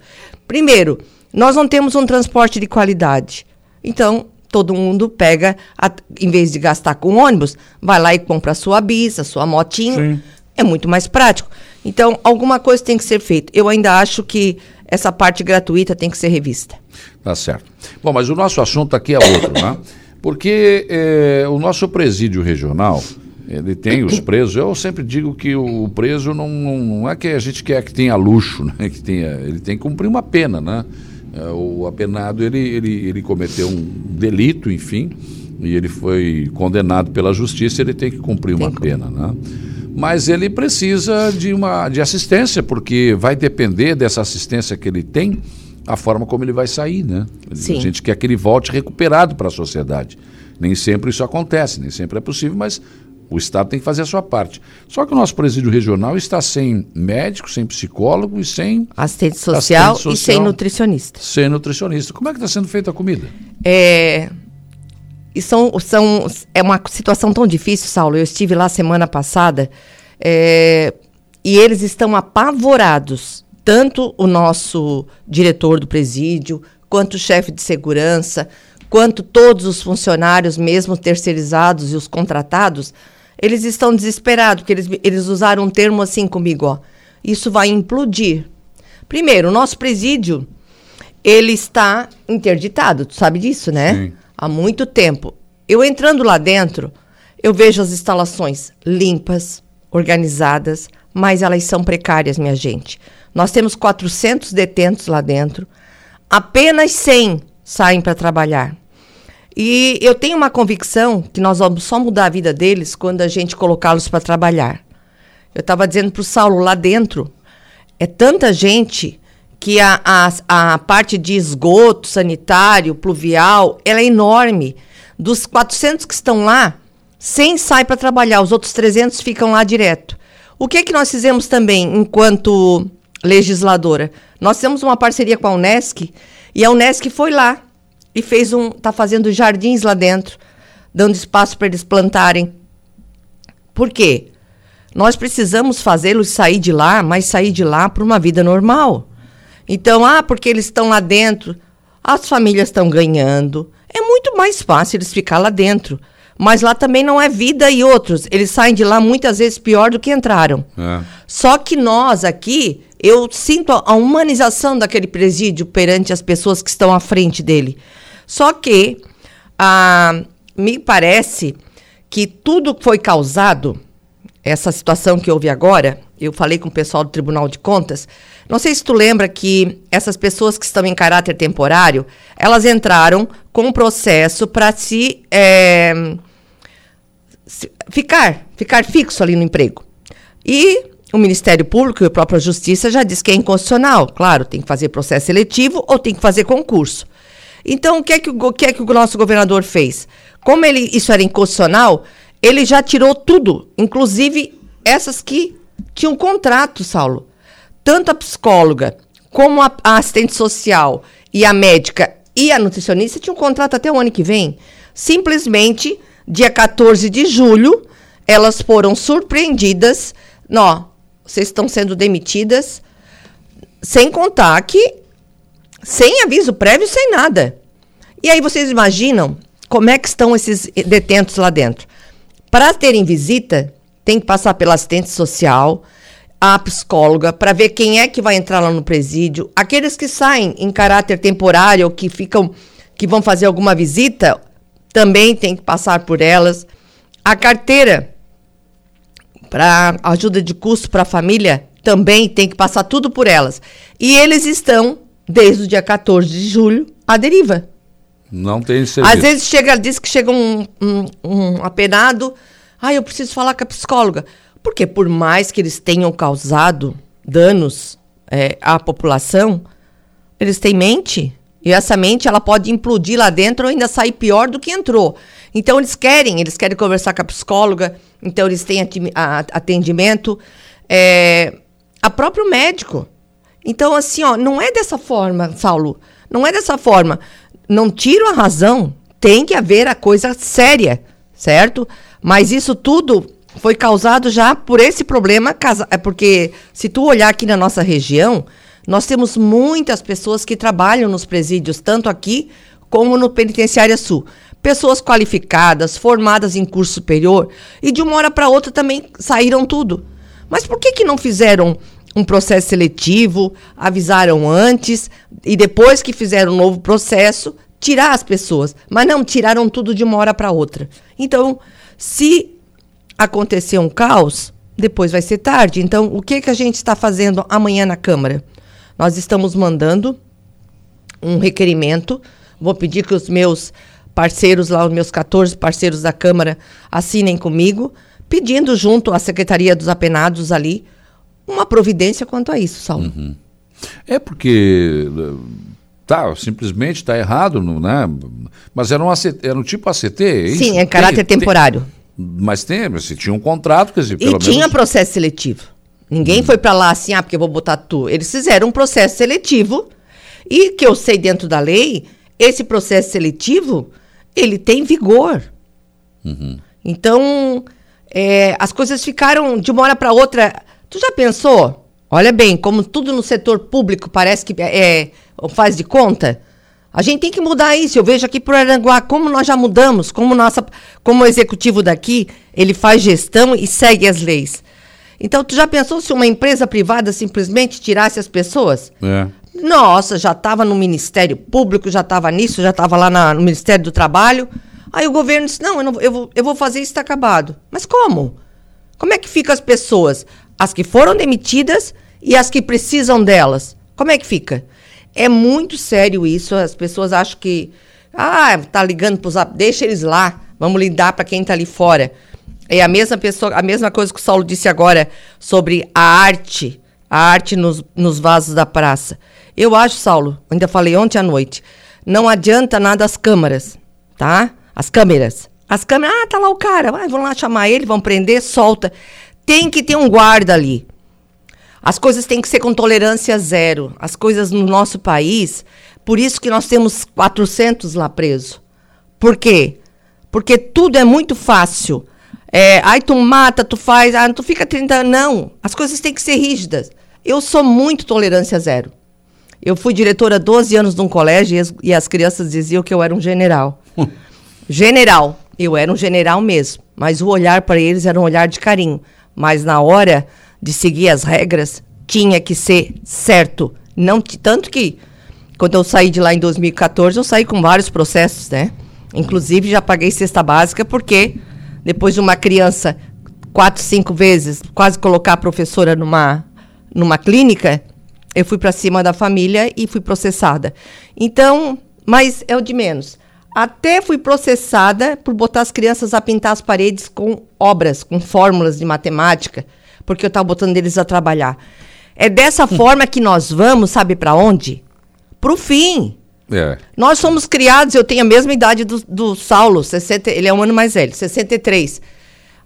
Primeiro, nós não temos um transporte de qualidade. Então, todo mundo pega, a, em vez de gastar com ônibus, vai lá e compra a sua bis, a sua motinha. Sim. É muito mais prático. Então, alguma coisa tem que ser feita. Eu ainda acho que essa parte gratuita tem que ser revista. Tá certo. Bom, mas o nosso assunto aqui é outro, né? Porque é, o nosso presídio regional, ele tem os presos. Eu sempre digo que o preso não, não é que a gente quer que tenha luxo, né? que tenha, ele tem que cumprir uma pena, né? É, o apenado ele, ele, ele cometeu um delito, enfim, e ele foi condenado pela justiça. Ele tem que cumprir uma pena, né? Mas ele precisa de uma de assistência, porque vai depender dessa assistência que ele tem a forma como ele vai sair, né? Sim. A gente quer que ele volte recuperado para a sociedade. Nem sempre isso acontece, nem sempre é possível, mas o Estado tem que fazer a sua parte. Só que o nosso presídio regional está sem médico, sem psicólogo e sem assistente social, assistente social e sem nutricionista. Sem nutricionista. Como é que está sendo feita a comida? É, e são, são, é uma situação tão difícil, Saulo. Eu estive lá semana passada é, e eles estão apavorados tanto o nosso diretor do presídio, quanto o chefe de segurança, quanto todos os funcionários, mesmo terceirizados e os contratados, eles estão desesperados, porque eles, eles usaram um termo assim comigo, ó. Isso vai implodir. Primeiro, o nosso presídio, ele está interditado, tu sabe disso, né? Sim. Há muito tempo. Eu entrando lá dentro, eu vejo as instalações limpas, organizadas, mas elas são precárias, minha gente. Nós temos 400 detentos lá dentro, apenas 100 saem para trabalhar. E eu tenho uma convicção que nós vamos só mudar a vida deles quando a gente colocá-los para trabalhar. Eu estava dizendo para o Saulo, lá dentro, é tanta gente que a, a, a parte de esgoto sanitário, pluvial, ela é enorme. Dos 400 que estão lá, 100 saem para trabalhar, os outros 300 ficam lá direto. O que, que nós fizemos também enquanto legisladora? Nós temos uma parceria com a Unesc e a Unesc foi lá e fez um, está fazendo jardins lá dentro, dando espaço para eles plantarem. Por quê? Nós precisamos fazê-los sair de lá, mas sair de lá para uma vida normal. Então, ah, porque eles estão lá dentro, as famílias estão ganhando. É muito mais fácil eles ficar lá dentro. Mas lá também não é vida e outros. Eles saem de lá muitas vezes pior do que entraram. É. Só que nós aqui, eu sinto a humanização daquele presídio perante as pessoas que estão à frente dele. Só que ah, me parece que tudo foi causado, essa situação que houve agora, eu falei com o pessoal do Tribunal de Contas, não sei se tu lembra que essas pessoas que estão em caráter temporário, elas entraram com um processo para se, é, se, ficar, ficar fixo ali no emprego. E o Ministério Público e a própria Justiça já diz que é inconstitucional. Claro, tem que fazer processo seletivo ou tem que fazer concurso. Então, o que é que o, que é que o nosso governador fez? Como ele, isso era inconstitucional, ele já tirou tudo, inclusive essas que tinham contrato, Saulo tanto a psicóloga como a, a assistente social e a médica e a nutricionista tinham contrato até o ano que vem. Simplesmente, dia 14 de julho, elas foram surpreendidas. Nó, vocês estão sendo demitidas, sem contar que sem aviso prévio, sem nada. E aí vocês imaginam como é que estão esses detentos lá dentro? Para terem visita, tem que passar pela assistente social, a psicóloga para ver quem é que vai entrar lá no presídio. Aqueles que saem em caráter temporário ou que ficam que vão fazer alguma visita também tem que passar por elas. A carteira para ajuda de custo para a família também tem que passar tudo por elas. E eles estão desde o dia 14 de julho à deriva. Não tem serviço. Às vezes chega, diz que chega um, um, um apenado, ah, eu preciso falar com a psicóloga. Porque por mais que eles tenham causado danos é, à população, eles têm mente. E essa mente ela pode implodir lá dentro ou ainda sair pior do que entrou. Então eles querem, eles querem conversar com a psicóloga, então eles têm atendimento. É, a próprio médico. Então, assim, ó, não é dessa forma, Saulo. Não é dessa forma. Não tiro a razão. Tem que haver a coisa séria, certo? Mas isso tudo foi causado já por esse problema, é porque se tu olhar aqui na nossa região, nós temos muitas pessoas que trabalham nos presídios, tanto aqui como no Penitenciária Sul. Pessoas qualificadas, formadas em curso superior, e de uma hora para outra também saíram tudo. Mas por que, que não fizeram um processo seletivo, avisaram antes, e depois que fizeram um novo processo, tirar as pessoas? Mas não, tiraram tudo de uma hora para outra. Então, se acontecer um caos, depois vai ser tarde. Então, o que, que a gente está fazendo amanhã na Câmara? Nós estamos mandando um requerimento. Vou pedir que os meus parceiros lá, os meus 14 parceiros da Câmara, assinem comigo, pedindo junto à Secretaria dos Apenados ali uma providência quanto a isso, Saulo. Uhum. É porque tá, simplesmente está errado, né? Mas era um, ACT, era um tipo ACT, é Sim, é caráter tem, temporário. Tem, mas tem, você tinha um contrato, quer dizer, e pelo tinha menos... processo seletivo. Ninguém foi para lá assim, ah, porque eu vou botar tu. Eles fizeram um processo seletivo e que eu sei dentro da lei, esse processo seletivo, ele tem vigor. Uhum. Então, é, as coisas ficaram de uma hora para outra. Tu já pensou? Olha bem, como tudo no setor público parece que é, é faz de conta. A gente tem que mudar isso. Eu vejo aqui por Aranguá como nós já mudamos, como nossa, como o executivo daqui, ele faz gestão e segue as leis. Então, tu já pensou se uma empresa privada simplesmente tirasse as pessoas? É. Nossa, já estava no Ministério Público, já estava nisso, já estava lá na, no Ministério do Trabalho. Aí o governo disse: não, eu, não, eu, vou, eu vou fazer isso está acabado. Mas como? Como é que ficam as pessoas? As que foram demitidas e as que precisam delas. Como é que fica? É muito sério isso. As pessoas acham que. Ah, tá ligando pro zap. Deixa eles lá. Vamos lidar para quem tá ali fora. É a mesma pessoa, a mesma coisa que o Saulo disse agora sobre a arte. A arte nos, nos vasos da praça. Eu acho, Saulo, ainda falei ontem à noite, não adianta nada as câmaras, tá? as câmeras. As câmeras, ah, tá lá o cara, vai, vão lá chamar ele, vão prender, solta. Tem que ter um guarda ali. As coisas têm que ser com tolerância zero. As coisas no nosso país, por isso que nós temos 400 lá presos. Por quê? Porque tudo é muito fácil. É, aí tu mata, tu faz, ah, tu fica 30 Não, as coisas têm que ser rígidas. Eu sou muito tolerância zero. Eu fui diretora 12 anos num colégio e as, e as crianças diziam que eu era um general. general. Eu era um general mesmo. Mas o olhar para eles era um olhar de carinho. Mas na hora de seguir as regras, tinha que ser certo. Não Tanto que, quando eu saí de lá em 2014, eu saí com vários processos, né? Inclusive, já paguei cesta básica, porque depois de uma criança quatro, cinco vezes, quase colocar a professora numa, numa clínica, eu fui para cima da família e fui processada. Então, mas é o de menos. Até fui processada por botar as crianças a pintar as paredes com obras, com fórmulas de matemática, porque eu estava botando eles a trabalhar. É dessa forma que nós vamos, sabe para onde? Para o fim. É. Nós somos criados, eu tenho a mesma idade do, do Saulo, 60, ele é um ano mais velho, 63.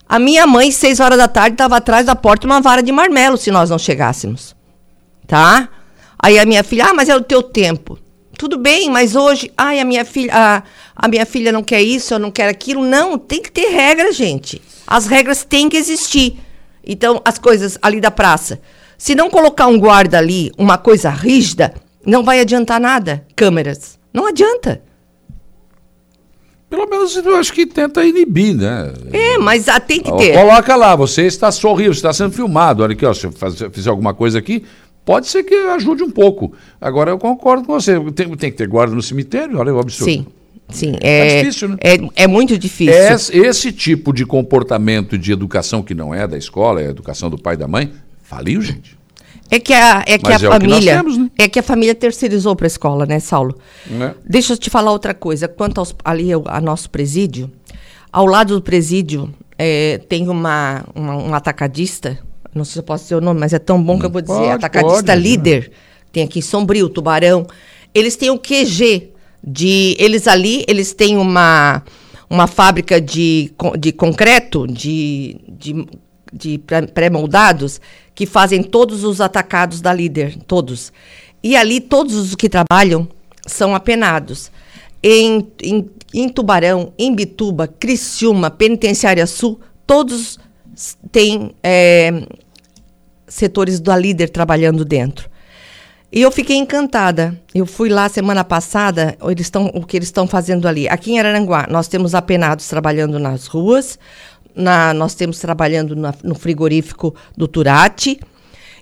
A minha mãe, seis horas da tarde, estava atrás da porta uma vara de marmelo se nós não chegássemos. Tá? Aí a minha filha, ah, mas é o teu tempo. Tudo bem, mas hoje, ai, a minha filha, a, a minha filha não quer isso, eu não quero aquilo. Não, tem que ter regra, gente. As regras têm que existir. Então, as coisas ali da praça. Se não colocar um guarda ali, uma coisa rígida, não vai adiantar nada, câmeras. Não adianta. Pelo menos eu acho que tenta inibir, né? É, mas ah, tem que ter. Coloca lá, você está sorrindo, está sendo filmado. Olha aqui, ó, se eu fizer alguma coisa aqui, pode ser que ajude um pouco. Agora eu concordo com você. Tem, tem que ter guarda no cemitério, olha o absurdo. Sim. Sim, é, é difícil, né? É, é muito difícil. Esse, esse tipo de comportamento de educação que não é da escola, é a educação do pai e da mãe, faliu, gente. É que a, é que a é família. Que temos, né? É que a família terceirizou para a escola, né, Saulo? É. Deixa eu te falar outra coisa. Quanto aos, ali a nosso presídio, ao lado do presídio é, tem uma, uma, um atacadista. Não sei se eu posso dizer o nome, mas é tão bom que eu vou dizer. Pode, atacadista pode, líder. Né? Tem aqui Sombrio, Tubarão. Eles têm o QG de. Eles ali, eles têm uma, uma fábrica de, de concreto, de, de, de pré-moldados que fazem todos os atacados da líder, todos. E ali todos os que trabalham são apenados. Em, em, em Tubarão, em Bituba, Criciúma, Penitenciária Sul, todos têm é, setores da líder trabalhando dentro. E eu fiquei encantada. Eu fui lá semana passada, eles estão, o que eles estão fazendo ali. Aqui em Araranguá, nós temos apenados trabalhando nas ruas, na, nós temos trabalhando na, no frigorífico do Turati.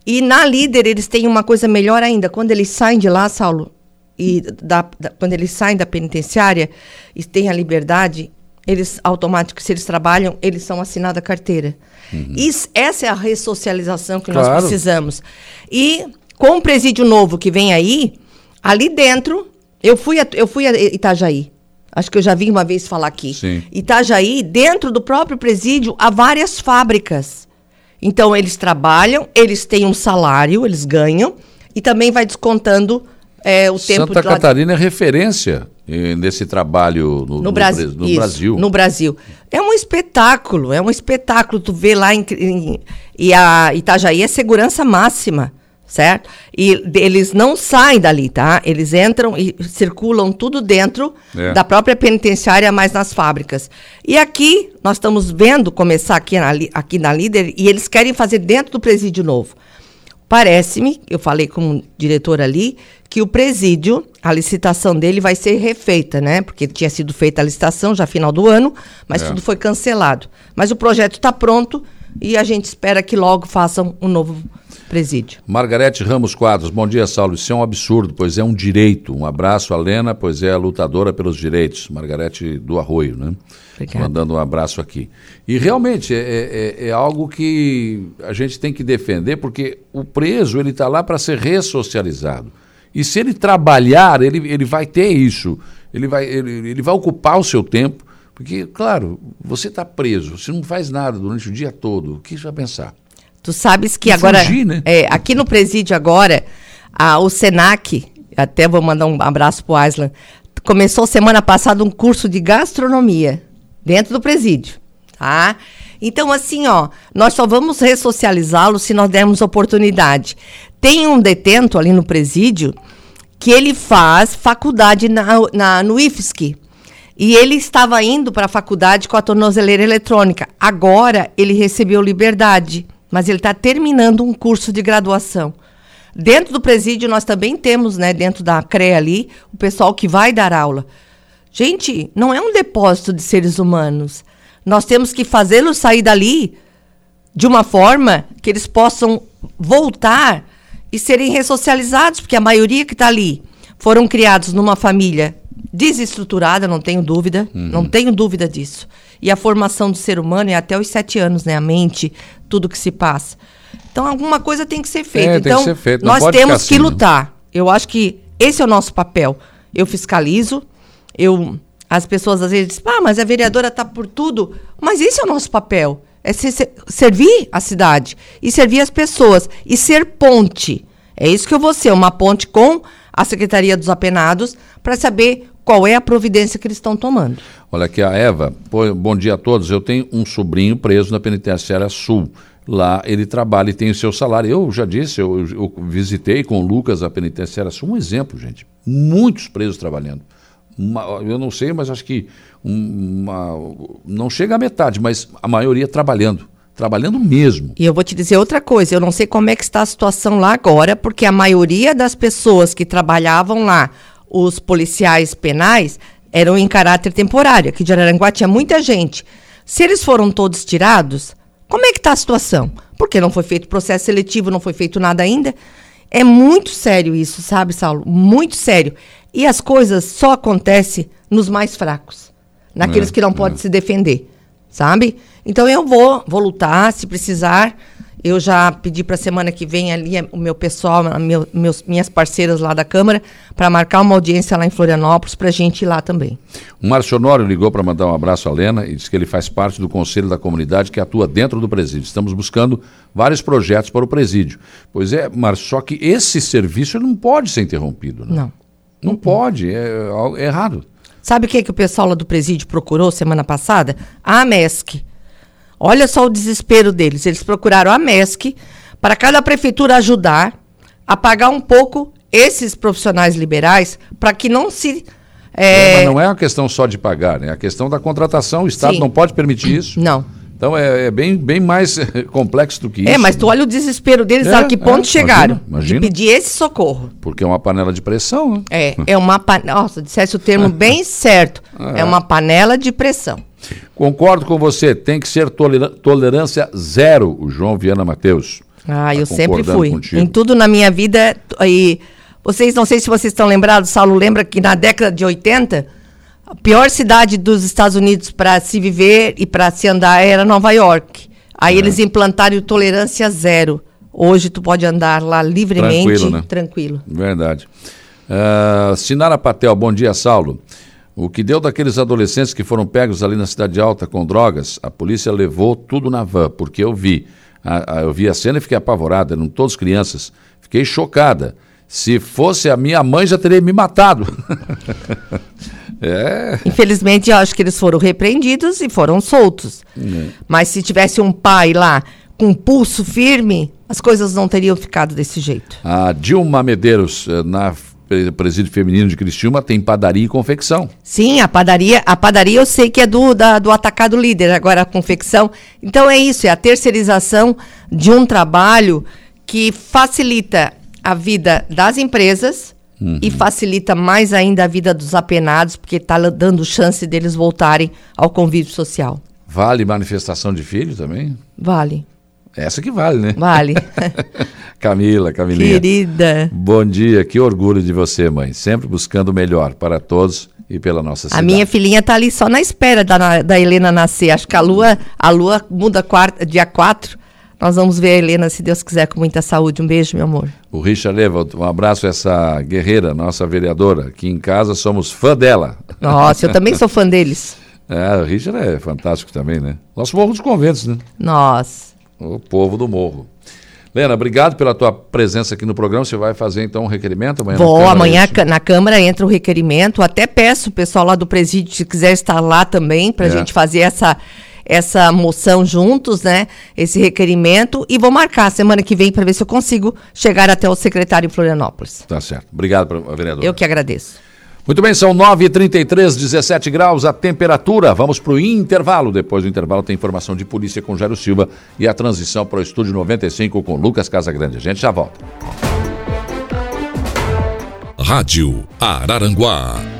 E na líder eles têm uma coisa melhor ainda. Quando eles saem de lá, Saulo, e da, da, quando eles saem da penitenciária e têm a liberdade, eles automaticamente, se eles trabalham, eles são assinados a carteira. Uhum. Isso, essa é a ressocialização que claro. nós precisamos. E com o presídio novo que vem aí, ali dentro, eu fui a, eu fui a Itajaí. Acho que eu já vi uma vez falar aqui. Sim. Itajaí, dentro do próprio presídio, há várias fábricas. Então, eles trabalham, eles têm um salário, eles ganham, e também vai descontando é, o tempo... Santa Catarina é referência nesse trabalho no, no, Brasil, no, isso, Brasil. No Brasil. É um espetáculo, é um espetáculo. Tu vê lá em, em, e a Itajaí é segurança máxima certo? E eles não saem dali, tá? Eles entram e circulam tudo dentro é. da própria penitenciária, mas nas fábricas. E aqui, nós estamos vendo começar aqui na, aqui na Líder, e eles querem fazer dentro do presídio novo. Parece-me, eu falei com o diretor ali, que o presídio, a licitação dele vai ser refeita, né? Porque tinha sido feita a licitação já final do ano, mas é. tudo foi cancelado. Mas o projeto está pronto e a gente espera que logo façam um novo presídio. Margarete Ramos Quadros, bom dia, Saulo. Isso é um absurdo, pois é um direito. Um abraço a Lena, pois é a lutadora pelos direitos. Margarete do Arroio, né? Obrigada. Mandando um abraço aqui. E realmente é, é, é algo que a gente tem que defender, porque o preso ele está lá para ser ressocializado. E se ele trabalhar, ele, ele vai ter isso. Ele vai, ele, ele vai ocupar o seu tempo. Porque, claro, você está preso, você não faz nada durante o dia todo. O que você vai pensar? Tu sabes que e agora. Fugir, né? é, aqui no presídio agora, a, o SENAC, até vou mandar um abraço pro Aislan, começou semana passada um curso de gastronomia dentro do presídio, tá? Então, assim, ó, nós só vamos ressocializá-lo se nós dermos oportunidade. Tem um detento ali no presídio que ele faz faculdade na, na, no IFSC. E ele estava indo para a faculdade com a tornozeleira eletrônica. Agora ele recebeu liberdade, mas ele está terminando um curso de graduação. Dentro do presídio, nós também temos, né, dentro da CRE ali, o pessoal que vai dar aula. Gente, não é um depósito de seres humanos. Nós temos que fazê-los sair dali de uma forma que eles possam voltar e serem ressocializados, porque a maioria que está ali foram criados numa família desestruturada, não tenho dúvida, uhum. não tenho dúvida disso. E a formação do ser humano é até os sete anos, né? A mente, tudo que se passa. Então alguma coisa tem que ser feita. É, então ser feito. nós temos assim, que lutar. Eu acho que esse é o nosso papel. Eu fiscalizo, eu as pessoas às vezes dizem, ah, mas a vereadora está por tudo. Mas esse é o nosso papel. É ser, ser, servir a cidade e servir as pessoas e ser ponte. É isso que eu vou ser, uma ponte com a Secretaria dos Apenados para saber qual é a providência que eles estão tomando. Olha aqui a Eva, bom dia a todos. Eu tenho um sobrinho preso na penitenciária Sul. Lá ele trabalha e tem o seu salário. Eu já disse, eu, eu visitei com o Lucas a penitenciária Sul, um exemplo, gente. Muitos presos trabalhando uma, eu não sei, mas acho que uma, não chega à metade, mas a maioria trabalhando. Trabalhando mesmo. E eu vou te dizer outra coisa, eu não sei como é que está a situação lá agora, porque a maioria das pessoas que trabalhavam lá, os policiais penais, eram em caráter temporário. Aqui de Araranguá tinha muita gente. Se eles foram todos tirados, como é que está a situação? Porque não foi feito processo seletivo, não foi feito nada ainda. É muito sério isso, sabe, Saulo? Muito sério. E as coisas só acontecem nos mais fracos, naqueles é, que não é. podem se defender, sabe? Então eu vou, vou lutar, se precisar. Eu já pedi para a semana que vem ali o meu pessoal, meu, meus, minhas parceiras lá da Câmara, para marcar uma audiência lá em Florianópolis para a gente ir lá também. O Márcio Honório ligou para mandar um abraço à Lena e disse que ele faz parte do Conselho da Comunidade que atua dentro do presídio. Estamos buscando vários projetos para o presídio. Pois é, Márcio, só que esse serviço não pode ser interrompido. Né? Não. Não pode, é, é errado. Sabe o que, que o pessoal lá do presídio procurou semana passada? A MESC. Olha só o desespero deles. Eles procuraram a MESC para cada prefeitura ajudar a pagar um pouco esses profissionais liberais para que não se. É... mas não é uma questão só de pagar, né? É a questão da contratação. O Estado Sim. não pode permitir isso. Não. Então é, é, bem, bem mais complexo do que é, isso. É, mas tu olha o desespero deles, é, a que ponto é, chegaram imagina, imagina. de pedir esse socorro. Porque é uma panela de pressão, né? É, é uma panela. Nossa, dissesse o termo bem certo. É. é uma panela de pressão. Concordo com você, tem que ser tolerância zero, o João Viana Mateus. Ah, tá eu sempre fui. Contigo. Em tudo na minha vida. E vocês, não sei se vocês estão lembrados, Saulo lembra que na década de 80 a pior cidade dos Estados Unidos para se viver e para se andar era Nova York. Aí é. eles implantaram tolerância zero. Hoje tu pode andar lá livremente, tranquilo. Né? tranquilo. Verdade. Uh, Sinara Patel, bom dia, Saulo. O que deu daqueles adolescentes que foram pegos ali na Cidade Alta com drogas, a polícia levou tudo na van, porque eu vi. A, a, eu vi a cena e fiquei apavorada, eram todos crianças. Fiquei chocada. Se fosse a minha mãe, já teria me matado. é. Infelizmente, eu acho que eles foram repreendidos e foram soltos. É. Mas se tivesse um pai lá com pulso firme, as coisas não teriam ficado desse jeito. A Dilma Medeiros, eh, na presídio feminino de Cristina tem padaria e confecção. Sim, a padaria, a padaria eu sei que é do, da, do atacado líder, agora a confecção. Então é isso, é a terceirização de um trabalho que facilita a vida das empresas uhum. e facilita mais ainda a vida dos apenados, porque está dando chance deles voltarem ao convívio social. Vale manifestação de filho também? Vale. Essa que vale, né? Vale. Camila, Camilinha. Querida. Bom dia, que orgulho de você, mãe. Sempre buscando o melhor para todos e pela nossa cidade. A minha filhinha está ali só na espera da, da Helena nascer. Acho que a lua, a lua muda quarta, dia 4 nós vamos ver a Helena, se Deus quiser, com muita saúde. Um beijo, meu amor. O Richard Leva, um abraço a essa guerreira, nossa vereadora. Aqui em casa somos fã dela. Nossa, eu também sou fã deles. É, o Richard é fantástico também, né? Nosso Morro dos Conventos, né? Nós. O povo do morro. Lena, obrigado pela tua presença aqui no programa. Você vai fazer então um requerimento amanhã? Vou, na amanhã é isso? na Câmara entra o requerimento. Até peço o pessoal lá do presídio, se quiser estar lá também, para a É. gente fazer essa, essa moção juntos, né? Esse requerimento. E vou marcar semana que vem para ver se eu consigo chegar até o secretário em Florianópolis. Tá certo. Obrigado, vereador. Eu que agradeço. Muito bem, são 9h33, 17 graus a temperatura. Vamos para o intervalo. Depois do intervalo tem informação de polícia com Jairo Silva e a transição para o estúdio 95 com Lucas Casagrande. A gente já volta. Rádio Araranguá.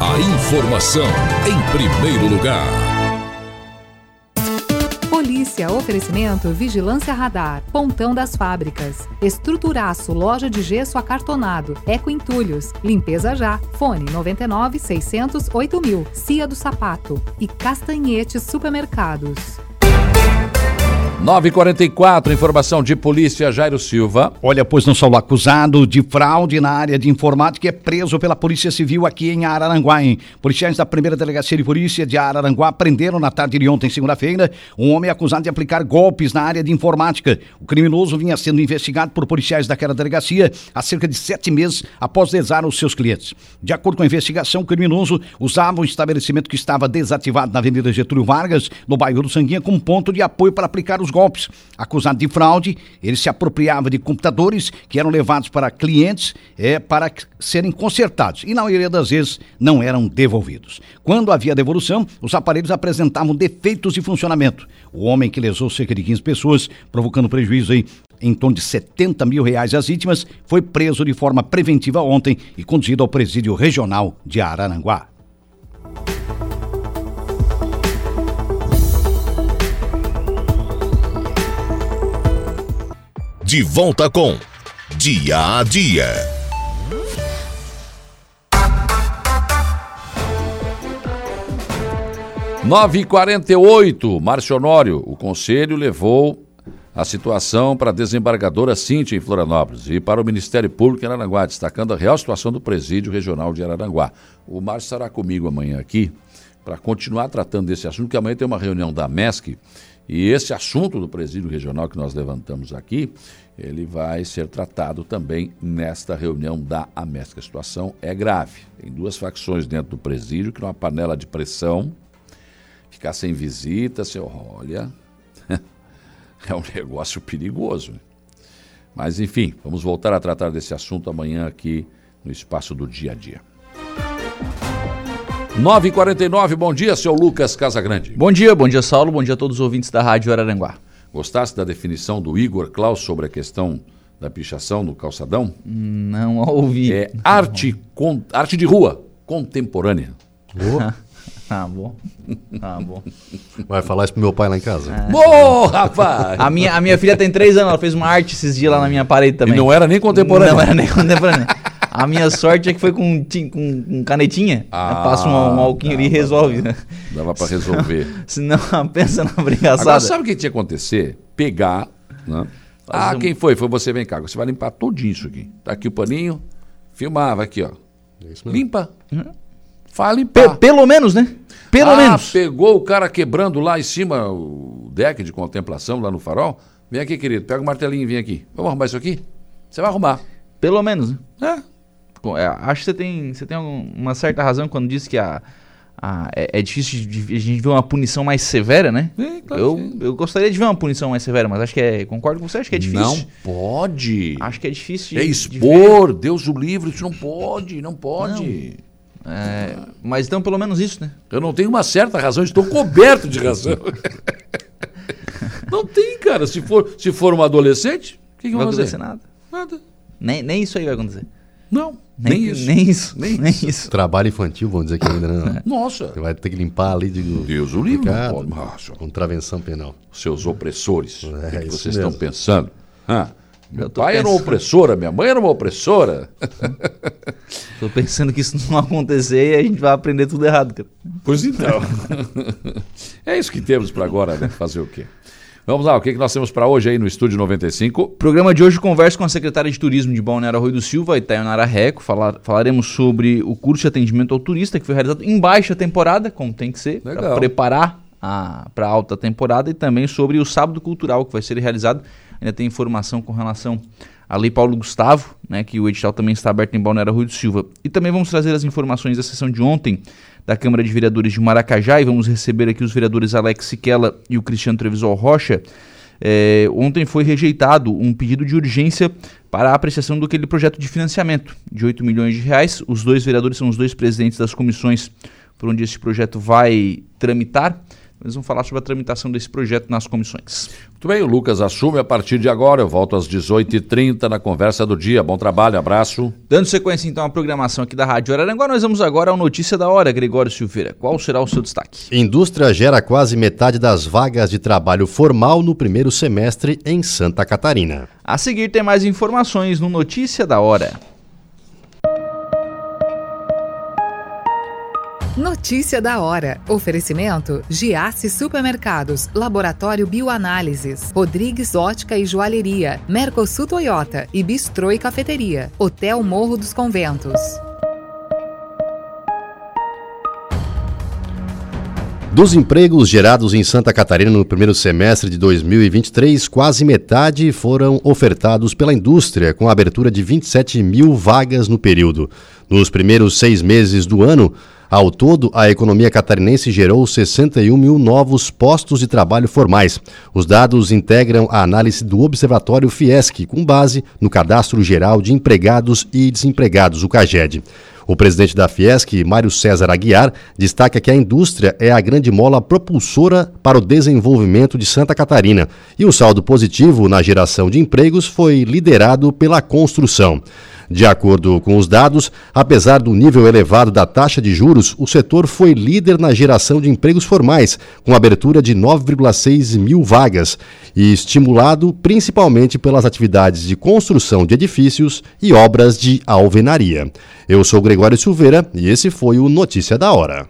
A informação em primeiro lugar. Polícia, oferecimento, vigilância radar, pontão das fábricas, estruturaço, loja de gesso acartonado, eco entulhos, limpeza já, fone 99 600 8000, Cia do Sapato. E Castanhetes Supermercados. 9h44, informação de polícia Jairo Silva. Olha, pois não só o acusado de fraude na área de informática é preso pela Polícia Civil aqui em Araranguá, hein? Policiais da primeira delegacia de polícia de Araranguá prenderam na tarde de ontem, segunda-feira, um homem acusado de aplicar golpes na área de informática. O criminoso vinha sendo investigado por policiais daquela delegacia há cerca de sete meses após lesar os seus clientes. De acordo com a investigação, o criminoso usava um estabelecimento que estava desativado na Avenida Getúlio Vargas, no bairro do Sanguinha, como ponto de apoio para aplicar os golpes. Acusado de fraude, ele se apropriava de computadores que eram levados para clientes é, para serem consertados e, na maioria das vezes, não eram devolvidos. Quando havia devolução, os aparelhos apresentavam defeitos de funcionamento. O homem que lesou cerca de 15 pessoas, provocando prejuízo aí em torno de 70 mil reais às vítimas, foi preso de forma preventiva ontem e conduzido ao presídio regional de Araranguá. De volta com Dia a Dia. Nove e 48 Márcio Honório, o conselho levou a situação para a desembargadora Cíntia em Florianópolis e para o Ministério Público em Araranguá, destacando a real situação do presídio regional de Araranguá. O Márcio estará comigo amanhã aqui para continuar tratando desse assunto, que amanhã tem uma reunião da MESC e esse assunto do presídio regional que nós levantamos aqui, ele vai ser tratado também nesta reunião da AMESC. A situação é grave. Tem duas facções dentro do presídio, que é uma panela de pressão, ficar sem visita, sem olha, é um negócio perigoso. Mas enfim, vamos voltar a tratar desse assunto amanhã aqui no espaço do dia a dia. 9h49, bom dia, seu Lucas Casagrande. Bom dia, bom dia, Saulo. Bom dia a todos os ouvintes da Rádio Araranguá. Gostasse da definição do Igor Klaus sobre a questão da pichação no calçadão? Não ouvi. É arte, con- arte de rua contemporânea. Ah, bom. Ah, bom. Vai falar isso pro meu pai lá em casa. Bom, rapaz! A minha, a minha filha tem três anos, ela fez uma arte esses dias lá na minha parede também. E não era nem contemporânea. Não era nem contemporânea. A minha sorte é que foi com, com, com canetinha. Ah, Passa um, um alquinho ali e resolve, né? Dava pra resolver. Senão, pensa na brigaçada. Agora, sabe o que tinha que acontecer? Pegar, né? Ah, um- quem foi? Foi você, vem cá. Você vai limpar todinho isso aqui. Tá aqui o paninho, filmava aqui, ó. Limpa. Fala limpar. Pe- pelo menos, né? Pelo ah, menos. pegou o cara quebrando lá em cima o deck de contemplação lá no farol. Vem aqui, querido, pega o martelinho e vem aqui. Vamos arrumar isso aqui? Você vai arrumar. Pelo menos, né? É. É, acho que você tem, você tem uma certa razão quando diz que a, a- é, é difícil de, a gente ver uma punição mais severa, né? É, claro eu, eu gostaria de ver uma punição mais severa, mas acho que é. Concordo com você, acho que é difícil. Não pode. Acho que é difícil. É de- de expor, Deus o livre, isso não pode, não pode. É, mas então, pelo menos isso, né? Eu não tenho uma certa razão, estou coberto de razão. não tem, cara. Se for, se for uma adolescente, o que, que Não vai vai fazer? acontecer nada. Nada. Nem, nem isso aí vai acontecer. Não, Nem, nem, isso. Nem isso. Nem Nem, isso. Trabalho infantil, vamos dizer que ainda não. Nossa, Você vai ter que limpar ali de. Deus o livre, Contravenção penal. seus opressores. o que, que isso vocês mesmo. estão pensando? Ah, meu pai era uma pensando. opressora, minha mãe era uma opressora. Tô pensando que isso não acontecer e a gente vai aprender tudo errado, cara. Pois então. é isso que temos para agora, né? Fazer o quê? Vamos lá, o que, que nós temos para hoje aí no Estúdio 95? O programa de hoje conversa com a secretária de Turismo de Balneário Arroio do Silva, Itaionara Reco. Falar, falaremos sobre o curso de atendimento ao turista que foi realizado em baixa temporada, como tem que ser, para preparar para a alta temporada e também sobre o sábado cultural que vai ser realizado. Ainda tem informação com relação à Lei Paulo Gustavo, né, que o edital também está aberto em Balneário Rui do Silva. E também vamos trazer as informações da sessão de ontem da Câmara de Vereadores de Maracajá e vamos receber aqui os vereadores Alex Siquela e o Cristiano Trevisol Rocha. É, ontem foi rejeitado um pedido de urgência para a apreciação do aquele projeto de financiamento de 8 milhões de reais. Os dois vereadores são os dois presidentes das comissões por onde esse projeto vai tramitar. Eles vão falar sobre a tramitação desse projeto nas comissões. Muito bem, o Lucas assume a partir de agora. Eu volto às 18h30 na conversa do dia. Bom trabalho, abraço. Dando sequência então à programação aqui da Rádio Araranguá, nós vamos agora ao Notícia da Hora, Gregório Silveira. Qual será o seu destaque? Indústria gera quase metade das vagas de trabalho formal no primeiro semestre em Santa Catarina. A seguir tem mais informações no Notícia da Hora. Notícia da hora. Oferecimento: Giasse Supermercados, Laboratório Bioanálises, Rodrigues Ótica e Joalheria, Mercosul Toyota e Bistrô e Cafeteria, Hotel Morro dos Conventos. Dos empregos gerados em Santa Catarina no primeiro semestre de 2023, quase metade foram ofertados pela indústria, com a abertura de 27 mil vagas no período. Nos primeiros seis meses do ano, ao todo, a economia catarinense gerou 61 mil novos postos de trabalho formais. Os dados integram a análise do Observatório Fiesc, com base no Cadastro Geral de Empregados e Desempregados, o CAGED. O presidente da Fiesc, Mário César Aguiar, destaca que a indústria é a grande mola propulsora para o desenvolvimento de Santa Catarina e o saldo positivo na geração de empregos foi liderado pela construção. De acordo com os dados, apesar do nível elevado da taxa de juros, o setor foi líder na geração de empregos formais, com abertura de 9,6 mil vagas, e estimulado principalmente pelas atividades de construção de edifícios e obras de alvenaria. Eu sou Gregório Silveira e esse foi o Notícia da Hora.